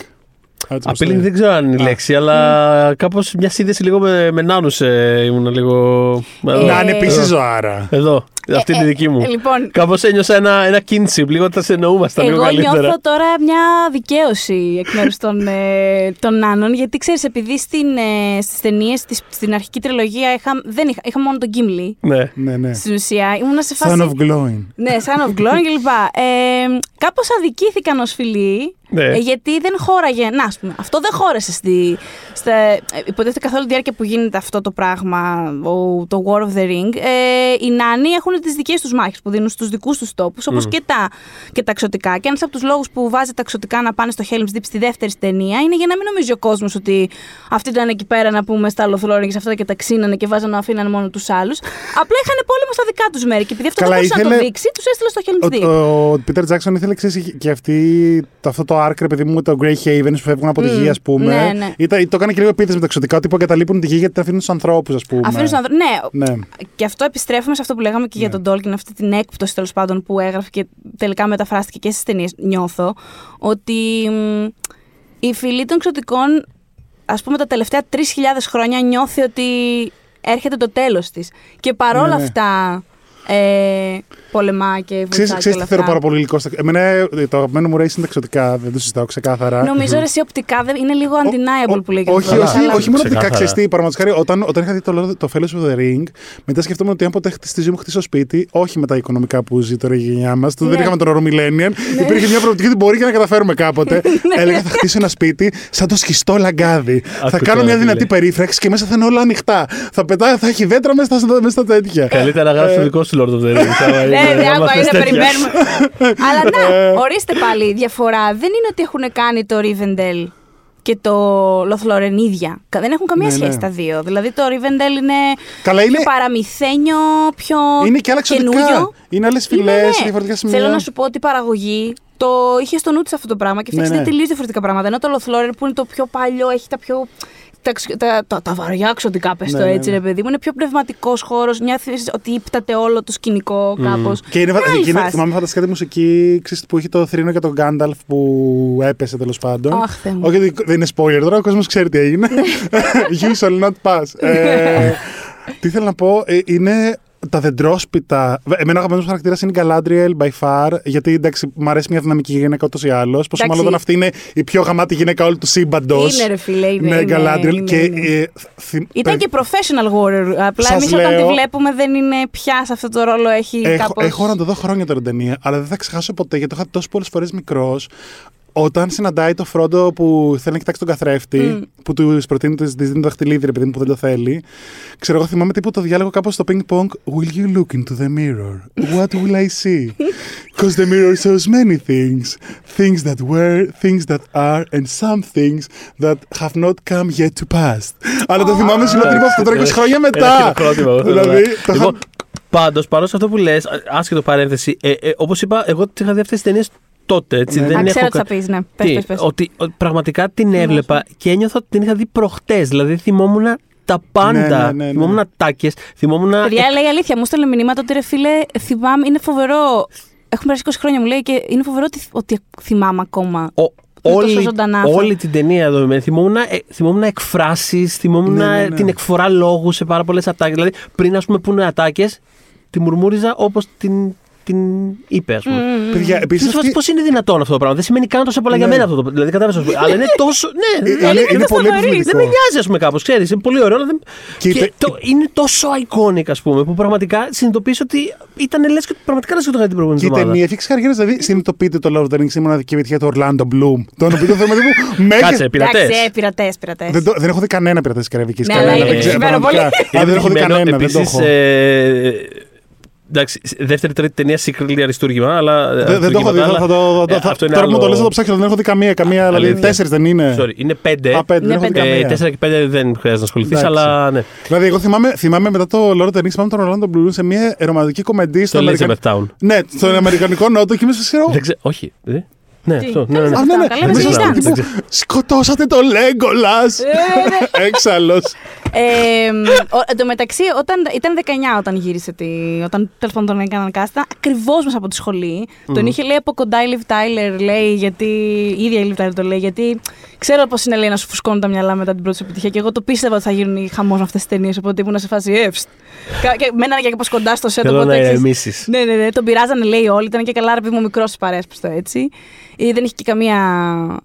Έτσι όπως Appealing το- δεν ξέρω αν είναι η Α. λέξη, αλλά κάπως μια σύνδεση λίγο με, με νάνους ε, ήμουν λίγο. Ε, Να είναι επίσης Εδώ. ζωάρα. Εδώ, αυτή είναι η δική μου. Ε, λοιπόν, Κάπως ένιωσα ένα, ένα kinship, λίγο όταν σε εννοούμασταν λίγο Εγώ καλύτερα. νιώθω τώρα μια δικαίωση εκ μέρους των, ε, των νάνων, γιατί ξέρεις, επειδή στην, ε, στις ταινίες, της- στην αρχική τριλογία είχα, δεν είχα, είχα μόνο τον Gimli. Ναι. Ναι, ναι. Στην ουσία ήμουν σε φάση. Son of glowing. Ναι, Son of Glowing κλπ. Ε, Κάπως αδικήθηκαν ως φιλοί. Ναι. Ε, γιατί δεν χώραγε. Να, ας πούμε, αυτό δεν χώρεσε στη. Στα, ε, υποτίθεται καθ' όλη τη διάρκεια που γίνεται αυτό το πράγμα, ο, το War of the Ring. Ε, οι Νάνοι έχουν τις δικές τους μάχες που δίνουν στους δικούς τους τόπους, όπως και, τα, και τα ξωτικά. Και ένας από τους λόγους που βάζει τα ξωτικά να πάνε στο Helm's Deep στη δεύτερη ταινία είναι για να μην νομίζει ο κόσμος ότι αυτοί ήταν εκεί πέρα να πούμε στα Lothloring και σε αυτά και τα ξύνανε και βάζανε να αφήνανε μόνο τους άλλους. Απλά είχαν πόλεμο στα δικά τους μέρη. Και επειδή αυτό Καλά, δεν μπορούσε να ήθελε- το δείξει, τους έστειλε στο Helm's Deep. Ο, ο Peter Jackson ήθελε ξέρεις, και αυτή, το, αυτό το arc, ρε παιδί μου, το Grey Havens που φεύγουν από τη γη, ας πούμε. ναι, ναι. Ήταν, το έκανε και λίγο επίθεση με τα εξωτικά, ότι εγκαταλείπουν τη γη γιατί την αφήνουν στους ανθρώπους, ας πούμε. Αφήνουν στους άνθρω- Ναι, Ναι. Και αυτό επιστρέφουμε σε αυτό που λέγαμε και για τον Tolkien, αυτή την έκπτωση τέλος πάντων που έγραφε και τελικά μεταφράστηκε και στις ταινίες. Νιώθω ότι μ, η φυλή των ξωτικών, ας πούμε, τα τελευταία 3.000 χρόνια νιώθει ότι έρχεται το τέλος της. Και παρόλα Ναι, ναι. αυτά ε, πολεμά και βοηθά Ξέρεις, και ξέρεις όλα τι θέλω αυτά. πάρα πολύ υλικό. στα- Εμένα ε, το αγαπημένο μου race είναι τα εξωτικά, δεν το συζητάω ξεκάθαρα. Νομίζω ρε, εσύ οπτικά δεν- είναι λίγο undeniable που λέγεται. Όχι, αυτό, όχι, αλλά- όχι μόνο οπτικά Ξεκάθαρα. ξεστή. Παραδείγματος χάρη, όταν, όταν είχα δει το, Lord- το Fellowship of the Ring, μετά σκεφτόμουν ότι αν ποτέ χτίσει τη ζωή μου χτίσω σπίτι, όχι με τα οικονομικά που ζει τώρα η γενιά μας, δεν Ναι. είχαμε τον όρο Millennium, υπήρχε μια προοπτική ότι μπορεί και να καταφέρουμε κάποτε. Ναι. Έλεγα θα χτίσω ένα σπίτι σαν το σχιστό λαγκάδι. θα Άκου κάνω τώρα, μια φίλε. δυνατή περίφραξη και μέσα θα είναι όλα ανοιχτά. Θα πετάει, θα έχει δέντρα μέσα στα, μέσα στα τέτοια. Καλύτερα να γράψει το δικό σου Lord of the Rings. άμα είναι- Ναι, ναι, άμα άμα θες είναι, τέτοια. περιμένουμε. Αλλά να, Ε. ορίστε πάλι η διαφορά. Δεν είναι ότι έχουν κάνει το Rivendell και το Lothloren ίδια. Κα- Δεν έχουν καμία Ναι, ναι. σχέση τα δύο. Δηλαδή το Rivendell είναι Καλά, είναι, πιο παραμυθένιο, πιο είναι και άλλα εξωτικά. καινούριο. Είναι άλλες Είναι, φυλές, ναι. διαφορετικά σημεία. Θέλω να σου πω ότι η παραγωγή το είχε στο νου της αυτό το πράγμα και Ναι, φτιάξτε ναι. τελείως διαφορετικά πράγματα. Ενώ το Lothloren που είναι το πιο παλιό, έχει τα πιο. Τα, ξ- τα, τα, τα βαριά ξωτικά, πε Ναι, το ναι, έτσι, ναι. ρε παιδί μου. Είναι πιο πνευματικός χώρος. Νιώθεις ότι ύπταται όλο το σκηνικό κάπως. Και είναι, Άλλη και είναι, φάση. θυμάμαι φανταστικά τη μουσική ξέρεις, που είχε το θρήνο για τον Γκάνταλφ που έπεσε τέλος πάντων. Αχ, Θεέ μου. Όχι, δεν- δεν είναι spoiler τώρα, ο κόσμος ξέρει τι έγινε. you shall not pass. ε, τι θέλω να πω, ε, είναι τα δεντρόσπιτα. Εμένα ο αγαπημένος χαρακτήρας είναι η Galadriel by far, γιατί εντάξει, μου αρέσει μια δυναμική γυναίκα ούτως ή άλλως. Πόσο Εντάξει. μάλλον όταν αυτή είναι η πιο γαμάτη γυναίκα όλου του σύμπαντος. Είναι ρε φίλε, είναι. Ναι, είναι, Galadriel. είναι, και, είναι. ε, θυ- Ήταν παι- και professional warrior. Απλά Σας εμείς όταν τη λέω- βλέπουμε δεν είναι πια σε αυτό το ρόλο. Έχει Έχω, κάπως... έχω να το δω χρόνια τώρα την ταινία, αλλά δεν θα ξεχάσω ποτέ γιατί το είχα δει τόσο πολλές φορές μικρός. Όταν συναντάει το Φρόντο που θέλει να κοιτάξει τον καθρέφτη, που του προτείνει τη δίνει το δαχτυλίδι, ρε παιδί μου, που δεν το θέλει. Ξέρω, εγώ θυμάμαι τύπου το διάλογο κάπως στο ping pong. Will you look into the mirror? What will I see? Because the mirror shows many things. Things that were, things that are, and some things that have not come yet to pass. Αλλά το θυμάμαι συλλογικά αυτό τώρα 20 χρόνια Ένα μετά. χειροκρότημα, εγώ θέλω Δηλαδή, να- το είχα- Λοιπόν, Πάντως, πάνω σε αυτό που λες, άσχετο παρένθεση, ε, ε, όπως είπα, εγώ τις είχα δει αυτές τις ταινίες τότε. Έτσι, Ναι. δεν Α, ξέρω έχω τι θα κα- πεις, ναι. Πες, Τι, πες, πες. Ότι ο- πραγματικά την έβλεπα και ένιωθα ότι την είχα δει προχτές. Δηλαδή θυμόμουν τα πάντα. Ναι, ναι, ναι, ναι. Θυμόμουν ατάκε. Θυμόμουν. Παιδιά, λέει αλήθεια. Μου στέλνε μηνύματα ότι ρε φίλε, θυμάμαι, είναι φοβερό. Έχουμε περάσει 20 χρόνια, μου λέει, και είναι φοβερό ότι, ότι θυμάμαι ακόμα. Ο, τόσο όλη, ζωντανά αυτό. όλη την ταινία εδώ με θυμόμουν, ε, θυμόμουν εκφράσεις, θυμόμουν Ναι, ναι, ναι. την εκφορά λόγου σε πάρα πολλές ατάκες. Δηλαδή πριν, ας πούμε, που είναι ατάκες, τη μουρμούριζα όπως την, την είπε, ας πούμε. Παιδιά, επίσης. Επίσης, Πώς είναι δυνατόν αυτό το πράγμα. Δεν σημαίνει καν τόσο πολλά για Ναι. μένα αυτό το πράγμα. Δηλαδή, κατάλαβες. αλλά είναι τόσο. Ναι, Ε, δηλαδή, είναι- είναι πολύ σταθερή. επιβλητικό. Δεν με νοιάζει, ας πούμε, κάπως. Ξέρεις, είναι πολύ ωραίο. Αλλά δεν... Και Και, είτε- το, είναι τόσο iconic, ας πούμε, που πραγματικά συνειδητοποίησα ότι ήταν λες και πραγματικά να σκοτώνει την προηγούμενη Και η εβδομάδα. ταινία έχει χαρακτήρα, δηλαδή συνειδητοποιείτε το Lord of the Rings είναι μοναδική επιτυχία του Orlando Bloom. Τον οποίο το θέμα μου μέχρι. Κάτσε, πειρατές. Εντάξει, ε, πειρατές, πειρατές. Δεν, το- δεν έχω δει κανένα πειρατές της Καραβική. Ναι, αλλά κανένα, είναι δεν ξέρω, καημένο πραγματικά. πολύ. Α, δεν έχω δει κανένα, δεν το έχω. Ε, εντάξει, δεύτερη, τρίτη ταινία secretly αριστούργημα, αλλά. Δεν, δεν το έχω δει. Θα, θα, το- Ε, θα- αυτό είναι τώρα που μου το άλλο- λες θα το ψάξω. Δεν έχω δει καμία. καμία δηλαδή, Αλήθεια. τέσσερις δεν είναι. Sorry, είναι πέντε. Α, πέντε, δεν Είναι έχω δει πέντε. Ε, καμία. τέσσερα και πέντε δεν χρειάζεται να ασχοληθείς, Εντάξει. αλλά ναι. Δηλαδή, εγώ θυμάμαι, θυμάμαι μετά το Lord of the Rings, θυμάμαι τον Orlando Bloom σε μια ρομαντική κομμεντή στο Το Αμερικανικό. Elizabeth Town. Ναι, στον Αμερικανικό Νότο και είμαι σε ξέρω. Δεν ξέρω. Όχι. Ε, Ναι, Τι, αυτό. τι Ναι, ναι, ναι. είναι Α, ναι, ναι. Καλά, Μέσα με στο Dance. τύπο, Δεν Σκοτώσατε το Λέγκολα! Έξαλλος. Ε, ο- εν τω μεταξύ, όταν, ήταν 19 όταν γύρισε τη. Όταν τέλος πάντων τον έκαναν κάστα, ακριβώς μέσα από τη σχολή. Τον είχε λέει από κοντά η Liv Tyler, λέει, γιατί. η ίδια η Liv Tyler το λέει, γιατί ξέρω πώς είναι λέει, να σου φουσκώνουν τα μυαλά μετά την πρώτη σου επιτυχία. Και εγώ το πίστευα ότι θα γίνουν χαμός με αυτές τις ταινίες. Οπότε ήμουν σε φάση εύστ. και μένανε και κάπως κοντά στο σετ. Θέλω να οπότε ξέρεις- ηρεμήσεις. ναι, ναι, ναι, τον πειράζανε λέει όλοι. Ήταν και καλά, ρε παιδί μου, μικρός τη παρέα το έτσι. Ή δεν είχε και καμία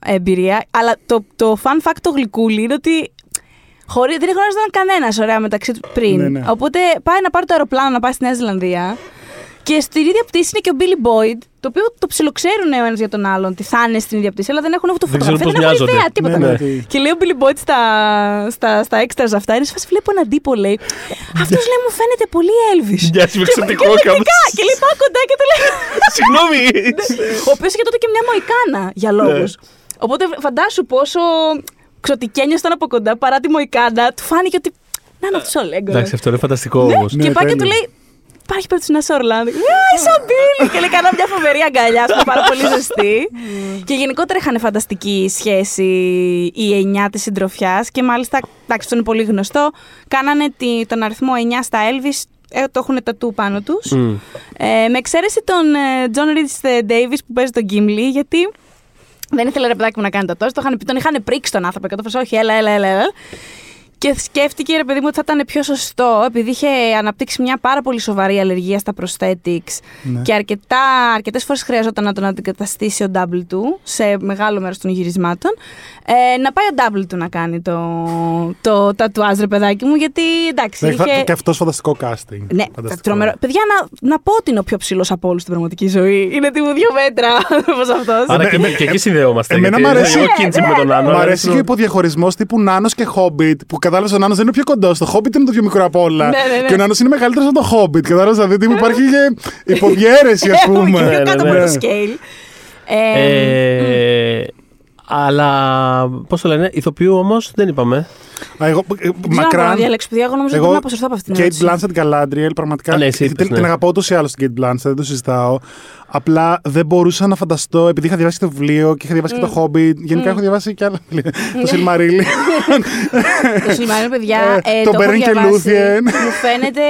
εμπειρία. Αλλά το, το fun fact το γλυκούλι είναι ότι Χωρί, δεν γνώριζαν κανένας ωραία μεταξύ του πριν. Ναι, ναι. Οπότε πάει να πάρει το αεροπλάνο να πάει στη Νέα Ζηλανδία. Και στην ίδια πτήση είναι και ο Billy Boyd, το οποίο το ψιλοξέρουν ο ένας για τον άλλον, τι θα είναι στην ίδια πτήση, αλλά δεν έχουν ούτε Δεν ξέρουν φωτογραφία, πώς δεν έχουν μοιάζονται. ιδέα, τίποτα. Ναι, ναι, τι- Και λέει ο Billy Boyd στα, στα, στα extras αυτά, είναι σε φάση βλέπω έναν τύπο, λέει. Αυτός λέει μου φαίνεται πολύ Elvis. Μοιάζει με Και- εξωτικό και κάπως. λογικά, Και λέει πάω κοντά και το λέει. Συγγνώμη. ο οποίος είχε τότε και μια μοϊκάνα για λόγους. Οπότε φαντάσου πόσο ξωτικένιο ήταν από κοντά παρά τη μοϊκάνα, του φάνηκε ότι. Να είναι αυτό ο Λέγκο. Εντάξει, αυτό είναι φανταστικό Ναι, όμως. και Ναι, πάει και του τέλειο. λέει. Υπάρχει περίπτωση να είσαι Ορλάνδο. Α, είσαι ο Μπίλ! και λέει: Κάνα μια φοβερή αγκαλιά, ας πούμε, πάρα πολύ ζεστή. και γενικότερα είχαν φανταστική σχέση οι 9 της συντροφιάς και μάλιστα, εντάξει, αυτό είναι πολύ γνωστό. Κάνανε τη- τον αριθμό 9 στα Elvis, ε, το έχουν τατού πάνω τους. Ε, με εξαίρεση τον ε, John Rhys Davis που παίζει τον Gimli, γιατί δεν ήθελε ρε παιδάκι μου να κάνει το τόσο. Το είχαν πει, τον είχαν πρίξει τον άνθρωπο. Και το φορές, όχι, έλα, έλα, έλα, έλα. Και σκέφτηκε ρε παιδί μου ότι θα ήταν πιο σωστό, επειδή είχε αναπτύξει μια πάρα πολύ σοβαρή αλλεργία στα prosthetics Ναι. και αρκετά, αρκετές φορές χρειαζόταν να τον αντικαταστήσει ο double του σε μεγάλο μέρος των γυρισμάτων, ε, να πάει ο double του να κάνει το, το τατουάζ ρε παιδάκι μου, γιατί εντάξει, Έχει είχε... Και αυτός φανταστικό casting. Ναι, Φανταστικό. τρομερό. Παιδιά, να, να πω ότι είναι ο πιο ψηλός από όλους στην πραγματική ζωή. Είναι τύπου δύο μέτρα όπω αυτός. Άρα και, και εκεί συνδεόμαστε. εμένα γιατί μ' αρέσει- Εγώ κίνηση με τον Άνω. Μου αλλά αρέσει και ο δεν- υποδιαχωρισμός τύπου Νάνος και Χόμπιτ. Που κατάλαβες ο Νάνος δεν είναι ο πιο κοντός. Το Χόμπιτ είναι το πιο μικρό από όλα. Ναι, ναι, ναι. Και ο Νάνος είναι μεγαλύτερος από το Χόμπιτ. Κατάλαβες δηλαδή τύπου υπάρχει και υποδιέρεση, ας Έχουμε και πούμε. πιο Ναι, κάτω ναι, από ναι. το scale. Ε, Ε, αλλά πώς το λένε, ηθοποιού όμως δεν είπαμε. Α, Εγώ, ε, δεν ξέρω να μακράν. διαλέξω, παιδιά. Εγώ νομίζω ότι Εγώ, πρέπει να αποσυρθώ από αυτήν την Kate ερώτηση. Blanchett Galadriel, πραγματικά. Α, ναι, εσύ την, είπες, ναι. την αγαπώ ούτως ή άλλως την Kate Blanchett, δεν το συζητάω. Απλά δεν μπορούσα να φανταστώ, επειδή είχα διαβάσει και το βιβλίο και είχα διαβάσει και το Hobbit. Γενικά έχω διαβάσει και άλλα βιβλία. Το Silmarillion. Το Σιλμάριο, παιδιά, Ε, ε, το το έχω Beren και διαβάσει. Luthien. Μου φαίνεται,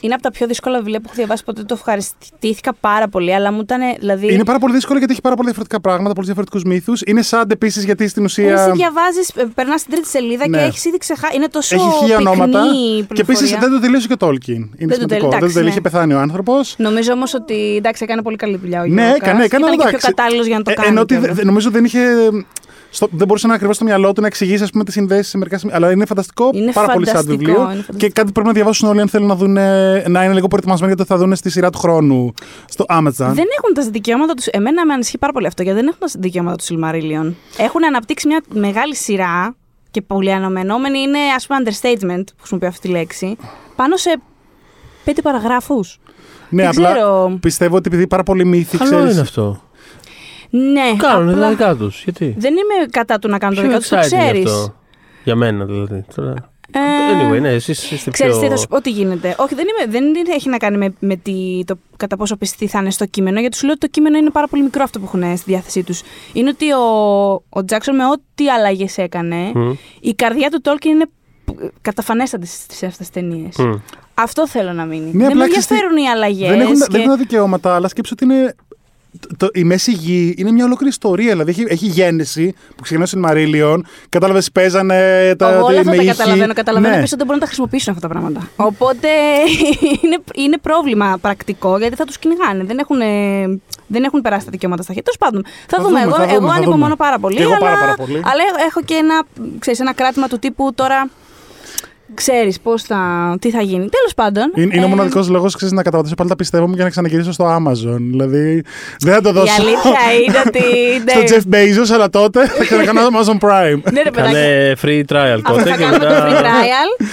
είναι από τα πιο δύσκολα βιβλία που έχω διαβάσει ποτέ. Το ευχαριστήθηκα πάρα πολύ, αλλά μου ήταν, δηλαδή... Είναι πάρα πολύ δύσκολο γιατί έχει πάρα πολλά διαφορετικά πράγματα, πολλούς διαφορετικούς μύθους. Είναι sad επίσης γιατί στην Εσύ ουσία. διαβάζεις, περνάς στην τρίτη σελίδα Ναι. και έχεις ήδη ξεχάσει. Είναι τόσο Έχει χίλια πυκνή ονόματα. η Και επίσης πληροφορία. δεν το τελείωσε και ο Tolkien. Είναι Δεν το σημαντικό. τελεί- Δεν το εντάξει, τελεί, ναι. είχε πεθάνει ο άνθρωπος. Νομίζω όμως ότι εντάξει, έκανε πολύ καλή δουλειά ο Ναι, Γιώργος. έκανε, έκανε. Ήταν και πιο εντάξει. κατάλληλος για να το Ε, κάνει. Ενώ ότι κιόλας. δε- νομίζω δεν είχε. Στο, δεν μπορούσε να ακριβώς στο μυαλό του να εξηγήσει ας πούμε, τις συνδέσεις σε μερικά σημεία. Αλλά είναι φανταστικό. Είναι πάρα πολύ σαν φανταστικό, βιβλίο. είναι φανταστικό. Και κάτι που πρέπει να διαβάσουν όλοι αν θέλουν να, δουν, να είναι λίγο προετοιμασμένοι γιατί θα δουν στη σειρά του χρόνου στο Amazon. Δεν έχουν τα δικαιώματα τους. Εμένα με ανησυχεί πάρα πολύ αυτό γιατί δεν έχουν τα δικαιώματα τους Silmarillion. Έχουν αναπτύξει μια μεγάλη σειρά και πολύ αναμενόμενη είναι ας πούμε understatement, που χρησιμοποιώ αυτή τη λέξη, πάνω σε πέντε παραγράφους. ναι, δεν απλά ξέρω. πιστεύω ότι επειδή πάρα πολλοί μύθοι Καλό ξέρεις, είναι αυτό. Ναι, Κάνουν απλά τα δικά τους. Γιατί; δεν είμαι κατά του να κάνω το Πιο δικό τους, το exciting ξέρεις. αυτό; Για μένα δηλαδή. Τώρα- Ε, Anyway, ναι, εσείς είστε Ξέρεις τι, πιο... θα σου πω τι γίνεται. Όχι, δεν, είμαι, δεν είναι- έχει να κάνει με, με τη, το κατά πόσο πιστοί θα είναι στο κείμενο, γιατί σου λέω ότι το κείμενο είναι πάρα πολύ μικρό αυτό που έχουν στη διάθεσή τους. Είναι ότι ο, ο Τζάξον με ό,τι αλλαγές έκανε, Μμ. η καρδιά του Τόλκιν είναι π- καταφανέστατη στις αυτές τις ταινίες. Μμ. Αυτό θέλω να μείνει. Ναι, δεν με απλά ξέρεις τι, ενδιαφέρουν οι αλλαγές. Δεν έχουν, δεν έχουν δικαιώματα, αλλά σκέψου ότι είναι. Το, το- η μέση γη είναι μια ολόκληρη ιστορία. Δηλαδή έχει, έχει γέννηση που ξεκινάει στην Μαρίλιον. Κατάλαβες, παίζανε τα. Εγώ όλα τη- αυτά με τα ήχη. καταλαβαίνω. Καταλαβαίνω Ναι. επίση ότι δεν μπορούν να τα χρησιμοποιήσουν αυτά τα πράγματα. Οπότε είναι, είναι πρόβλημα πρακτικό γιατί θα τους κυνηγάνε. Δεν έχουν, ε, δεν έχουν περάσει τα δικαιώματα στα χέρια. Τέλος πάντων, θα, Θα δούμε. δούμε, Εγώ, θα δούμε, εγώ θα ανυπομονώ δούμε. πάρα πολύ. Και εγώ αλλά, πάρα, πάρα πολύ. αλλά έχω και ένα, ξέρεις, ένα κράτημα του τύπου τώρα. Ξέρεις πώς θα. τι θα γίνει. Τέλος πάντων. Είναι, είναι ε, ο μοναδικός λόγος να καταβατήσω πάλι τα πιστεύω μου για να ξαναγυρίσω στο Amazon. Δηλαδή δεν θα το Η δώσω αλήθεια είναι ότι. στο ναι. Jeff Bezos, αλλά τότε θα ξανακάνω Amazon Prime. Ναι, ρε παιδάκι. Κάνε free trial Αυτό τότε θα και κάνουμε το free μετά... trial.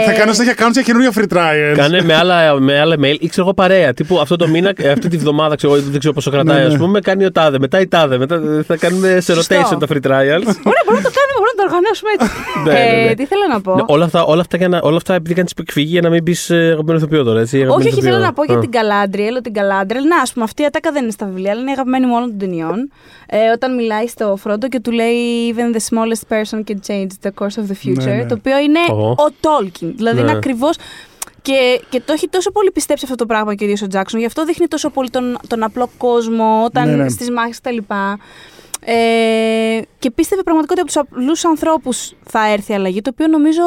Ε, θα κάνω συνέχεια accounts για καινούργια free trials. Κάνε με άλλα, με άλλα mail ή ξέρω εγώ παρέα. Τύπου αυτό το μήνα, ε, αυτή τη βδομάδα, ξέρω, εγώ, δεν ξέρω πόσο κρατάει, Ναι, ναι. α πούμε, κάνει ο τάδε. Μετά η τάδε. Μετά ε, θα κάνουμε σε Σωστό. rotation τα free trials. Ωραία, μπορούμε να το κάνουμε, μπορούμε να το οργανώσουμε έτσι. Ναι, ναι, ναι. Ε, Τι θέλω να πω; Ναι, όλα, αυτά, όλα, αυτά για να, όλα αυτά επειδή κάνεις εκφυγή για να μην πεις αγαπημένο ηθοποιό τώρα. Έτσι, Όχι, αγαπημένο όχι, θέλω ηθοποιό. να πω για Α. την Galadriel, ότι την Galadriel, να, ας πούμε, αυτή η ατάκα δεν είναι στα βιβλία, αλλά είναι η αγαπημένη μου όλων των ταινιών. Ε, όταν μιλάει στο Φρόντο και του λέει Even the smallest person can change the course of the future. Ναι, ναι. Το οποίο είναι Ω. ο Tolkien. Δηλαδή Ναι. είναι ακριβώ. Και, και το έχει τόσο πολύ πιστέψει αυτό το πράγμα και ο ίδιο ο Τζάξον. Γι' αυτό δείχνει τόσο πολύ τον, τον απλό κόσμο όταν Ναι, ναι. στις μάχες κτλ. Ε, και πίστευε πραγματικά ότι από τους απλούς ανθρώπους θα έρθει η αλλαγή, το οποίο νομίζω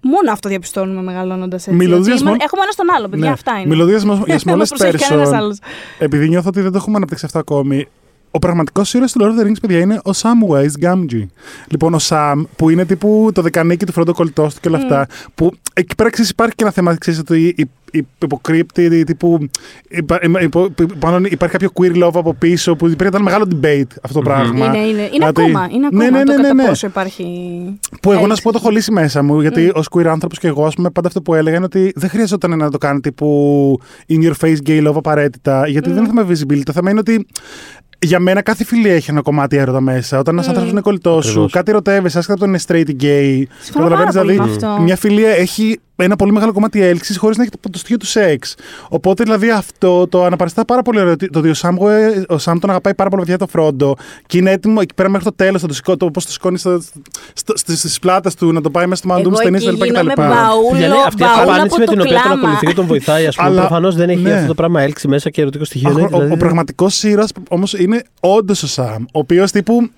μόνο αυτό διαπιστώνουμε μεγαλώνοντας έτσι. Μιλώντας Ότι για είμαστε- small- Έχουμε ένα στον άλλο, παιδιά, Ναι. αυτά είναι. Μιλώντας για small- για Δεν μας smallest προσέχει κανένας person, άλλος. επειδή νιώθω ότι δεν το έχουμε αναπτύξει αυτό ακόμη, ο πραγματικός ήρωας του Lord of the Rings, παιδιά, είναι ο Samwise Gamgee. Λοιπόν, ο Sam, που είναι τύπου το δεκανίκι του Φρόντο Κολλητός του και όλα αυτά, που εκεί πέρα ξέρεις, υπάρχει και ένα θέμα ξέρεις, ότι η, υποκρύπτει τύπου. υπα- υπο- πάνω υπάρχει κάποιο queer love από πίσω που υπήρχε ένα μεγάλο debate αυτό το πράγμα. Είναι, είναι, είναι Δηλαδή- ακόμα, είναι ακόμα Ναι, ναι, το ναι, ναι, κατά ναι. πόσο υπάρχει. Που εγώ να σου πω έτσι. το έχω λύσει μέσα μου, γιατί ως queer άνθρωπος και εγώ, ας πούμε, πάντα αυτό που έλεγα είναι ότι δεν χρειαζόταν να το κάνει τύπου in your face gay love απαραίτητα, γιατί δεν είναι θέμα visibility. Το θέμα είναι ότι για μένα κάθε φιλία έχει ένα κομμάτι έρωτα μέσα. Όταν ένας άνθρωπος είναι κολλητός σου, Ακριβώς. κάτι ερωτεύεσαι, άσχετα από το είναι straight ή gay. Συμφωνώ πάρα Καταλαβαίνεις, πολύ δηλαδή, με αυτό. μια φιλία έχει ένα πολύ μεγάλο κομμάτι έλξης χωρίς να έχει το, το στοιχείο του σεξ. Οπότε δηλαδή αυτό το αναπαριστά πάρα πολύ ωραίο. Το ότι ο Σάμ, ε, ο Σάμ τον αγαπάει πάρα πολύ βαθιά το Φρόντο και είναι έτοιμο εκεί πέρα μέχρι το τέλος. Το, σηκώ- το πώς το σηκώνεις στις πλάτες του, να το πάει μέσα στο μαντούμ Εγώ στενή εκεί κτλ. γίνομαι μπαούλο, Για ναι, αυτή η μπαούλο απάντηση από με το την οποία τον κλάμα. ακολουθεί και τον βοηθάει, ας πούμε. Αλλά- Προφανώς δεν έχει ναι. αυτό το πράγμα έλξη μέσα και ερωτικό στοιχείο. Αχ, ναι, ο, δηλαδή- ο πραγματικός ήρωας όμως είναι όντως ο Σαμ. Ο οποίος τύπου.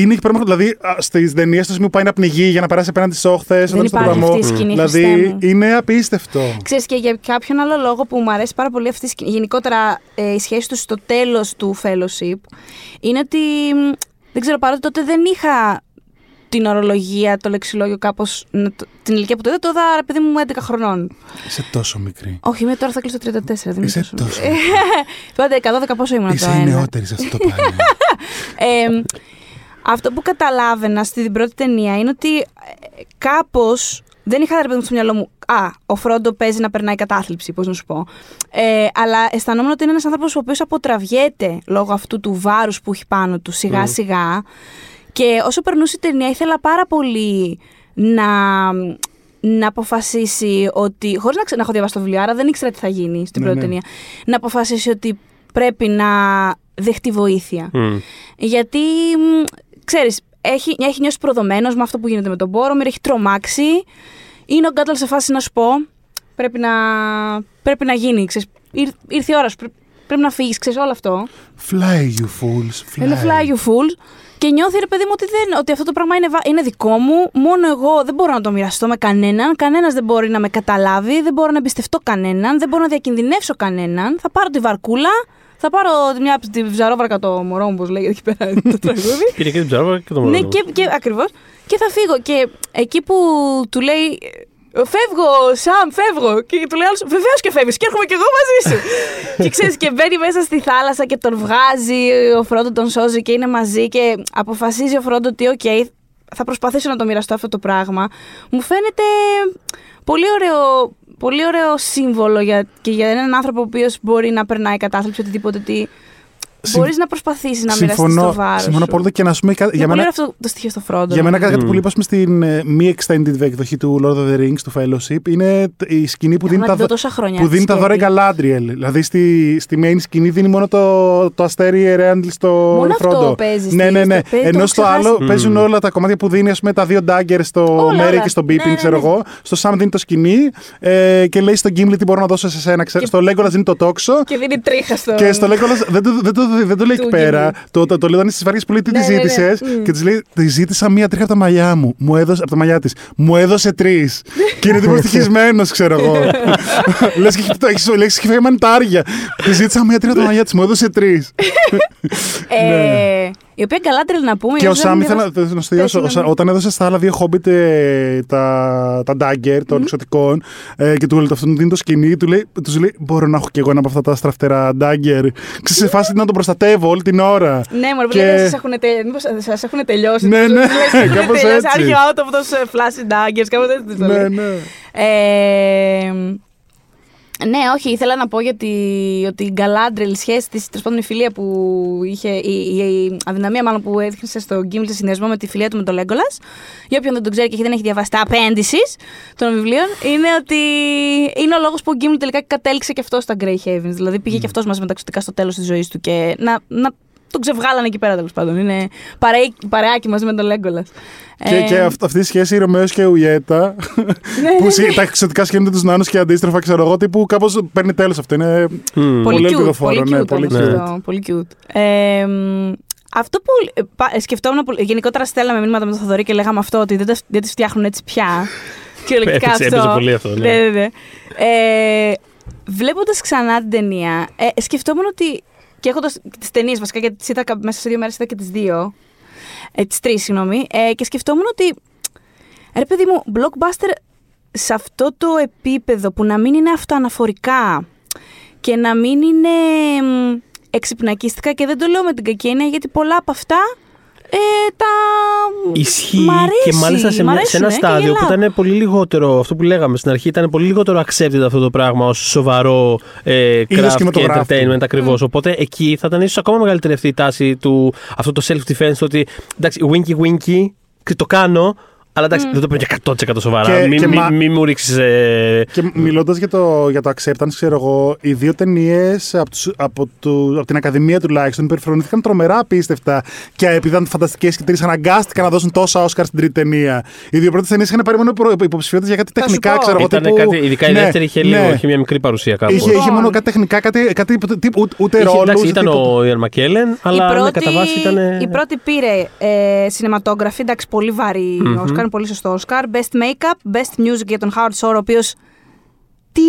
Είναι εκεί πέρα, δηλαδή στις ταινίες τους σημείο που πάει να πνιγεί για να περάσει απέναντι στι όχθες. Δεν υπάρχει αυτή η σκηνή, Δηλαδή Χριστέ μου. είναι απίστευτο. Ξέρεις και για κάποιον άλλο λόγο που μου αρέσει πάρα πολύ αυτή η σκηνή, γενικότερα ε, η σχέση τους στο τέλος του fellowship, είναι ότι, μ, δεν ξέρω, παρότι τότε δεν είχα την ορολογία, το λεξιλόγιο κάπως, να το- την ηλικία που το είδα, το είδα, ρε παιδί μου, 11 χρονών. Είσαι τόσο μικρή. Όχι, είμαι τώρα θα κλείσω 34, δεν είμαι Είσαι τόσο. τόσο. Τότε 12 πόσο ήμουν Είσαι το η ένα. νεότερη σε αυτό το πράγμα. Ε, αυτό που καταλάβαινα στην πρώτη ταινία είναι ότι ε, κάπως δεν είχα ρε παιδί μου στο μυαλό μου. Α, ο Φρόντο παίζει να περνάει κατάθλιψη, πώς να σου πω. Ε, αλλά αισθανόμουν ότι είναι ένας άνθρωπος ο οποίος αποτραβιέται λόγω αυτού του βάρους που έχει πάνω του σιγά σιγά. Και όσο περνούσε η ταινία, ήθελα πάρα πολύ να, να αποφασίσει ότι. χωρίς να, ξε- να έχω διαβάσει το βιβλίο, άρα δεν ήξερα τι θα γίνει στην Ναι, πρώτη ναι. ταινία. Να αποφασίσει ότι πρέπει να δεχτεί βοήθεια. Μμ. Γιατί, μ, ξέρεις, έχει, έχει νιώσει προδομένος με αυτό που γίνεται με τον Μπόρομιρ, έχει τρομάξει. Είναι ο Γκάτλ σε φάση να σου πω, πρέπει να, πρέπει να γίνει, ξέρεις, Ήρ- ήρθε η ώρα σου, πρέ- πρέπει να φύγεις, ξέρεις, όλο αυτό. Fly you fools. Fly. Είναι fly you fools. Και νιώθει ρε παιδί μου ότι, δεν, ότι αυτό το πράγμα είναι, βα- είναι δικό μου. Μόνο εγώ δεν μπορώ να το μοιραστώ με κανέναν. Κανένας δεν μπορεί να με καταλάβει. Δεν μπορώ να εμπιστευτώ κανέναν. Δεν μπορώ να διακινδυνεύσω κανέναν. Θα πάρω τη βαρκούλα. Θα πάρω μια τη ψαρόβαρκα το μωρό μου, όπως λέγεται εκεί πέρα το τραγούδι. Πήρε και την ψαρόβαρκα και το μωρό. ναι, και, και ακριβώς. Και θα φύγω. Και εκεί που του λέει. Φεύγω, Σαμ, φεύγω. Και του λέει άλλος, Βεβαίως και φεύγεις. Και έρχομαι κι εγώ μαζί σου. και ξέρεις, και μπαίνει μέσα στη θάλασσα και τον βγάζει. Ο Φρόντο τον σώζει και είναι μαζί. Και αποφασίζει ο Φρόντο ότι, οκ, θα προσπαθήσω να το μοιραστώ αυτό το πράγμα. Μου φαίνεται πολύ ωραίο, πολύ ωραίο σύμβολο για, και για έναν άνθρωπο ο οποίος μπορεί να περνάει κατάθλιψη οτιδήποτε. Ότι Συμ- μπορείς να προσπαθήσεις να μοιραστείς το Συμφωνώ, βάρος. συμφωνώ πολύ και να σου πούμε κα- Για για πολύ μένα, ωραίο αυτό το στοιχείο στο Φρόντο. για μένα κάτι Mm. που λείπει ας πούμε, στην ε, μη extended εκδοχή του Lord of the Rings, του Fellowship, είναι τ- η σκηνή που Έχω δίνει να τα, τη δω δω- τόσα χρόνια. που δίνει τα δώρα η σκέτη. Galadriel. Δηλαδή στη, στη main σκηνή δίνει μόνο το, το αστέρι Ερέαντλ στο Μόνο αυτό Frodo. παίζει Ναι, στη- ναι, ναι. στο- παίζει, το Ενώ έχω στο ξεχάσει. άλλο Mm. παίζουν όλα τα κομμάτια που δίνει ας πούμε, τα δύο dagger στο Όλα, Μέρι όλα. και στο Ναι, Beeping, ναι, ξέρω ναι. εγώ. Στο Sam δίνει το σκηνή ε, και λέει στον Gimli τι μπορώ να δώσω σε σένα. Ξέρω. Και- Στο Legolas δίνει το τόξο. Και δίνει τρίχα στο. Και στο Legolas δεν το, δεν το, δεν το λέει Του εκεί πέρα. Gimli. Το, το, το, λέει όταν είναι στι βαριέ που λέει τι Ναι, τη ναι, ναι. ζήτησες. Μμ. Και της λέει: Τη ζήτησα μία τρίχα από τα μαλλιά μου. Μου έδωσε, από τα μαλλιά της. Μου έδωσε τρεις. και είναι τύπος ευτυχισμένος, ξέρω εγώ. Λες και έχει- έχεις λέξει και φεύγει μανιτάρια. Τη ζήτησα μία τρίχα από τα μαλλιά της. Μου έδωσε τρεις. Ε, η οποία Galadriel να πούμε. ναι. και ο ίσως δεν Σάμ, είναι ήθελα δώσει- να- να σου τελειώσω. Πες, ο Σα- ναι. Όταν έδωσε στα άλλα δύο χόμπιτ ε, τα, τα dagger των εξωτικών ε, και του αυτόν δίνει το σκηνή, του λέει, τους λέει: Μπορώ να έχω κι εγώ ένα από αυτά τα στραφτερά dagger. Ξέρεις, σε φάση να τον προστατεύω όλη την ώρα. Ναι, μωρέ, Και- και... λέει, σας έχουν, τε... μήπως σας έχουν τελειώσει. Ναι, τους- ναι, τους λες, «Έχουν κάπως τελειώσει, έτσι. Are you out of those uh, flashy daggers, κάπως έτσι τους το ναι, λέει. ναι. Ε, ναι, όχι, ήθελα να πω γιατί ότι η Galadriel, η σχέση της, τέλος πάντων η φιλία που είχε, η, η, η αδυναμία μάλλον που έδειξε στο Gimli σε συνδυασμό με τη φιλία του με τον Legolas, για όποιον δεν τον ξέρει και δεν έχει διαβάσει τα απέντησης των βιβλίων, είναι ότι είναι ο λόγος που ο Gimli τελικά κατέληξε και αυτός στα Grey Havens. Δηλαδή πήγε και αυτός μαζί με τα εξωτικά στο τέλος της ζωής του και να, να τον ξεβγάλανε εκεί πέρα τέλος πάντων. Είναι παρεή, παρεάκι μαζί με τον Legolas. Και, Ε, και αυ- αυτή η σχέση η Ρωμαίο και Ουιέτα, ναι, που ναι, συ- τα εξωτικά σχένονται τους νάνους και αντίστροφα, ξέρω εγώ, τύπου κάπως παίρνει τέλος αυτό. Είναι Μμ. Πολύ Πολύ cute, ελπιδοφόρο, πολύ ναι, cute, πολύ πολύ cute. cute. Πολύ cute. Ε, μ, αυτό που ε, πα- ε, σκεφτόμουν, πολύ- γενικότερα στέλναμε μήνυματα με τον Θοδωρή και λέγαμε αυτό, ότι δεν, τα, δεν τις φτιάχνουν έτσι πια. Κυριολεκτικά Έπαιζε- αυτό. έπαιζε πολύ αυτό, ναι. ναι, ναι, ναι. Ε, βλέποντας ξανά την ταινία, ε, σκεφτόμουν ότι, και έχοντας τις ταινίες βασικά, γιατί τις είδα κα- μέσα σε δύο μέρες είδα και τις δύο, ε, τις τρεις, συγγνώμη, ε, και σκεφτόμουν ότι, ρε παιδί μου, blockbuster σε αυτό το επίπεδο που να μην είναι αυτοαναφορικά και να μην είναι μ, εξυπνακίστικα και δεν το λέω με την κακή έννοια γιατί πολλά από αυτά ε, τα... Ισχύει Μ' αρέσει, και μάλιστα σε, μ' μια- σε ένα αρέσουνε και στάδιο που γελάω. ήταν πολύ λιγότερο, αυτό που λέγαμε στην αρχή, ήταν πολύ λιγότερο accepted αυτό το πράγμα ως σοβαρό ε, craft και κινηματογράφου. entertainment ακριβώς. Οπότε εκεί θα ήταν ίσως ακόμα μεγαλύτερη αυτή η τάση του αυτό το self-defense, το ότι εντάξει, winky winky, και το κάνω, αλλά εντάξει, δεν το παίρνω και 100% σοβαρά. Και- μην, και μην, μα- μην μου ρίξεις. Ε, Και μιλώντας για το, για το acceptance, ξέρω εγώ, οι δύο ταινίες από, τους- από, του- από την Ακαδημία τουλάχιστον υπερφρονήθηκαν τρομερά απίστευτα. Και επειδή ήταν φανταστικές και τρεις, αναγκάστηκαν να δώσουν τόσα Όσκαρ στην τρίτη ταινία. Οι δύο πρώτες ταινίες είχαν πάρει μόνο υποψηφιότητες για κάτι Θα σου τεχνικά, πω. ξέρω εγώ. ήταν τύπου- κάτι, ειδικά η Ναι, δεύτερη είχε, ναι. λίγο, είχε μια μικρή παρουσία κάπου. Είχε, είχε Λοιπόν. μόνο κάτι τεχνικά, κάτι, κάτι τύπου, ούτε, ούτε Είχε, ρόλους, εντάξει, ήταν τίποτα. ο Ιαν Μακέλεν, αλλά ναι, κατά βάση ήταν. η πρώτη πήρε ε, cinematography, εντάξει, πολύ βαρύ Μμμ. Όσκαρ, πολύ σωστό Όσκαρ. Best Makeup, Best Music για τον Howard Shore, ο οποίος τι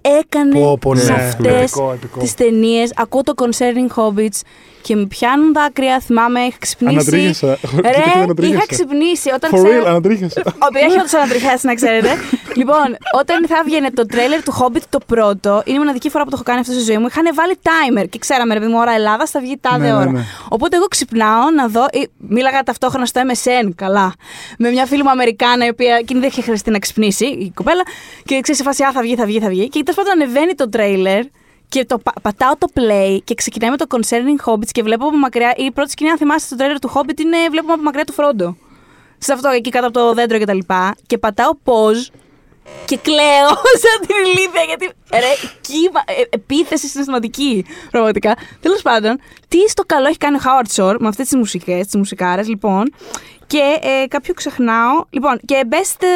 έκανε Πω, πω, ναι. σε Ναι, αυτέ επικό, επικό. τις ταινίες. Ακούω το Concerning Hobbits και με πιάνουν δάκρυα. Θυμάμαι, είχα ξυπνήσει. Ανατρίχιασα. Κοίτα, κοίτα, Ρε, ανατρίχιασα. είχα ξυπνήσει όταν For ξέρω. real, ανατρίχιασα. Ο οποίος έχει όντω ανατριχιάσει, να ξέρετε. λοιπόν, όταν θα έβγαινε το τρέλερ του Hobbit το πρώτο, είναι η μοναδική φορά που το έχω κάνει αυτό στη ζωή μου, είχαν βάλει timer και ξέραμε, ρε παιδί μου, ώρα Ελλάδας θα βγει τάδε Ναι, ναι, ώρα. ναι. Οπότε εγώ ξυπνάω να δω. ε, Μίλαγα ταυτόχρονα στο MSN, καλά. Με μια φίλη μου Αμερικάνα, η οποία εκείνη δεν είχε χρειαστεί να ξυπνήσει, η κοπέλα. Και ξέρεις, σε φάση, Α, θα βγει, θα βγει, θα βγει. Και τέλος πάντων ανεβαίνει το τρέιλερ και το πα- πατάω το play και ξεκινάει με το Concerning Hobbits και βλέπω από μακριά. Η πρώτη σκηνή, αν θυμάστε, στο τρέιλερ του Hobbit είναι βλέπουμε από μακριά του Φρόντο. Σε αυτό εκεί κάτω από το δέντρο κτλ. Και, και πατάω pause και κλαίω σαν την ηλίθεια γιατί ρε, κύμα, ε, επίθεση συναισθηματική πραγματικά. Τέλος πάντων, τι στο καλό έχει κάνει ο Howard Shore με αυτές τις μουσικές, τις μουσικάρες λοιπόν και ε, κάποιο ξεχνάω, λοιπόν και best ε,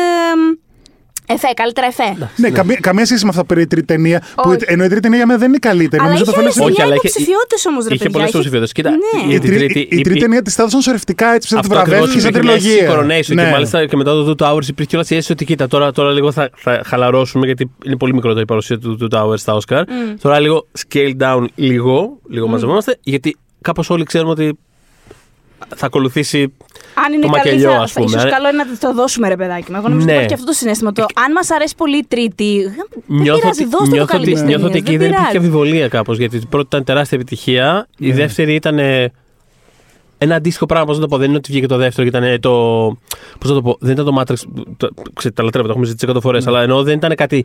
εφέ, καλύτερα εφέ. Ναι, καμία, καμία σχέση με αυτό που πήρε η τρίτη ταινία. Που, Όχι. ενώ η τρίτη ταινία για μένα δεν είναι καλύτερη. Αλλά Νομίζω το είχε φαίνεται Όχι, 9 αλλά είχε- υποψηφιότητες όμως ρε είχε παιδιά. πολλές υποψηφιότητες. Κοίτα, Ναι. η- Η, την τρί- τρίτη- η, η είπε- τρίτη ταινία τη έδωσαν σορευτικά έτσι ψηλά τη Αυτό ακριβώς βραβεύτηκε σαν υπήρχε μια αίσθηση τριλογία. coronation και μάλιστα και μετά το Two Towers υπήρχε κιόλας η αίσθηση ότι κοίτα τώρα, τώρα λίγο θα, θα χαλαρώσουμε γιατί είναι πολύ μικρότερη η παρουσία του Two Towers στα Oscar. Τώρα λίγο scale down λίγο, λίγο μαζευόμαστε γιατί κάπως όλοι ξέρουμε ότι θα ακολουθήσει Αν είναι το καλή, μακελιό, θα, ας θα, πούμε. ίσως καλό είναι να το δώσουμε ρε παιδάκι μου. Εγώ νομίζω Ναι. ότι υπάρχει και αυτό το συνέστημα. Το, αν μας αρέσει πολύ η τρίτη, δεν Νιώθω πειράζει, ότι, δώστε το νιώθω, ότι, καλύτερες νιώθω ότι ταινίες, εκεί δεν υπήρχε πειράζει. αμφιβολία κάπως γιατί η πρώτη ήταν τεράστια επιτυχία, η δεύτερη ήταν ε, ένα αντίστοιχο πράγμα, πώς να το πω, δεν είναι ότι βγήκε το δεύτερο και ήταν ε, το, πώς να το πω, δεν ήταν το Matrix, το, ξέρετε, τα λατρεύω, το έχουμε ζητήσει 100 φορές, αλλά ενώ δεν ήταν κάτι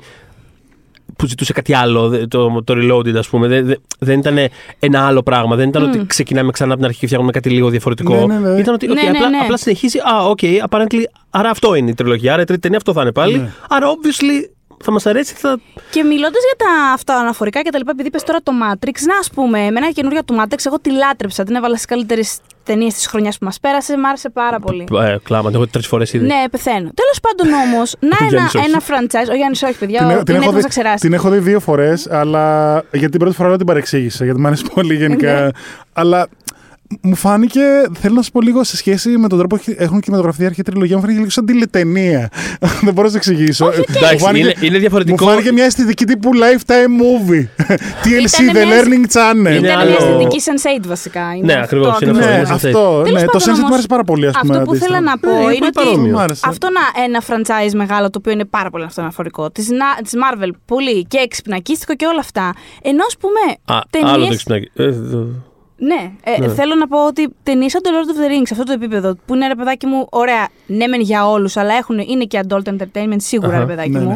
που ζητούσε κάτι άλλο, δε- το, το Reloaded ας πούμε, δεν, δεν- δεν ήταν ένα άλλο πράγμα, δεν ήταν ότι ξεκινάμε ξανά από την αρχή και φτιάχνουμε κάτι λίγο διαφορετικό. Ναι, ναι, ναι. Ήταν ότι Ναι, okay, ναι, απλά, ναι. απλά συνεχίζει, α, OK, apparently, άρα αυτό είναι η τριλογία, άρα η τρίτη ταινία αυτό θα είναι πάλι, Ναι. άρα obviously θα μας αρέσει, θα, Και μιλώντας για τα αυτοαναφορικά και τα λοιπά, επειδή είπες τώρα το Matrix, να ας πούμε, με ένα καινούργια του Matrix, εγώ τη λάτρεψα. Την έβαλα στις καλύτερες ταινίες της χρονιάς που μας πέρασε. Μ' άρεσε πάρα πολύ. Ε, κλάμα, το έχω τρεις φορές ήδη. Ναι, πεθαίνω. Τέλος πάντων όμως, να ένα, Γιάννης όχι. ένα franchise. Ο Γιάννης όχι, παιδιά. Την, ο- έχω- την, είναι έχω έτοιμος δει, να ξεράσει. την έχω δει δύο φορές, αλλά γιατί την πρώτη φορά δεν την παρεξήγησα, γιατί μου αρέσει πολύ γενικά. Ναι. αλλά μου φάνηκε, θέλω να σας πω λίγο σε σχέση με τον τρόπο που έχουν κινηματογραφηθεί η αρχή τριλογία, μου φάνηκε λίγο σαν τηλεταινία. δεν μπορώ να το εξηγήσω. Όχι, οκ. Μου Εντάξει, φάνηκε- είναι, είναι διαφορετικό. Μου φάνηκε μια αισθητική τύπου lifetime movie. TLC, Ήτανε The μια- Learning Channel. Είναι Ήταν άλλο- μια αισθητική Sense8 βασικά. Είναι Ναι, αυτό ακριβώς, είναι ακριβώς. αυτό, Ναι, είναι αυτό. Τέλος Ναι, το πάντων Sense8 μου όμως, άρεσε πάρα πολύ, ας πούμε. Αυτό που αντίστοιχα. θέλω να πω Ναι, είναι είναι ότι παρόμοιο. Μου άρεσε. αυτό να, ένα franchise μεγάλο το οποίο είναι πάρα πολύ αυτοαναφορικό. Της της Marvel πολύ και εξυπνακίστικο και όλα αυτά. Ενώ ας πούμε. Α, ταινίες- άλλο το εξυπνάκι. Ε, το- Ναι, ε, θέλω να πω ότι ταινίες σαν το Lord of the Rings, σε αυτό το επίπεδο, που είναι ρε παιδάκι μου, ωραία, ναι, μεν για όλους, αλλά έχουν, είναι και adult entertainment σίγουρα, Αχα. ρε παιδάκι Ναι, μου. ναι.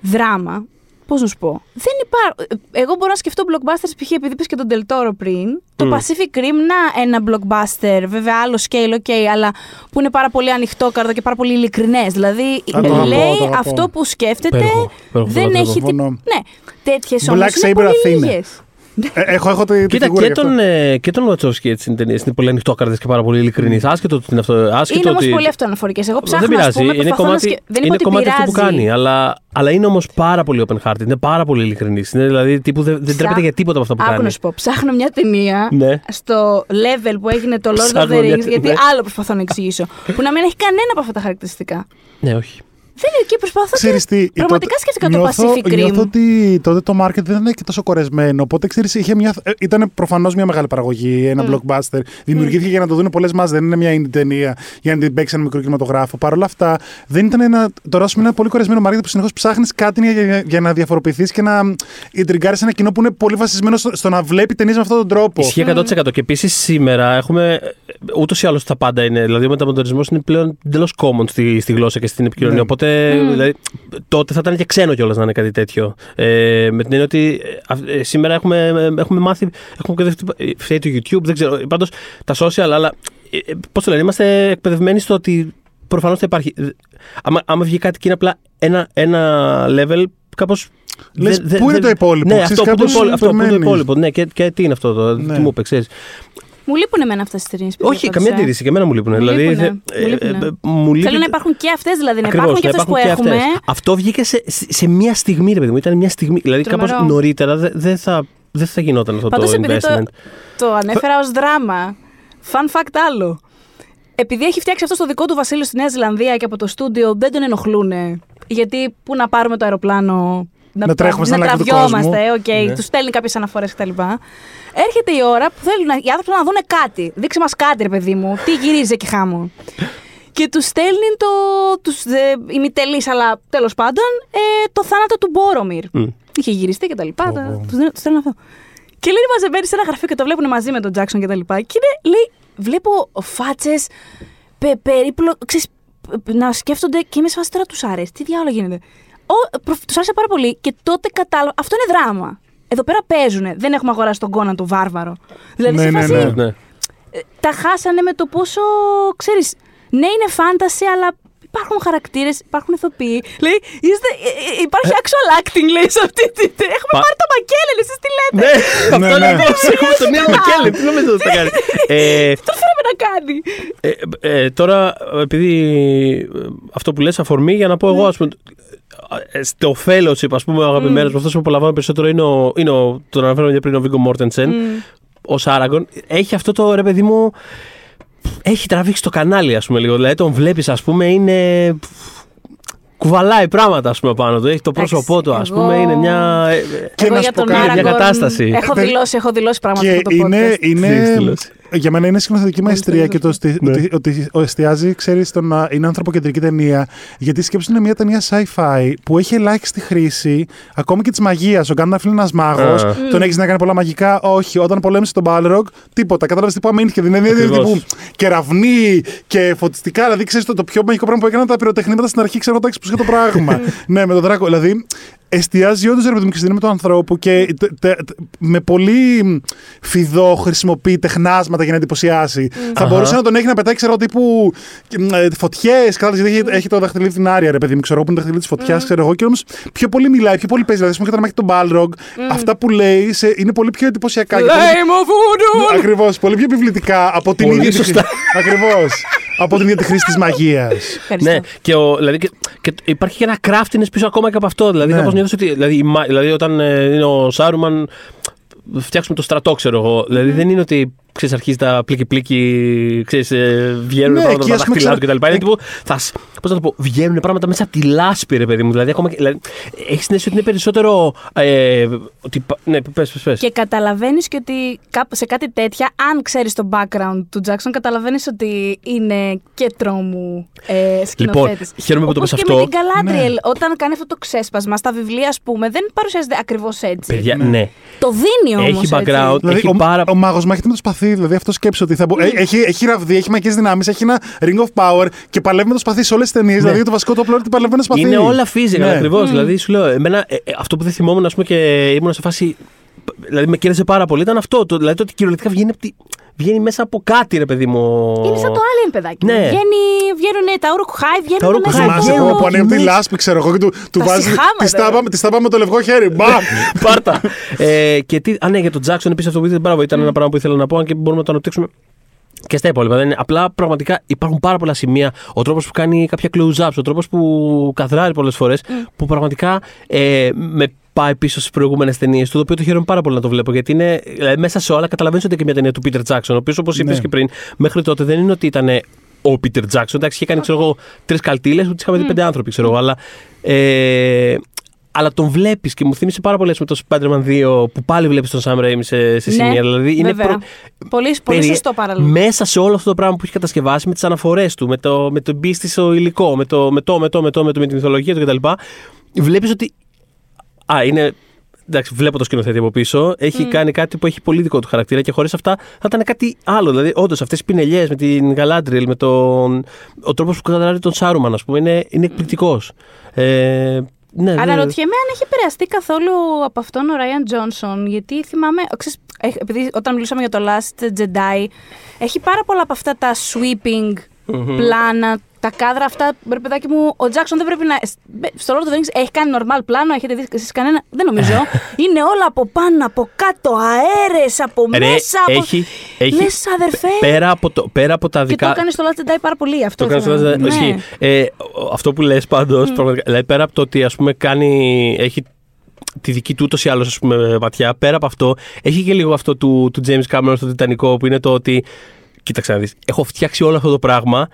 Δράμα. Πώς να σου πω. Δεν υπάρχει. Εγώ μπορώ να σκεφτώ blockbusters π.χ. επειδή πες και τον Del Toro πριν. Το Pacific Rim να ένα blockbuster. Βέβαια, άλλο scale, ok, αλλά που είναι πάρα πολύ ανοιχτό καρδό και πάρα πολύ ειλικρινές. Δηλαδή, Α, το αγαπώ, λέει το αγαπώ. αυτό που σκέφτεται. Υπέροχο, υπέροχο, το δεν λατρεύω. έχει. Τι... Συμφωνώ. Ναι, τέτοιες όμως. Black είναι Saber πολύ Athena. λίγες. Ε, έχω, έχω τη, τη Κοίτα, φιγούρα και γι' αυτό. τον, ε, και τον Wachowski έτσι είναι ταινίες. Είναι πολύ ανοιχτόκαρδες και πάρα πολύ ειλικρινείς. Άσχετο ότι είναι αυτό. Άσχετο Είναι όμως ότι... πολύ αυτοαναφορικέ. Εγώ ψάχνω δεν να πειράζει. πούμε, είναι προσπαθώ να κομμάτι, σκε... Δεν είναι είπα ότι κομμάτι αυτό πειράζει. που κάνει. Αλλά, αλλά είναι όμως πάρα πολύ open hearted. Είναι πάρα πολύ ειλικρινής. Είναι δηλαδή τύπου δεν, δεν Ψά- τρέπεται για τίποτα από αυτά που Άκου κάνει. να σου πω, ψάχνω μια ταινία Ναι. στο level που έγινε το Lord of Ψάχνω the μια Rings, τε- γιατί ναι. άλλο προσπαθώ να εξηγήσω. που να μην έχει κανένα από αυτά τα χαρακτηριστικά. Ναι, όχι. Δεν είναι εκεί, προσπαθώ. και- Ξέρεις τι, Πραγματικά τότε- σκέφτηκα το νιώθω- Pacific Rim. Νιώθω ότι τότε το market δεν ήταν και τόσο κορεσμένο. Οπότε ξέρεις, είχε μια, ε, ήταν προφανώς μια μεγάλη παραγωγή, ένα blockbuster. Δημιουργήθηκε για να το δουν πολλές μας, δεν είναι μια indie ταινία για να την παίξει ένα μικρό κινηματογράφο. Παρ' όλα αυτά, δεν ήταν ένα. Τώρα, ας πούμε, ένα πολύ κορεσμένο market που συνεχώς ψάχνεις κάτι για, για, για να διαφοροποιηθείς και να τριγκάρει ένα κοινό που είναι πολύ βασισμένο στο, στο να βλέπει ταινίες με αυτόν τον τρόπο. Ισχύει 100%. Και επίσης σήμερα έχουμε. Ούτως ή άλλως τα πάντα είναι. Δηλαδή ο μεταμονταρισμό είναι πλέον εντελώς common στη, στη γλώσσα και στην επικοινωνία. Ναι. Οπότε δηλαδή, τότε θα ήταν και ξένο κιόλας να είναι κάτι τέτοιο. Ε, με την έννοια ότι ε, αυ- ε, σήμερα έχουμε, ε, έχουμε μάθει. Έχουμε εκπαιδευτεί. ε, Φταίει το YouTube, δεν ξέρω. Πάντως τα social, αλλά. Πώς το λένε, είμαστε εκπαιδευμένοι στο ότι προφανώς θα υπάρχει. Ε, Άμα, άμα βγει κάτι και είναι απλά ένα, ένα level, κάπως. Λες, πού είναι το υπόλοιπο, Ναι, ξέρεις, αυτό, που, είναι το κάπως υπόλοιπο, αυτό που είναι το περιμένεις. υπόλοιπο. Ναι, και, και τι είναι αυτό το. Ναι. Τι μου είπες, ξέρεις. Μου λείπουν εμένα αυτές τις ταινίες. Όχι, καμία αντίρρηση. Και εμένα μου λείπουν. Μου Δηλαδή, λείπουνε, θε- μου ε, λείπουνε. ε, μου λείπει- Θέλω να υπάρχουν και αυτές, δηλαδή να Ακριβώς, υπάρχουν και να αυτές που υπάρχουν και έχουμε. αυτές. Αυτό βγήκε σε, σε μία στιγμή, ρε παιδί μου. Ήταν μια στιγμή. Δηλαδή, Τρομερό. κάπως νωρίτερα δεν δεν θα, δεν θα γινόταν αυτό Πάντως το επειδή το, investment. το ανέφερα ως δράμα. Fun fact άλλο. Επειδή έχει φτιάξει αυτό στο δικό του βασίλειο στη Νέα Ζηλανδία και από το στούντιο δεν τον ενοχλούν. Γιατί πού να πάρουμε το αεροπλάνο. Να τρέχουμε να στην άκρη του τραβιόμαστε, κόσμου. οκ, Ναι. τους στέλνει κάποιες αναφορές κτλ. Έρχεται η ώρα που θέλουν να- οι άνθρωποι να δουν κάτι. Δείξε μας κάτι, ρε παιδί μου. Τι γυρίζει εκεί χάμω. Και τους στέλνει το. Τους, ε, ημιτελή, αλλά τέλος πάντων, ε, το θάνατο του Μπόρομιρ. Μμ. Είχε γυριστεί και τα λοιπά. Πω, τα- πω. Τους, δίνω- τους στέλνω αυτό. Και λέει μαζεμένοι σε ένα γραφείο και το βλέπουν μαζί με τον Jackson και τα λοιπά. Και είναι, λέει, βλέπω φάτσες πε, περίπλο, ξέρεις, π- να σκέφτονται και είμαι σε φάση τώρα τους άρεσε. Τι διάλογο γίνεται. Τους άρεσε πάρα πολύ και τότε κατάλαβα. Αυτό είναι δράμα. Εδώ πέρα παίζουνε. Δεν έχουμε αγοράσει τον Κόναν το βάρβαρο. Δηλαδή Ναι, σε ναι, φάση, ναι. Ναι. ε, τα χάσανε με το πόσο, ξέρεις, ναι είναι φάνταση, αλλά υπάρχουν χαρακτήρες, υπάρχουν ηθοποιοί. Λέει, είστε, ε, ε, υπάρχει actual acting, λέει, σε αυτή την... Έχουμε Πα- πάρει το Μακέλεν, εσείς τι λέτε; Ναι, αυτό Ναι, είναι ναι. απόψε. Έχουμε τον νέο Μακέλε. Τι νομίζω ότι θα κάνει; Ε, Τι το φέραμε να κάνει. Ε, ε, τώρα, επειδή ε, αυτό που λες αφορμή, για να πω εγώ, ας πούμε, ε, στο fellowship, ας πούμε, ο αγαπημένος μου, αυτός που απολαμβάνω περισσότερο είναι, ο, είναι ο, τον αναφέραμε για πριν, ο Βίγκο Μόρτενσεν, ο Σάραγκον. Έχει αυτό το, ρε παιδί μου, έχει τραβήξει το κανάλι, ας πούμε, λίγο. Δηλαδή, τον βλέπεις, ας πούμε, είναι... Κουβαλάει πράγματα, ας πούμε, πάνω του. Έχει το πρόσωπό του, ας εγώ- πούμε, είναι μια... ε, ε, Και Εγώ να για σου πω τον κάτι, μια Άραγκορν κατάσταση. Έχω Ε, δηλώσει, έχω δηλώσει πράγματα Και αυτό το είναι, podcast. Τι έχεις είναι, δηλώσει; για μένα είναι σκηνοθετική μαεστρία και το ότι, Ναι. ότι, ότι εστιάζει, ξέρεις, στο να είναι ανθρωποκεντρική ταινία. Γιατί σκέψου είναι μια ταινία sci-fi που έχει ελάχιστη χρήση ακόμη και της μαγείας. Ο Γκάνταλφ είναι ένας μάγος. Α. Τον έχεις να κάνει πολλά μαγικά. Όχι. Όταν πολέμησε τον Balrog, τίποτα. Κατάλαβες τι πάμε και δηλαδή Ακριβώς. τύπου κεραυνοί και φωτιστικά. Δηλαδή, ξέρεις το, το πιο μαγικό πράγμα που έκαναν τα πυροτεχνήματα στην αρχή, ξέρω εγώ το το πράγμα. ναι, με τον Δράκο. Δηλαδή, εστιάζει όντως ρε παιδί μου και στη δύναμη του ανθρώπου και τε- τε- τε- με πολύ φιδό χρησιμοποιεί τεχνάσματα για να εντυπωσιάσει. Θα Αχα. μπορούσε να τον έχει να πετάξει, ξέρω εγώ, τύπου φωτιές. Κατάλαβε, γιατί έχει, έχει το δαχτυλίδι την άρια, ρε παιδί μου, ξέρω εγώ, που είναι το δαχτυλίδι της φωτιάς, ξέρω εγώ. Και όμως πιο πολύ μιλάει, πιο πολύ παίζει. Δηλαδή, ας πούμε, όταν μάχει τον Balrog, αυτά που λέει σε, είναι πολύ πιο εντυπωσιακά. και πολύ- Λέιμο βούντου! Ακριβώς, πολύ πιο επιβλητικά από την Πολύ ίδια. τη σωστά. χρήση- Ακριβώς. από την ίδια τη χρήση της μαγείας. Ευχαριστώ. Ναι, και, ο, δηλαδή, και, και υπάρχει και ένα craftiness πίσω ακόμα και από αυτό. Δηλαδή, Ναι. κάπως νιώθω ότι. Δηλαδή, η μα- δηλαδή όταν ε, είναι ο Σάρουμαν, φτιάξουμε το στρατό, ξέρω εγώ. Δηλαδή, δεν είναι ότι ξέρεις, αρχίζει τα πλήκη-πλήκη, ξέρεις, ε, βγαίνουν Ναι, πράγματα εκεί, από τα ας πούμε, δάχτυλά του κτλ. ξέρω- Είναι τύπου, θα, σ- πώς να το πω, βγαίνουν πράγματα μέσα από τη λάσπη, ρε παιδί μου. Δηλαδή, ακόμα και, δηλαδή, έχεις την αίσθηση ότι είναι περισσότερο. Ε, ότι, πα- ναι, πες, πες, πες. Και καταλαβαίνεις και ότι κάπου σε κάτι τέτοια, αν ξέρεις το background του Jackson, καταλαβαίνεις ότι είναι και τρόμου ε, σκηνοθέτης. Λοιπόν, χαίρομαι που το Όπως πες και αυτό. με την Galadriel, Ναι. όταν κάνει αυτό το ξέσπασμα στα βιβλία, ας πούμε, δεν παρουσιάζεται ακριβώς έτσι. Παιδιά, ναι. Το δίνει όμως. Έχει background. Δηλαδή, Έχει ο, πάρα- ο μάγος μάχεται με το σπαθί. Δηλαδή, αυτό σκέψει ότι θα μπο... ε, έχει, έχει ραβδί, έχει μαγικές δυνάμεις, έχει ένα ring of power και παλεύει με το σπαθί σε όλες τις ταινίες. Δηλαδή, το βασικό του όπλο είναι ότι παλεύει με ένα σπαθί. Ναι. Είναι όλα physical Ναι. ακριβώς. Δηλαδή, σου λέω, εμένα, ε, ε, αυτό που δεν θυμόμουν, ας πούμε, και ήμουν σε φάση. Δηλαδή, με κέρδισε πάρα πολύ ήταν αυτό. Το, δηλαδή, το ότι κυριολεκτικά βγαίνει, από τη- βγαίνει μέσα από κάτι, ρε παιδί μου. Είναι σαν το Alien, παιδάκι. Ναι. μου. Βγαίνει, βγαίνουν τα Uruk-hai, βγαίνουν Τα Uruk-hai μέσα Θυμάσαι από... βγαίνουν που, που ανέβει τη Ναι. λάσπη, ξέρω εγώ, και του, του Τα βάζει. συχάματα. Της στάβα, της στάβα με το λευκό χέρι. Μπαμ! Πάρτα. ε, και τι, α, ναι, για τον Τζάξον επίσης αυτό που είπατε, μπράβο, ήταν ένα πράγμα που ήθελα να πω, αν και μπορούμε να το αναπτύξουμε και στα υπόλοιπα. Δεν είναι. Απλά πραγματικά υπάρχουν πάρα πολλά σημεία. Ο τρόπος που κάνει κάποια close-ups, ο τρόπος που καθράρει πολλές φορές, που πραγματικά ε, με πάει πίσω στις προηγούμενες ταινίες του, το οποίο το χαίρομαι πάρα πολύ να το βλέπω. Γιατί είναι δηλαδή, μέσα σε όλα καταλαβαίνεις ότι είναι και μια ταινία του Peter Jackson, ο οποίος όπως είπες Ναι. και πριν, μέχρι τότε δεν είναι ότι ήταν ο Πίτερ Τζάξον. Εντάξει, είχε κάνει ξέρω εγώ τρεις καλτήλες που τι είχαμε δει Mm. πέντε άνθρωποι, ξέρω εγώ. Αλλά, ε, αλλά τον βλέπεις και μου θύμισε πάρα πολύ με το Spider-Man 2 που πάλι βλέπεις τον Sam Raimi σε, σε Ναι, σημεία. δηλαδή είναι βέβαια. Πολύ, πολύ περι- σωστό παραλίγο. Μέσα σε όλο αυτό το πράγμα που έχει κατασκευάσει, με τις αναφορές του, με το, με το μπίστη στο υλικό, με το, με το, με το, με το, με, το, με τη μυθολογία του κτλ. Βλέπεις ότι. Α, είναι. Εντάξει, βλέπω το σκηνοθέτη από πίσω. Έχει κάνει κάτι που έχει πολύ δικό του χαρακτήρα και χωρίς αυτά θα ήταν κάτι άλλο. Δηλαδή, όντως, αυτές οι πινελιές με την Γαλάντριελ, με τον. Ο τρόπος που καταλάβει τον Σάρουμαν, ας πούμε, είναι, είναι εκπληκτικός. Ε, ναι, ναι. Αναρωτιέμαι αν έχει επηρεαστεί καθόλου από αυτόν ο Ράιαν Τζόνσον. Γιατί θυμάμαι. Ξέρεις, έχ- επειδή όταν μιλούσαμε για το Last Jedi, έχει πάρα πολλά από αυτά τα sweeping πλάνα, τα κάδρα αυτά. Ρε παιδάκι μου, ο Τζάξον δεν πρέπει να. Στο Lord of the Rings έχει κάνει normal πλάνο, έχετε δει εσείς κανένα; Δεν νομίζω. Είναι όλα από πάνω, από κάτω, αέρες, από Ρε, μέσα. Από... έχει, έχει, Λες, αδερφέ. Πέρα από, το, πέρα από τα Και δικά. το έκανε στο Last Jedi πάρα πολύ αυτό. Το κάνει ήθελα να- στο Ισχύει. Ναι. Ε, ο- αυτό που λες πάντως, πραγματικά, δηλαδή πέρα από το ότι ας πούμε κάνει, έχει τη δική του ούτως ή άλλως ας πούμε ματιά, πέρα από αυτό, έχει και λίγο αυτό του, του James Cameron στο Τιτανικό που είναι το ότι, κοίταξε να δεις, έχω φτιάξει όλο αυτό το πράγμα,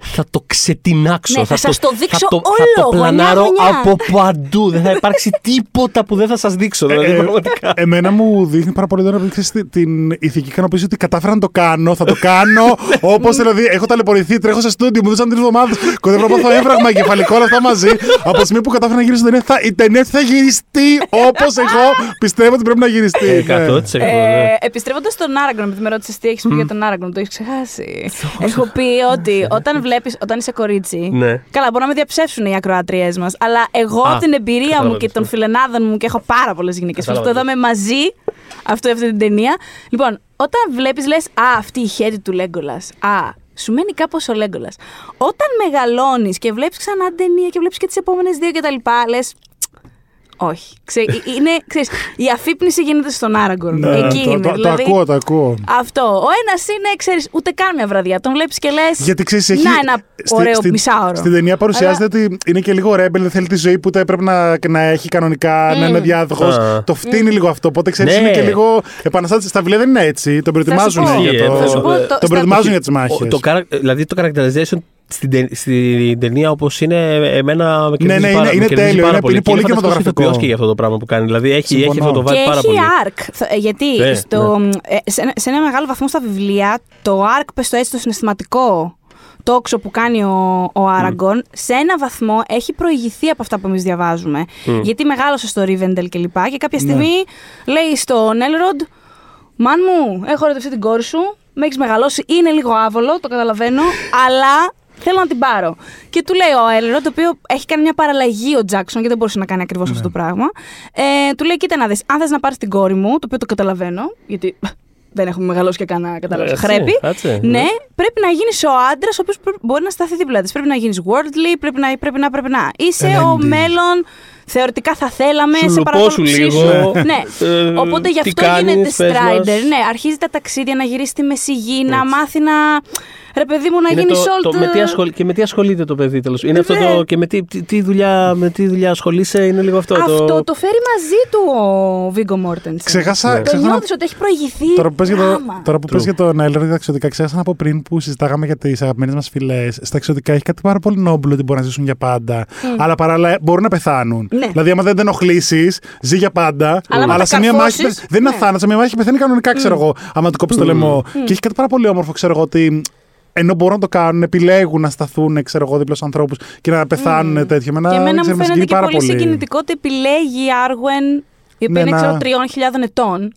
θα το ξετινάξω. Ναι, θα σας το δείξω θα το, όλο, θα το πλανάρω γωνιά-γωνιά. από παντού. Δεν θα υπάρξει τίποτα που δεν θα σας δείξω. Δηλαδή, Ε, πραγματικά. Εμένα μου δείχνει πάρα πολύ τώρα ξέρεις, τη- την ηθική ικανοποίηση ότι κατάφερα να το κάνω. Θα το κάνω όπως δηλαδή έχω ταλαιπωρηθεί, τρέχω σε στούντιο, μου δώσαν τρεις εβδομάδες. Κοντεύω να πάθω έμφραγμα, κεφαλικό, όλα αυτά μαζί. Από τη στιγμή που κατάφερα να γυρίσω την ταινία, θα, η ταινία θα γυριστεί όπως εγώ πιστεύω ότι πρέπει να γυριστεί. Ε, ναι. 100%. ναι. Ε, Επιστρέφοντας στον Άραγκον, επειδή με ρώτησες τι έχεις πει για τον Άραγκον, το έχεις ξεχάσει. Έχω πει ότι όταν βλέπεις, όταν είσαι κορίτσι. Ναι. Καλά, μπορεί να με διαψεύσουν οι ακροατριές μας, αλλά εγώ Α, από την εμπειρία κατάλαβα μου και τι των θες. φιλενάδων μου, και έχω πάρα πολλές γυναίκες φίλε Κατάλαβα που τι είδαμε μαζί αυτό, αυτή την ταινία. Λοιπόν, όταν βλέπεις, λες, Α, αυτή η χέρι του Λέγκολας. Α, σου μένει κάπως ο Λέγκολας. Όταν μεγαλώνεις και βλέπεις ξανά ταινία και βλέπεις και τις επόμενες δύο κτλ. Λες. Όχι. Ξέ, είναι, ξέρεις, η αφύπνιση γίνεται στον Άραγκον. Ναι, Εκεί το, είναι. το, το δηλαδή, ακούω, το ακούω. Αυτό. Ο ένας είναι, ξέρεις, ούτε καν μια βραδιά. Τον βλέπεις και λες. Γιατί ξέρεις, έχει. Να ένα στη- ωραίο στη- μισάωρο. Στην ταινία παρουσιάζεται ότι είναι και λίγο ρέμπελ, δεν θέλει τη ζωή που τα έπρεπε να, να έχει κανονικά, να είναι διάδοχος. Α. Το φτύνει λίγο αυτό. Οπότε ξέρεις, Ναι. είναι και λίγο επαναστάτηση. Στα βιβλία δεν είναι έτσι. Τον προετοιμάζουν πω. για Ε, το. θα σου πω, το- Τον στα- προετοιμάζουν για τις Ο- μάχες. Το, χαρα- δηλαδή το characterization στην, τε- στην ταινία όπως είναι, εμένα με κερδίζει ναι, πάρα, είναι- με είναι κερδίζει τέλειο, πάρα είναι- πολύ. είναι Και πολύ φανταστικός κινηματογραφικό. Ηθοποιός και για αυτό το πράγμα που κάνει. Δηλαδή έχει, έχει Συμφωνώ. αυτό το vibe Και πάρα έχει πολύ. arc. Θ- ε, Γιατί Ναι, στο, ε, σε, ένα, σε ένα μεγάλο βαθμό στα βιβλία, το arc, πες το έτσι, το συναισθηματικό τόξο που κάνει ο, ο Άραγκον, σε ένα βαθμό έχει προηγηθεί από αυτά που εμείς διαβάζουμε. Γιατί μεγάλωσε στο Rivendell και λοιπά και κάποια στιγμή λέει στον Elrond, Μαν μου, έχω ερωτευτεί την κόρη σου, με έχεις μεγαλώσει, είναι λίγο άβολο, το καταλαβαίνω, αλλά θέλω να την πάρω. Και του λέει ο Έλερο, το οποίο έχει κάνει μια παραλλαγή ο Τζάξον, γιατί δεν μπορούσε να κάνει ακριβώς αυτό το πράγμα. Ε, του λέει: Κοίτα να δεις, αν θες να πάρεις την κόρη μου, το οποίο το καταλαβαίνω, γιατί δεν έχουμε μεγαλώσει και κανένα κατάλαβες. Έτσι, Χρέπει. έτσι, ναι, ναι. πρέπει να γίνεις ο άντρας ο οποίος μπορεί να σταθεί δίπλα της. Πρέπει να γίνεις worldly, πρέπει να, πρέπει να, πρέπει να. Είσαι ο Ενέντη. μέλλον. Θεωρητικά θα θέλαμε, Σου σε λουπώσου παρακολουθήσω. λίγο. ναι. Ε, Οπότε γι' τι αυτό κάνεις, γίνεται πες μας. Strider. Ναι, αρχίζει τα ταξίδια να γυρίσει στη Μεσηγή, να Έτσι. μάθει να. Ρε παιδί μου, να Είναι γίνει το, salt. το, με τι ασχολ, και με τι ασχολείται το παιδί τέλος. Είναι αυτό Ναι. το. και με τι, τι, τι δουλειά, με τι δουλειά ασχολείσαι, είναι λίγο αυτό. Αυτό το, το φέρει μαζί του ο Βίγκο Μόρτενσεν. Ξέχασα. Το ξέχασα να- νιώθεις ότι έχει προηγηθεί. Τώρα που πες για, το, πράγμα. τώρα που πες για τον Έλερο για τα εξωτικά, ξέχασα να πω πριν που συζητάγαμε για τις αγαπημένες μας φυλές. Στα εξωτικά έχει κάτι πάρα πολύ νόμπλο ότι μπορεί να ζήσουν για πάντα. Αλλά παράλληλα μπορούν να πεθάνουν. Ναι. Δηλαδή, άμα δεν την ενοχλήσει, ζει για πάντα. Αλλά άμα τα σε μια μάχη. καρφώσεις, Δεν είναι ναι. αθάνατο, σε μια μάχη πεθαίνει κανονικά, ξέρω εγώ, άμα του κόψεις το λαιμό. Και έχει κάτι πάρα πολύ όμορφο, ξέρω εγώ, ότι ενώ μπορούν να το κάνουν, επιλέγουν να σταθούν ξέρω εγώ, δίπλα στους ανθρώπους και να πεθάνουν τέτοιο. Εμένα, Και εμένα ξέρω, μου με φαίνεται συγκινεί και πάρα πολύ συγκινητικό ότι επιλέγει η Άργουεν, η οποία Ναι, είναι να- ξέρω τριών χιλιάδων ετών,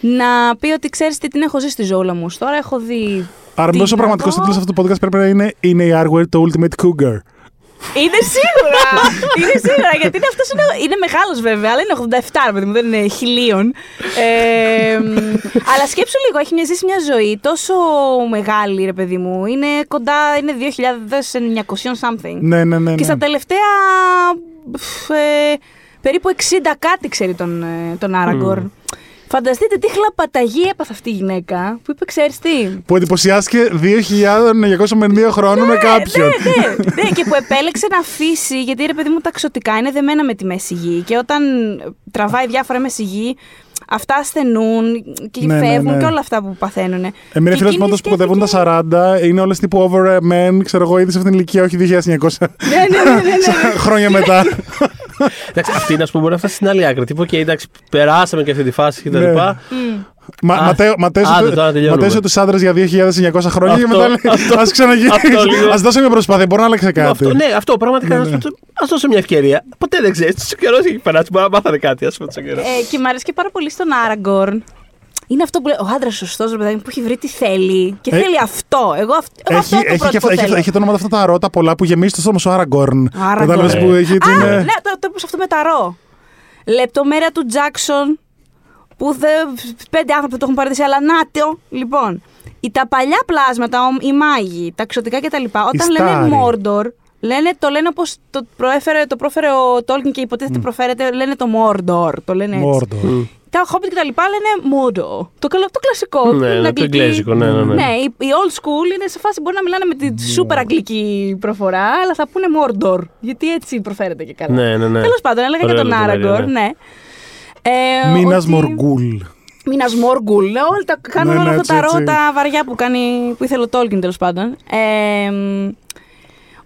να πει ότι ξέρεις τι την έχω ζήσει στη ζώουλα μου. Τώρα έχω δει. Άρα, τι μήπως ο να πραγματικό δω. τίτλο αυτού του podcast πρέπει να είναι Είναι η Arware το Ultimate Cougar. Είναι σίγουρα! είναι σίγουρα, γιατί είναι αυτός είναι, είναι μεγάλος βέβαια, αλλά είναι 87, ρε παιδί μου, δεν είναι χιλίων. Ε, μ, αλλά σκέψου λίγο, έχει μια ζήσει μια ζωή τόσο μεγάλη, ρε παιδί μου. Είναι κοντά, είναι 2.900 something. Ναι, ναι, ναι. ναι. Και στα τελευταία πφ, ε, περίπου 60 κάτι ξέρει τον, ε, τον Άραγκορν. Φανταστείτε τι χλαπαταγή έπαθε αυτή η γυναίκα που είπε, ξέρεις τι; Που εντυπωσιάστηκε 2.902 χρόνων με κάποιον. Ναι, ναι, ναι, και που επέλεξε να αφήσει, γιατί ρε παιδί μου τα ξωτικά είναι δεμένα με τη μέση γη. Και όταν τραβάει διάφορα μέση γη, αυτά ασθενούν και Ναι, ναι, φεύγουν ναι. και όλα αυτά που παθαίνουν. Εμένα φίλο μου όντως που κοντεύουν τα 40 είναι όλες τύπου over ε, men, ξέρω εγώ, ήδη σε αυτήν την ηλικία, όχι 2900 ναι, ναι, ναι, ναι, ναι. χρόνια μετά. Εντάξει, αυτή να σου πω μπορεί να φτάσει στην άλλη άκρη. Τύπου, και εντάξει, περάσαμε και αυτή τη φάση κτλ. Ναι. Μμ. Μα, Α, ματέω, ματέω, άντε, τώρα τελειώνουμε. ματέω τους άντρε για 2.900 χρόνια και Αυτό, μετά λέει, αυτό, ας ξαναγίνει. αυτό λίγο. Ας δώσω μια προσπάθεια, μπορεί να αλλάξει κάτι. Αυτό, ναι, αυτό πραγματικά. Ναι, ναι. Α δώσω μια ευκαιρία. Ποτέ δεν ξέρεις. Τι καιρός έχει περάσει. Μπορεί να μάθανε κάτι, ας πούμε, τόσο καιρός. Ε, και μου αρέσει και πάρα πολύ στον Άραγκορν. Είναι αυτό που λέει ο άντρας σωστός, ρε παιδάκι μου, που έχει βρει τι θέλει. Και Ε, θέλει αυτό. Εγώ, αυ- εγώ Έχει, αυτό το έχει, πρώτο και που αυτά- έχει, θέλω. έχει το όνομα αυτά τα ρώτα πολλά που γεμίζει το στόμα σου Άραγκορν. Άραγκορν. Κατάλαβες που Ε. έχει έτσι. Α, είναι- ναι, το, το είπες αυτό με τα ρο. Λεπτομέρεια του Τζάξον που δε, πέντε άνθρωποι το έχουν παρατήσει, αλλά να το. Λοιπόν, οι, τα παλιά πλάσματα, ο- οι μάγοι, τα ξωτικά κτλ. Όταν λένε στάροι. Mordor, λένε, το λένε όπως το, προέφερε, το πρόφερε ο Τόλκιν και υποτίθεται προφέρεται, λένε το Mordor. Το λένε έτσι. Μόρντο. Τα Hobbit και τα λοιπά λένε Mordor. Το, καλο- το κλασικό. Ναι, την ναι, το αγγλική- εγγλέζικο, ναι, ναι, ναι. Ναι, η, η old school είναι σε φάση μπορεί να μιλάνε με τη super αγγλική προφορά, αλλά θα πούνε Mordor. Γιατί έτσι προφέρεται και καλά. Ναι, ναι, ναι. Τέλος πάντων, έλεγα Ωραία για τον λεπτομέρεια, Άραγκορ, ναι. ναι. Ε, Μίνας ότι- Μοργκούλ. Μίνας Μόργκουλ. Ναι, Όλα τα κάνουν Ναι, όλα ναι, αυτά τα έτσι, έτσι. ρώτα βαριά που, κάνει, που ήθελε ο Τόλκιν τέλος πάντων. Ε, μ,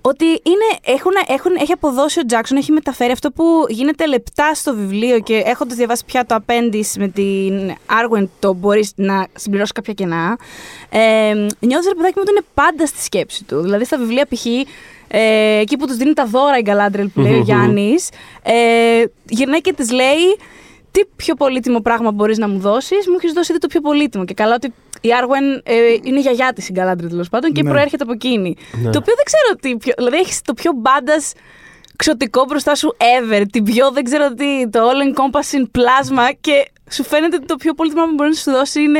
ότι είναι, έχουν, έχουν, έχει αποδώσει ο Τζάξον, έχει μεταφέρει αυτό που γίνεται λεπτά στο βιβλίο και έχοντας διαβάσει πια το απέντης με την Arwen το μπορείς να συμπληρώσεις κάποια κενά. Ε, νιώθεις ρε παιδάκι μου ότι είναι πάντα στη σκέψη του. Δηλαδή στα βιβλία π.χ. Ε, εκεί που τους δίνει τα δώρα η Γκαλάντρελ που λέει ο Μμμ. Γιάννης, ε, γυρνάει και της λέει τι πιο πολύτιμο πράγμα μπορείς να μου δώσεις, μου έχεις δώσει ήδη το πιο πολύτιμο. Και καλά ότι η Άργουεν ε, είναι η γιαγιά της η Γκαλάντρη τέλος πάντων και Ναι. προέρχεται από εκείνη. Ναι. Το οποίο δεν ξέρω τι. Πιο, δηλαδή έχεις το πιο μπάντας ξωτικό μπροστά σου ever. Την πιο δεν ξέρω τι, το all encompassing πλάσμα και σου φαίνεται ότι το πιο πολύτιμο που μπορεί να σου δώσει είναι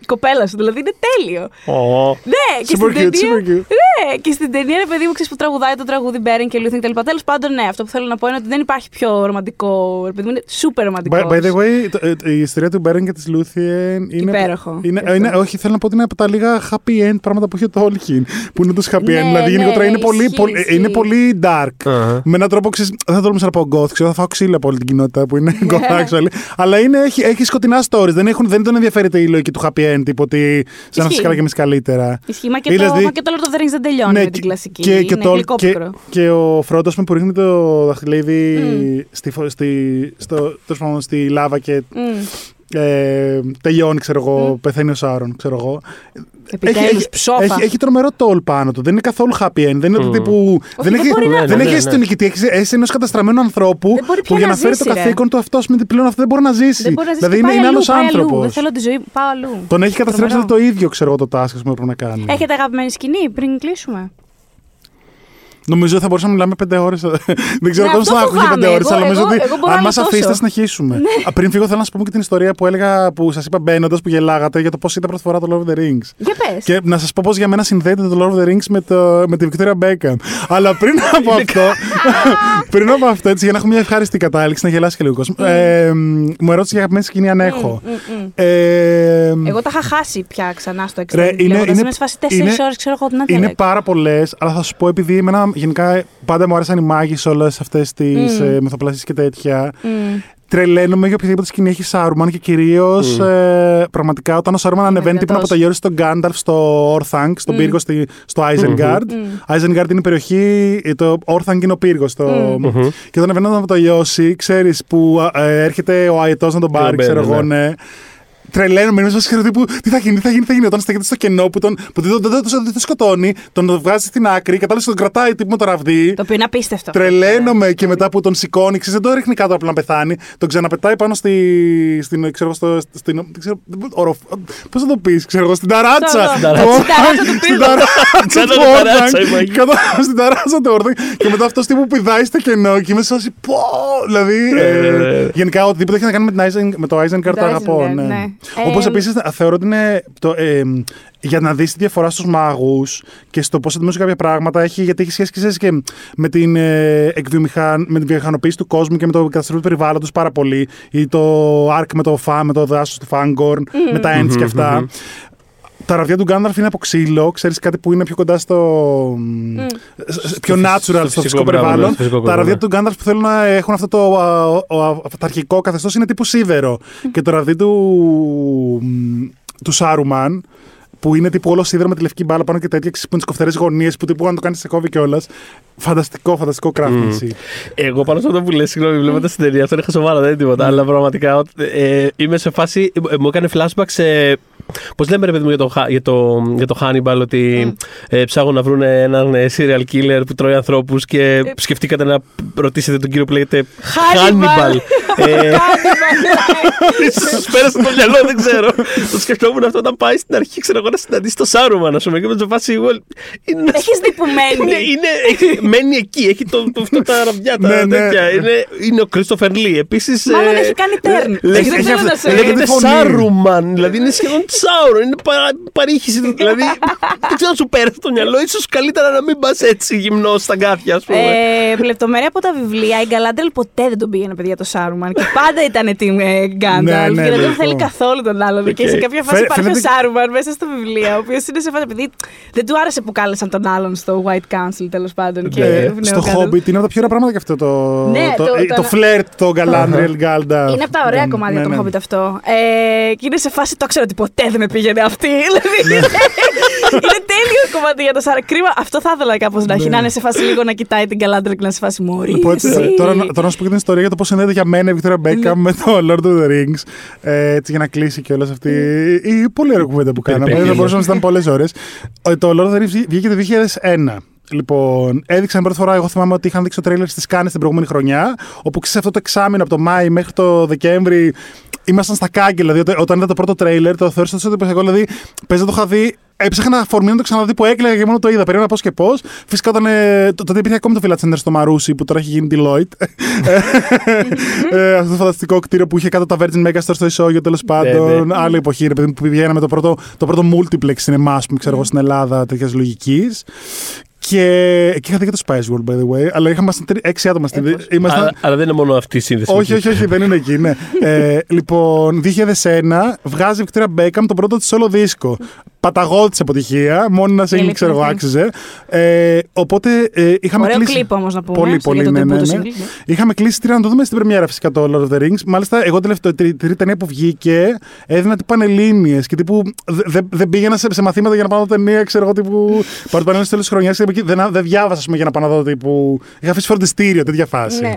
η κοπέλα σου. Δηλαδή είναι τέλειο. Ω. Ναι, και Super στην cute, ταινία. super cute. Ναι, και στην ταινία είναι παιδί μου ξέρεις που τραγουδάει το τραγούδι Μπέρεν και Λούθιεν κτλ. Τέλος πάντων, ναι, αυτό που θέλω να πω είναι ότι δεν υπάρχει πιο ρομαντικό. Ρε παιδί μου, είναι super ρομαντικός. By, by the way, το- ε, η ιστορία του Μπέρεν και της Λούθιεν είναι. Υπέροχο. Είναι, Και αυτό. είναι, όχι, θέλω να πω ότι είναι από τα λίγα happy end πράγματα που έχει ο Τόλκιν. Που είναι τους happy end. Ναι, δηλαδή, ναι, γενικότερα ναι, είναι, πολύ, ισχύει, πολύ, ισχύει. είναι πολύ dark. Αχα. Με έναν τρόπο ξέρεις, δεν θα τολμούσα να πω goth, ξέρω, θα φάω ξύλο από όλη την κοινότητα που είναι goth actually. Αλλά είναι, έχει, έχει σκοτεινά stories. Δεν, έχουν, δεν τον ενδιαφέρεται η λογική του happy end, τύπου ότι σαν να Ισχύει. σα καλά και εμείς καλύτερα. Ισχύει, μα και, Ή το, δηλαδή- μα και το Lord of the Rings δεν τελειώνει με την κλασική. και, και, είναι το, γλυκό και, πικρό. και ο Φρόντο που ρίχνει το δαχτυλίδι Mm. στη, φω- στη, στο, τέλος πάντων, στη λάβα και Μμ. Ε, τελειώνει, ξέρω εγώ, Mm. πεθαίνει ο Σάρον, ξέρω εγώ. Επιτέλους, έχει, ψόφα. έχει, έχει τρομερό τόλ πάνω του. Δεν είναι καθόλου happy end. Δεν είναι ότι Mm. τύπου. δεν δεν έχει, μπορεί να- δεν ναι, έχει ναι, εσύ ναι. τον νικητή. Έχει εσύ ενός καταστραμμένου ανθρώπου Δεν μπορεί που πια για να να φέρει το ζήσει, ρε. καθήκον του αυτό με πλέον αυτό δεν μπορεί να ζήσει. Δεν μπορεί να ζήσει. δηλαδή και είναι, πάει είναι αλλού, άλλος πάει αλλού. άνθρωπος. Δεν θέλω τη ζωή, πάω αλλού. Τον έχει καταστρέψει Τρομερό. το ίδιο, ξέρω εγώ, το task ας πούμε, που πρέπει να κάνει. Έχετε αγαπημένη σκηνή πριν κλείσουμε; Νομίζω ότι θα μπορούσαμε να μιλάμε πέντε ώρες. δεν ξέρω Ναι, πώ αυτό θα άκουγε φοβάμαι. πέντε ώρες, Εγώ- αλλά νομίζω εγώ- ότι εγώ μπορώ αν να μας τόσο. αφήσετε, θα συνεχίσουμε. Α, Πριν φύγω, θέλω να σα πούμε και την ιστορία που έλεγα, που σας είπα μπαίνοντας, που γελάγατε για το πώς ήταν πρώτη φορά το Lord of the Rings. Για πες. Και να σας πω πώς για μένα συνδέεται το Lord of the Rings με, το, με τη Victoria Beckham. Αλλά πριν από αυτό. πριν από αυτό, έτσι, για να έχω μια ευχάριστη κατάληξη, να γελάσει και λίγο κόσμος. ε, μου ερώτησε για αγαπημένη σκηνή αν έχω. Μμ, μμ, μμ. Ε, Εγώ τα είχα χάσει πια ξανά στο Ρε, εξτρέμ. είναι- είναι- Είμαι σε φάση 4 είναι- ώρες, ξέρω εγώ τι να Είναι διαλέξω. πάρα πολλές, αλλά θα σου πω επειδή εμένα γενικά πάντα μου άρεσαν οι μάγοι σε όλες αυτές τις Μμ. mm. μυθοπλασίε και τέτοια. Μμ. Τρελαίνομαι για οποιαδήποτε σκηνή έχει Σάρουμαν και κυρίως Μμ. ε, πραγματικά όταν ο Σάρουμαν ανεβαίνει τύπου να δυνατός. αποταγιώσει τον Γκάνταλφ στο Orthanc, στον Μμ. πύργο στη, στο Isengard. Μμ. Isengard είναι η περιοχή, ε, το Orthanc είναι ο πύργος. Το... Μμ. Μμμ. Και όταν ανεβαίνει να αποταγιώσει, ξέρεις που ε, έρχεται ο Αετό να τον πάρει, μπαίνει, ξέρω εγώ, ναι. ναι. Τρελαίνομαι, είμαι σε τύπου τι θα γίνει, τι θα γίνει, τι θα γίνει. Όταν στέκεται στο κενό που, τον, που δεν, δεν, δεν, δεν, δεν το σκοτώνει, τον βγάζει στην άκρη, κατάλαβες τον κρατάει τύπου με το ραβδί. Το οποίο είναι απίστευτο. Τρελαίνομαι και μετά που τον σηκώνει, ξέρεις, δεν το ρίχνει κάτω απλά να πεθάνει. Τον ξαναπετάει πάνω στη. Στην, ξέρω, στο, στην, δεν ξέρω, Πώς θα το πεις, ξέρω εγώ, στην ταράτσα. Στην ταράτσα. του- Στην ταράτσα του Στην πύργου. ταράτσα Κάτω του την ταράτσα, Orthanc. η μαγική. Κάτω Στην ταράτσα του Orthanc. Και μετά αυτός τύπου πηδάει στο κενό και είμαι σε φάση, πω. Δηλαδή. ε, Ε. Γενικά οτιδήποτε έχει να κάνει με, την Eisen- με το Isengard το Το αγαπώ. Isengard, Ναι. Ναι. Όπως Ε, επίσης θεωρώ ότι είναι. Το, ε, για να δεις τη διαφορά στους μάγους και στο πώς αντιμετωπίζουν κάποια πράγματα, έχει, γιατί έχει σχέση και, ξέρεις, και με, την, ε, εκβιομηχαν, με την βιομηχανοποίηση του κόσμου και με το καταστροφή του περιβάλλοντος πάρα πολύ. Ή το arc με το, φα, με το δάσος του Fangorn, με τα ends και αυτά. Τα ραβδιά του Γκάνταλφ είναι από ξύλο. Ξέρεις κάτι που είναι πιο κοντά στο. σ- πιο Στο natural, φυσικό στο φυσικό μπράβο, ναι, περιβάλλον. στο φυσικό Τα κόσμο, ραβδιά ναι. του Γκάνταλφ που θέλουν να έχουν αυτό το α, ο- ο- αυταρχικό καθεστώς είναι τύπου σίδερο. και το ραβδί του. μ, του Σάρουμαν. Που είναι τύπου όλο σίδερο με τη λευκή μπάλα πάνω και τέτοια ξέρεις, που είναι τις κοφτερές γωνίες που τύπου αν το κάνεις σε κόβει κιόλας. Φανταστικό, φανταστικό craftsmanship. Εγώ πάνω σε αυτό που λες, συγγνώμη, βλέποντας την ταινία, αυτό είναι χασοβάρα, δεν είναι τίποτα. Αλλά πραγματικά ότι- ε, είμαι σε φάση. ε, μου έκανε flashback σε. Πώ λέμε, ρε παιδί μου, για το, Χα- για το, για το Hannibal, ότι ε, ψάχνουν να βρουν έναν ε, serial killer που τρώει ανθρώπους και σκεφτήκατε να ρωτήσετε τον κύριο που λέγεται Hannibal. Ε, Ίσως σου πέρασε το μυαλό, δεν ξέρω. το σκεφτόμουν αυτό όταν πάει στην αρχή, ξέρω εγώ, να συναντήσει το Σάρουμαν, ας πούμε, και με το φάση. well, Είναι, Έχεις δει που μένει. είναι, είναι, έχει- μένει εκεί, έχει το, το, αυτό τα ραβδιά, τα Ναι, ναι. τέτοια. Είναι, είναι ο Κρίστοφερ Λί. Επίσης. Μάλλον έχει κάνει turn. Λέγεται, Δεν θέλω να σε- λέγεται φωνή. Σάρουμαν, δηλαδή είναι σχεδόν Σάουρο, είναι παρα, παρήχηση. του, δηλαδή δεν ξέρω αν σου πέρασε το μυαλό, ίσως καλύτερα να μην πας έτσι γυμνός στ' αγκάθια, ας πούμε. Ε, λεπτομέρεια από τα βιβλία, η Galadriel ποτέ δεν τον πήγαινε παιδιά το Σάρουμαν και πάντα ήταν team ε, Γκάνταλφ Ναι, ναι, και δεν τον λογικό. θέλει καθόλου τον άλλον. Και σε Οκ. κάποια φάση Φαι- υπάρχει ο φαίνεται- Σάρουμαν μέσα στο βιβλίο, ο οποίος είναι σε φάση επειδή δεν του άρεσε που κάλεσαν τον άλλον στο White Council τέλος πάντων. Και Ε, ναι, στο ο Gandalf- Hobbit είναι από τα πιο ωραία πράγματα και αυτό το. Ναι, το, το- ε, το- το φλερτ, το Galadriel Γκάνταλφ. Είναι από τα ωραία Ναι, κομμάτια ναι, των ναι. Hobbit αυτό. Ε, και είναι σε φάση το ξέρω ότι ποτέ δεν με πήγαινε αυτή. Δηλαδή, Ναι. είναι, είναι τέλειο κομμάτι για το Σάρα. Κρίμα, αυτό θα ήθελα κάπως να έχει. Ναι. Να είναι σε φάση λίγο να κοιτάει την Galadriel και να είναι σε φάση Μωρή. Λοιπόν, έτσι, εσύ». τώρα, να- τώρα να σου πω και την ιστορία για το πώς συνδέεται για μένα η Victoria Beckham με το Lord of the Rings. Ε, έτσι για να κλείσει και όλα αυτή η πολύ ωραία κουβέντα που κάναμε. Περιπέτεια. Θα μπορούσαμε να ήταν πολλές ώρες. Το Lord of the Rings βγήκε το 2001. Λοιπόν, έδειξαν πρώτη φορά, εγώ θυμάμαι ότι είχαν δείξει το τρέιλερ στις Κάνες την προηγούμενη χρονιά. Όπου ξέρεις αυτό το εξάμεινο από το Μάη μέχρι το Δεκέμβρη ήμασταν στα κάγκελα. Δηλαδή, όταν- όταν είδα το πρώτο τρέιλερ, το θεώρησα τόσο εντυπωσιακό. Δηλαδή, παίζει να το είχα δει. Έψαχνα ένα φορμή να το ξαναδεί που έκλαιγα και μόνο το είδα. Περίμενα πώς και πώς. Φυσικά όταν. Ε, το- τότε υπήρχε ακόμη το Village Center στο Μαρούσι που τώρα έχει γίνει Deloitte. ε, αυτό το φανταστικό κτίριο που είχε κάτω τα Virgin Megastore στο ισόγειο τέλος πάντων. ναι. Άλλη εποχή, ρε παιδί μου, που πηγαίναμε το πρώτο, το πρώτο multiplex cinema, α πούμε, ξέρω εγώ, στην Ελλάδα τέτοιας λογικής. Και εκεί είχα δει και το Spice World, by the way. Αλλά είχαμε τρι- έξι άτομα στην. Ήμασταν, Αλλά, αλλά δεν είναι μόνο αυτή η σύνδεση. όχι, όχι, όχι, δεν είναι εκεί, ναι. ε, λοιπόν, 2001 βγάζει η Victoria Beckham τον πρώτο της solo δίσκο. Παταγώδης αποτυχία, μόνο ένα single, ξέρω εγώ, αλήθεια. άξιζε. Ε, οπότε ε, είχαμε Ωραίο κλείσει. κλιπ όμως να πούμε. Πολύ, για πολύ, το ναι, debut ναι, του ναι. single, ναι. Είχαμε κλείσει τρία να το δούμε στην πρεμιέρα φυσικά το Lord of the Rings. Μάλιστα, εγώ τελευταία τρίτη τρίτη ταινία που βγήκε έδινα τύπου πανελλήνιες και τύπου δε- δε- δεν πήγαινα σε, σε μαθήματα για να πάω να δω ταινία, ξέρω εγώ τύπου. Παρότι πανελλήνιες στο τέλος της χρονιάς δεν, δεν διάβασα ας πούμε, για να πάω να δω τύπου. Είχα αφήσει φροντιστήριο, τέτοια φάση. Ναι.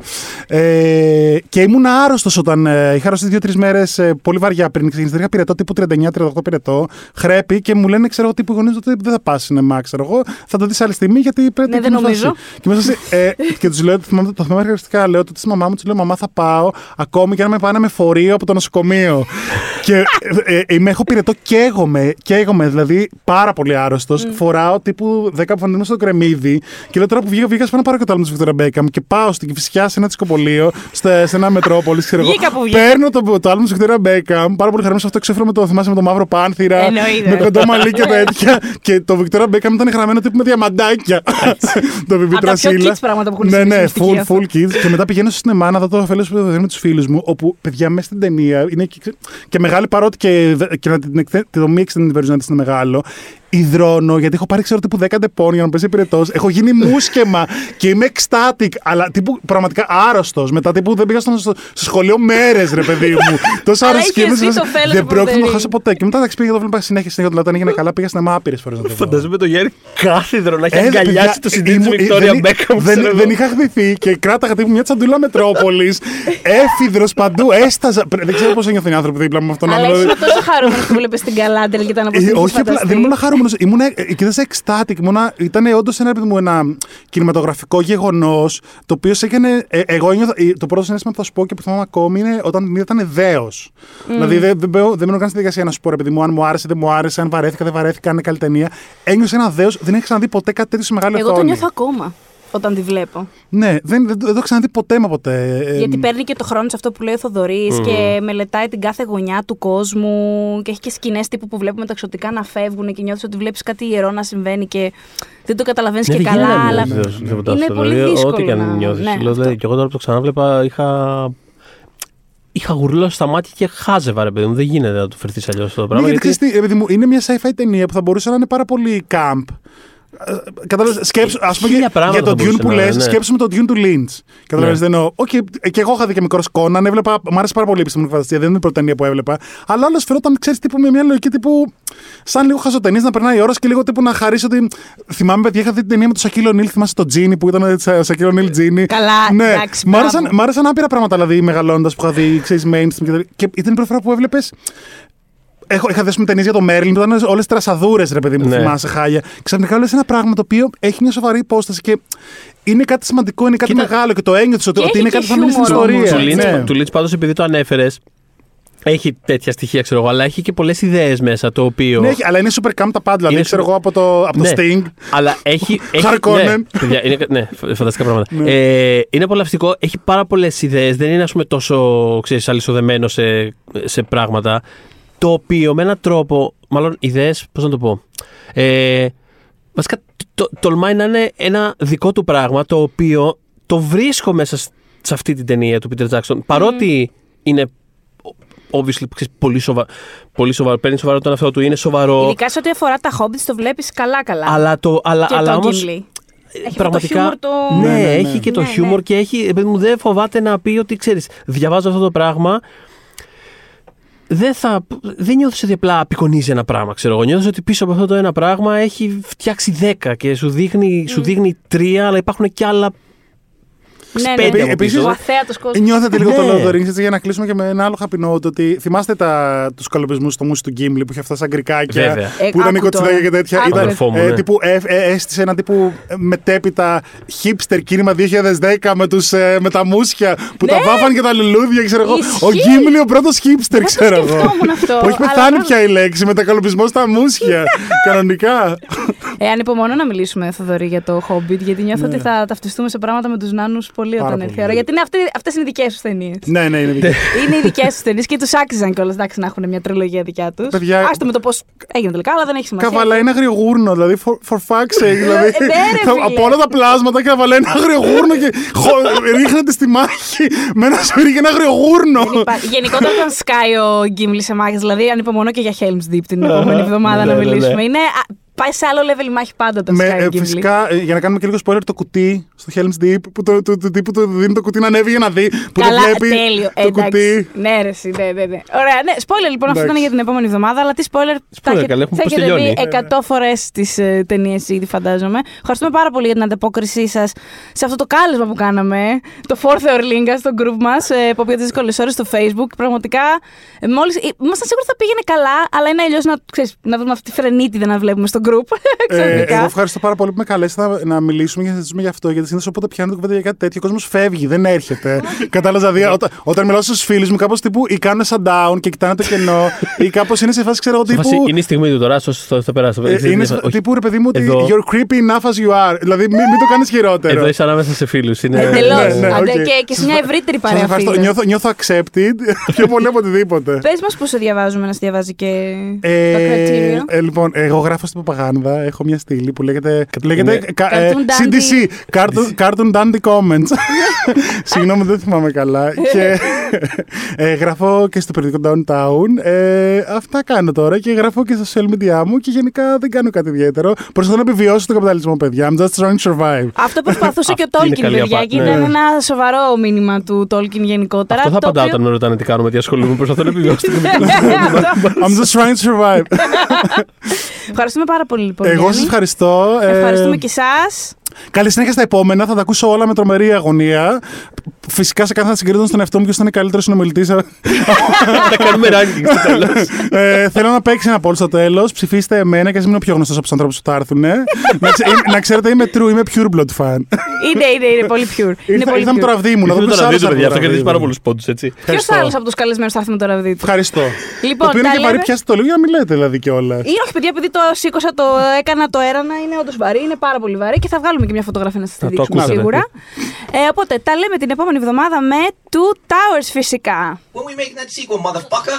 Ε, και ήμουν άρρωστος όταν. Ε, είχα αρρωστεί δύο-τρεις μέρες πολύ βαριά πριν ξεκινήσει. Είχα πυρετό τύπου 39-38 πυρετό. Χρέπη και μου λένε, ξέρω εγώ, τύπου οι γονείς ότι δεν θα πας σινεμά, ξέρω εγώ. Θα το δεις άλλη στιγμή γιατί πρέπει Ναι, να δεν νομίζω. και, μέσα σε, ε, και τους λέω, το θυμάμαι, το θυμάμαι χαρακτηριστικά, λέω ότι στη μαμά μου, τους λέω, Μαμά, θα πάω ακόμη και να με πάνε με φορείο από το νοσοκομείο. και ε, ε, είμαι, έχω πυρετό, καίγομαι, καίγομαι, δηλαδή πάρα πολύ άρρωστος. Φοράω τύπου 10 φαντασμού στο κρεμμύδι και λέω τώρα που βγήκα, βγήκα πάνω πάρω και το άλλο της Βικτωρία Μπέκαμ και πάω στην Κυφυσιά σε ένα δισκοπολείο, σε, σε ένα μετρόπολης, ξέρω εγώ. Βγήκα που βγήκα. Παίρνω το, το άλλο της Βικτωρία Μπέκαμ, πάρα πολύ χαρούμενος σε αυτό, ξέφερα με το, θυμάσαι με το μαύρο πάνθυρα, Εννοείται. με κοντό μαλλί και τέτοια. και το Βικτωρία Μπέκαμ ήταν γραμμένο τύπου με διαμαντάκια. το βιβλίο Από τα πιο Τρασίλα. kids πράγματα που έχουν Ναι, συμβεί ναι, στην full, μυστική full kids. και μετά πηγαίνω στο σινεμά να δω το φίλο που με τους φίλους μου, όπου παιδιά μέσα στην ταινία είναι και, και μεγάλη παρότι και, και να την, εκθε- τη δομή extended version της είναι μεγάλο. Υδρώνω, γιατί έχω πάρει ξέρω τύπου 10 ντεπών για να πέσει πυρετός. Έχω γίνει μουσκεμα και είμαι ecstatic, αλλά τύπου πραγματικά άρρωστος. Μετά τύπου δεν πήγα στο, στο, στο σχολείο μέρες, ρε παιδί μου. Τόσο Αλλά άρρωστο και είχες είμαι. δει σε το φάση, Fellowship Δεν of πρόκειται να the το Ring. χάσω ποτέ. Και μετά εντάξει πήγα το βλέπα συνέχεια συνέχεια. Δηλαδή όταν έγινε καλά πήγα στην άπειρε φορέ να το δω. Φανταζόμαι το Γιάννη κάθιδρο να έχει Ε, αγκαλιάσει παιδιά, το συντήρηση ήμουν- Βικτόρια δεν- Μπέκαμ. Δεν, δεν είχα χδυθεί και κράταγα τύπου μια τσαντούλα Μετρόπολης. Έφιδρο παντού, έσταζα. Πρε- Δεν ξέρω πώς ένιωθαν οι άνθρωποι δίπλα μου αυτόν τον Αλλά άνθρωπο. ήσουν τόσο χαρούμενος που βλέπεις την Καλάντελ και ήταν όπως Ε, την όχι, απλά δεν ήμουν χαρούμενος. Ήμουν, ε, κοιτάξτε, ecstatic. Ήμουνα, ήταν όντως ένα, παιδί μου, ένα κινηματογραφικό γεγονός το οποίο σε έκανε. ε, εγώ ένιωθα, ε, το πρώτο συνέστημα που θα σου πω και που θυμάμαι ακόμη είναι όταν την είδα ήταν δέο. Δηλαδή δεν, δεν, μπαίνω- δεν μένω καν στη διαδικασία να σου πω, ρε παιδί μου, αν μου άρεσε, δεν μου άρεσε, αν βαρέθηκα, δεν βαρέθηκα, αν είναι καλή ταινία. Ένιωσα ένα δέος, δεν είχα ξαναδεί ποτέ κάτι τέτοιο σε μεγάλη Εγώ το οθόνη. νιώθω ακόμα όταν τη βλέπω. Ναι, δεν, δεν, δεν το έχω ξαναδεί ποτέ μα ποτέ. Ε, Γιατί παίρνει και το χρόνο σε αυτό που λέει ο Θοδωρής και μελετάει την κάθε γωνιά του κόσμου και έχει και σκηνές τύπου που βλέπουμε τα εξωτικά να φεύγουν και νιώθεις ότι βλέπεις κάτι ιερό να συμβαίνει και δεν το καταλαβαίνεις Ναι, και καλά. αλλά είναι πολύ δύσκολο. Ό,τι και να- αν νιώθεις. ναι, Δηλαδή, αυτό. και εγώ τώρα που το ξανάβλεπα είχα. είχα γουρλώσει στα μάτια και χάζευα, ρε παιδί μου. Δεν γίνεται να του φερθείς αλλιώς αυτό το Ναι, πράγμα. γιατί, ξέρεις τι, επειδή μου, είναι μια sci-fi ταινία που θα μπορούσε να είναι πάρα πολύ camp. Ε, Κατάλαβες, σκέψου, ας πούμε, Χίλια για, πράγματα για το θα Dune μπορούσε που να λες, είναι, ναι. σκέψου με το Dune του Lynch. Κατάλαβες, Ναι. δεν εννοώ. Οκ, και εγώ είχα δει και μικρός Κόναν, έβλεπα, μου άρεσε πάρα πολύ η επιστημονική φαντασία, δεν είναι η πρώτη ταινία που έβλεπα. Αλλά όλο φαινόταν, ξέρεις, τύπου με μια λογική τύπου. Σαν λίγο χαζοταινίες να περνάει η ώρα και λίγο τύπου να χαρίσει ότι. Θυμάμαι, παιδιά, είχα δει την ταινία με τον Σακίλ Ο'Νίλ, θυμάσαι το Τζίνι που ήταν ο Σακίλ Ο'Νίλ genie. Καλά, ναι. εντάξει, Μ' άρεσαν, μπράβο. μ' άρεσαν άπειρα πράγματα δηλαδή μεγαλώντας που είχα δει, ξέρεις, mainstream και, τέτοια. και ήταν η πρώτη φορά που έβλεπες Έχω, είχα δει ταινίες για το Μέρλιν που ήταν όλες τρασαδούρες, ρε παιδί μου, Ναι. θυμάσαι χάλια. Ξαφνικά όλε ένα πράγμα το οποίο έχει μια σοβαρή υπόσταση και είναι κάτι σημαντικό, είναι κάτι Κοίτα, μεγάλο και το ένιωθες ότι, και ότι έχει είναι και κάτι που θα μείνει στην χιούμορ όμως. ιστορία. Του Lynch, Ναι. του Lynch πάντως επειδή το ανέφερες, έχει τέτοια στοιχεία, ξέρω εγώ, αλλά έχει και πολλές ιδέες μέσα το οποίο. Ναι, έχει- αλλά είναι super camp τα πάντα. Δηλαδή, Είναι ξέρω super- εγώ από το, από το Ναι, Sting. Αλλά έχει. έχει Harkonnen. ναι, παιδιά, είναι, ναι, φ- φανταστικά πράγματα. Ναι. Ε, είναι απολαυστικό, έχει πάρα πολλές ιδέες. Δεν είναι, ας πούμε, τόσο ξέρεις, αλυσοδεμένο σε, σε πράγματα. Το οποίο με έναν τρόπο. Μάλλον ιδέες, πώς να το πω. Ε, βασικά το, τολμάει να είναι ένα δικό του πράγμα το οποίο το βρίσκω μέσα σ- σε αυτή την ταινία του Peter Jackson. Παρότι είναι obviously ξέρεις, πολύ, σοβα, πολύ σοβαρό, παίρνει σοβαρό τον αυτό του, είναι σοβαρό. Ειδικά σε ό,τι αφορά τα Hobbits το βλέπεις καλά-καλά. Αλλά, το, αλλά, και αλλά το όμως, Gimli. Έχει πραγματικά. αυτό το χιούμορ το... Ναι, Ναι, ναι, ναι. έχει και το Ναι, χιούμορ ναι. και έχει. επειδή μου δεν φοβάται να πει ότι ξέρεις, διαβάζω αυτό το πράγμα. Δεν, θα, δεν νιώθω ότι απλά απεικονίζει ένα πράγμα, ξέρω εγώ. Νιώθω ότι πίσω από αυτό το ένα πράγμα έχει φτιάξει 10 και σου δείχνει, σου δείχνει 3, αλλά υπάρχουν και άλλα. Ναι, πέντε ναι, από ναι. πίσω. Ο αθέατος κόσμος. Νιώθετε λίγο το Ναι. Lord of the Rings έτσι, για να κλείσουμε και με ένα άλλο happy note ότι θυμάστε τα, τους καλοπισμούς στο μουσι του Γκίμλι που είχε αυτά σαν γκρικάκια Βέβαια. Ε, που ήταν η άκου κοτσιδάκια τώρα. και τέτοια. Άκου. Ήταν, Αδερφό μου, ε, ναι. τύπου, ε, ε, έστησε ένα τύπου ε, μετέπειτα hipster κίνημα 2010 με, τους, ε, με τα μουσια που τα Ναι. βάφαν και τα λουλούδια, ξέρω εγώ. Ισχύει. Ο Γκίμλι ο πρώτος hipster, Δεν το ξέρω εγώ. σκεφτόμουν αυτό, Που έχει αλλά πεθάνει μπράβο. πια η λέξη με τα καλοπισμό στα μουσια. Κανονικά. Ε, ανυπομονώ να μιλήσουμε, Θοδωρή, για το Hobbit, γιατί νιώθω ότι θα ταυτιστούμε σε πράγματα με τους νάνους πολύ Πάρα όταν πολύ. έρθει η ώρα. Γιατί είναι αυτές είναι οι δικές τους ταινίες. ναι, ναι, είναι δίκαιο. είναι οι δικές τους ταινίες και τους άξιζαν κιόλας εντάξει, να έχουν μια τριλογία δικιά τους. Παιδιά- Άστο με το πώς έγινε τελικά, αλλά δεν έχει σημασία. Καβαλά ένα αγριογούρνο, δηλαδή for, for fuck's sake. δηλαδή, ναι, ρε, φίλε. από όλα τα πλάσματα καβαλά ένα αγριογούρνο και χω- ρίχνεται στη μάχη με ένα σφυρί και ένα αγριογούρνο. Δεν υπάρχει. Γενικότερα όταν σκάει ο Γκίμλι σε μάχες, δηλαδή ανυπομονώ και για Helm's Deep την επόμενη εβδομάδα Ναι, να ναι, ναι. μιλήσουμε. Είναι, α, πάει σε άλλο level η μάχη πάντα όταν Με, σκάει ο ε, Γκίμλι. φυσικά, ε, για να κάνουμε και λίγο spoiler, το κουτί στο Helm's Deep που το, το, το, τύπου του δίνει το κουτί να ανέβει για να δει. Που Καλά, το βλέπει τέλειο. το Εντάξει. κουτί. Ναι, ρε, εσύ, ναι, ναι, ναι. Ωραία, ναι. Spoiler λοιπόν, αυτό Εντάξει. ήταν για την επόμενη εβδομάδα. Αλλά τι spoiler, θα έχετε- καλά, έχουμε θα πώς έχετε δει τελειώνει. 100 φορές τις ε, ταινίες ήδη, φαντάζομαι. Ευχαριστούμε πάρα πολύ για την ανταπόκρισή σας σε αυτό το κάλεσμα που κάναμε. Το Forth Eorlingas στο group μας, ε, που πήγατε δύσκολες ώρες στο Facebook. Πραγματικά, ε, μόλι. Ήμασταν σίγουροι ότι θα πήγαινε καλά, αλλά είναι αλλιώς να, ξέρεις, να δούμε αυτή τη φρενίτιδα να βλέπουμε στο group. Ε, Ξαφνικά. εγώ ευχαριστώ πάρα πολύ που με καλέσετε να, να μιλήσουμε και να συζητήσουμε γι' αυτό. Γιατί συνήθως όποτε πιάνω το κουβέντα για κάτι τέτοιο, ο κόσμος φεύγει, δεν έρχεται. Κατάλαβα δηλαδή, όταν, όταν μιλάω στους φίλους μου, κάπως τύπου ή κάνουν shutdown και κοιτάνε το κενό, ή κάπως είναι σε φάση, ξέρω εγώ, Σε τύπου. φάση, είναι η στιγμή του τώρα, στο, στο, στο περάσω. Ε, είναι σε- Όχι. τύπου ρε παιδί μου ότι Εδώ- you're creepy enough as you are. Δηλαδή μην, μην το κάνεις χειρότερο. Εδώ είσαι ανάμεσα σε φίλους. Είναι... Εντελώς. ναι, ναι, οκ. και, και σε μια ευρύτερη Σας παρέα ευχαριστώ. φίλων. Νιώθω, νιώθω accepted πιο πολύ από οτιδήποτε. Πες μας πώ σε διαβάζουμε να σε διαβάζει και Ε, το criteria. ε, λοιπόν, εγώ γράφω στην Παπαγάνδα. Έχω μια στήλη που λέγεται, λέγεται Ναι. κα- ε, Cartoon CDC. Cartoon, Cartoon Dandy Comments. Συγγνώμη, δεν θυμάμαι καλά. και ε, γράφω και στο περιοδικό Downtown. Ε, αυτά κάνω τώρα και γράφω και στα social media μου και γενικά δεν κάνω κάτι ιδιαίτερο. Προσπαθώ να επιβιώσω τον καπιταλισμό, παιδιά. I'm just trying to survive. Αυτό προσπαθούσε και ο Αυτή είναι Τόλκιν, καλή παιδιά, απα- και ναι. ήταν ένα σοβαρό μήνυμα του Τόλκιν γενικότερα. Αυτό θα το απαντάω οποίο- όταν με ρωτάνε τι κάνουμε, τι ασχολούμαι. Προσπαθώ να επιβιώσω την Αυτό. I'm just trying to survive. Ευχαριστούμε πάρα πολύ, λοιπόν. Εγώ Γιάννη. σα ευχαριστώ. Ε, Ευχαριστούμε και εσάς. Καλή συνέχεια στα επόμενα. Θα τα ακούσω όλα με τρομερή αγωνία. Φυσικά σε κάθε θα συγκρίνω στον εαυτό μου ποιο ήταν καλύτερο συνομιλητή. Θα κάνουμε ranking στο τέλος. ε, θέλω να παίξει ένα poll στο τέλος. Ψηφίστε εμένα και ας μην είναι ο πιο γνωστός από τους ανθρώπους που θα έρθουν. να, ξε- να ξέρετε, είμαι true, είμαι pure blood fan. Είναι, είναι, είναι πολύ pure. Είναι Ήρθα, πολύ ήρθα με το pure. ραβδί μου. Να Ήρθε δω το ποιος ραβδί άλλος του, παιδιά. θα Θα βγει κερδίσει το πάρα ραβδί πολλούς πόντους, έτσι. Ποιος Ευχαριστώ. άλλο από τους καλεσμένους θα έρθει με το ραβδί του; Ευχαριστώ. Λοιπόν, το οποίο είναι τα και βαρύ, λέμε- πιάστε το λίγο για να μιλάτε δηλαδή κιόλας. Ή όχι, παιδιά, επειδή το σήκωσα, το έκανα, το έρανα, είναι όντως βαρύ, είναι πάρα πολύ βαρύ και θα βγάλουμε και μια φωτογραφία να σας τη Θα το δείξουμε ακούσατε. σίγουρα. Ε, οπότε τα λέμε την επόμενη εβδομάδα με Two Towers φυσικά. When we making that sequel, motherfucker?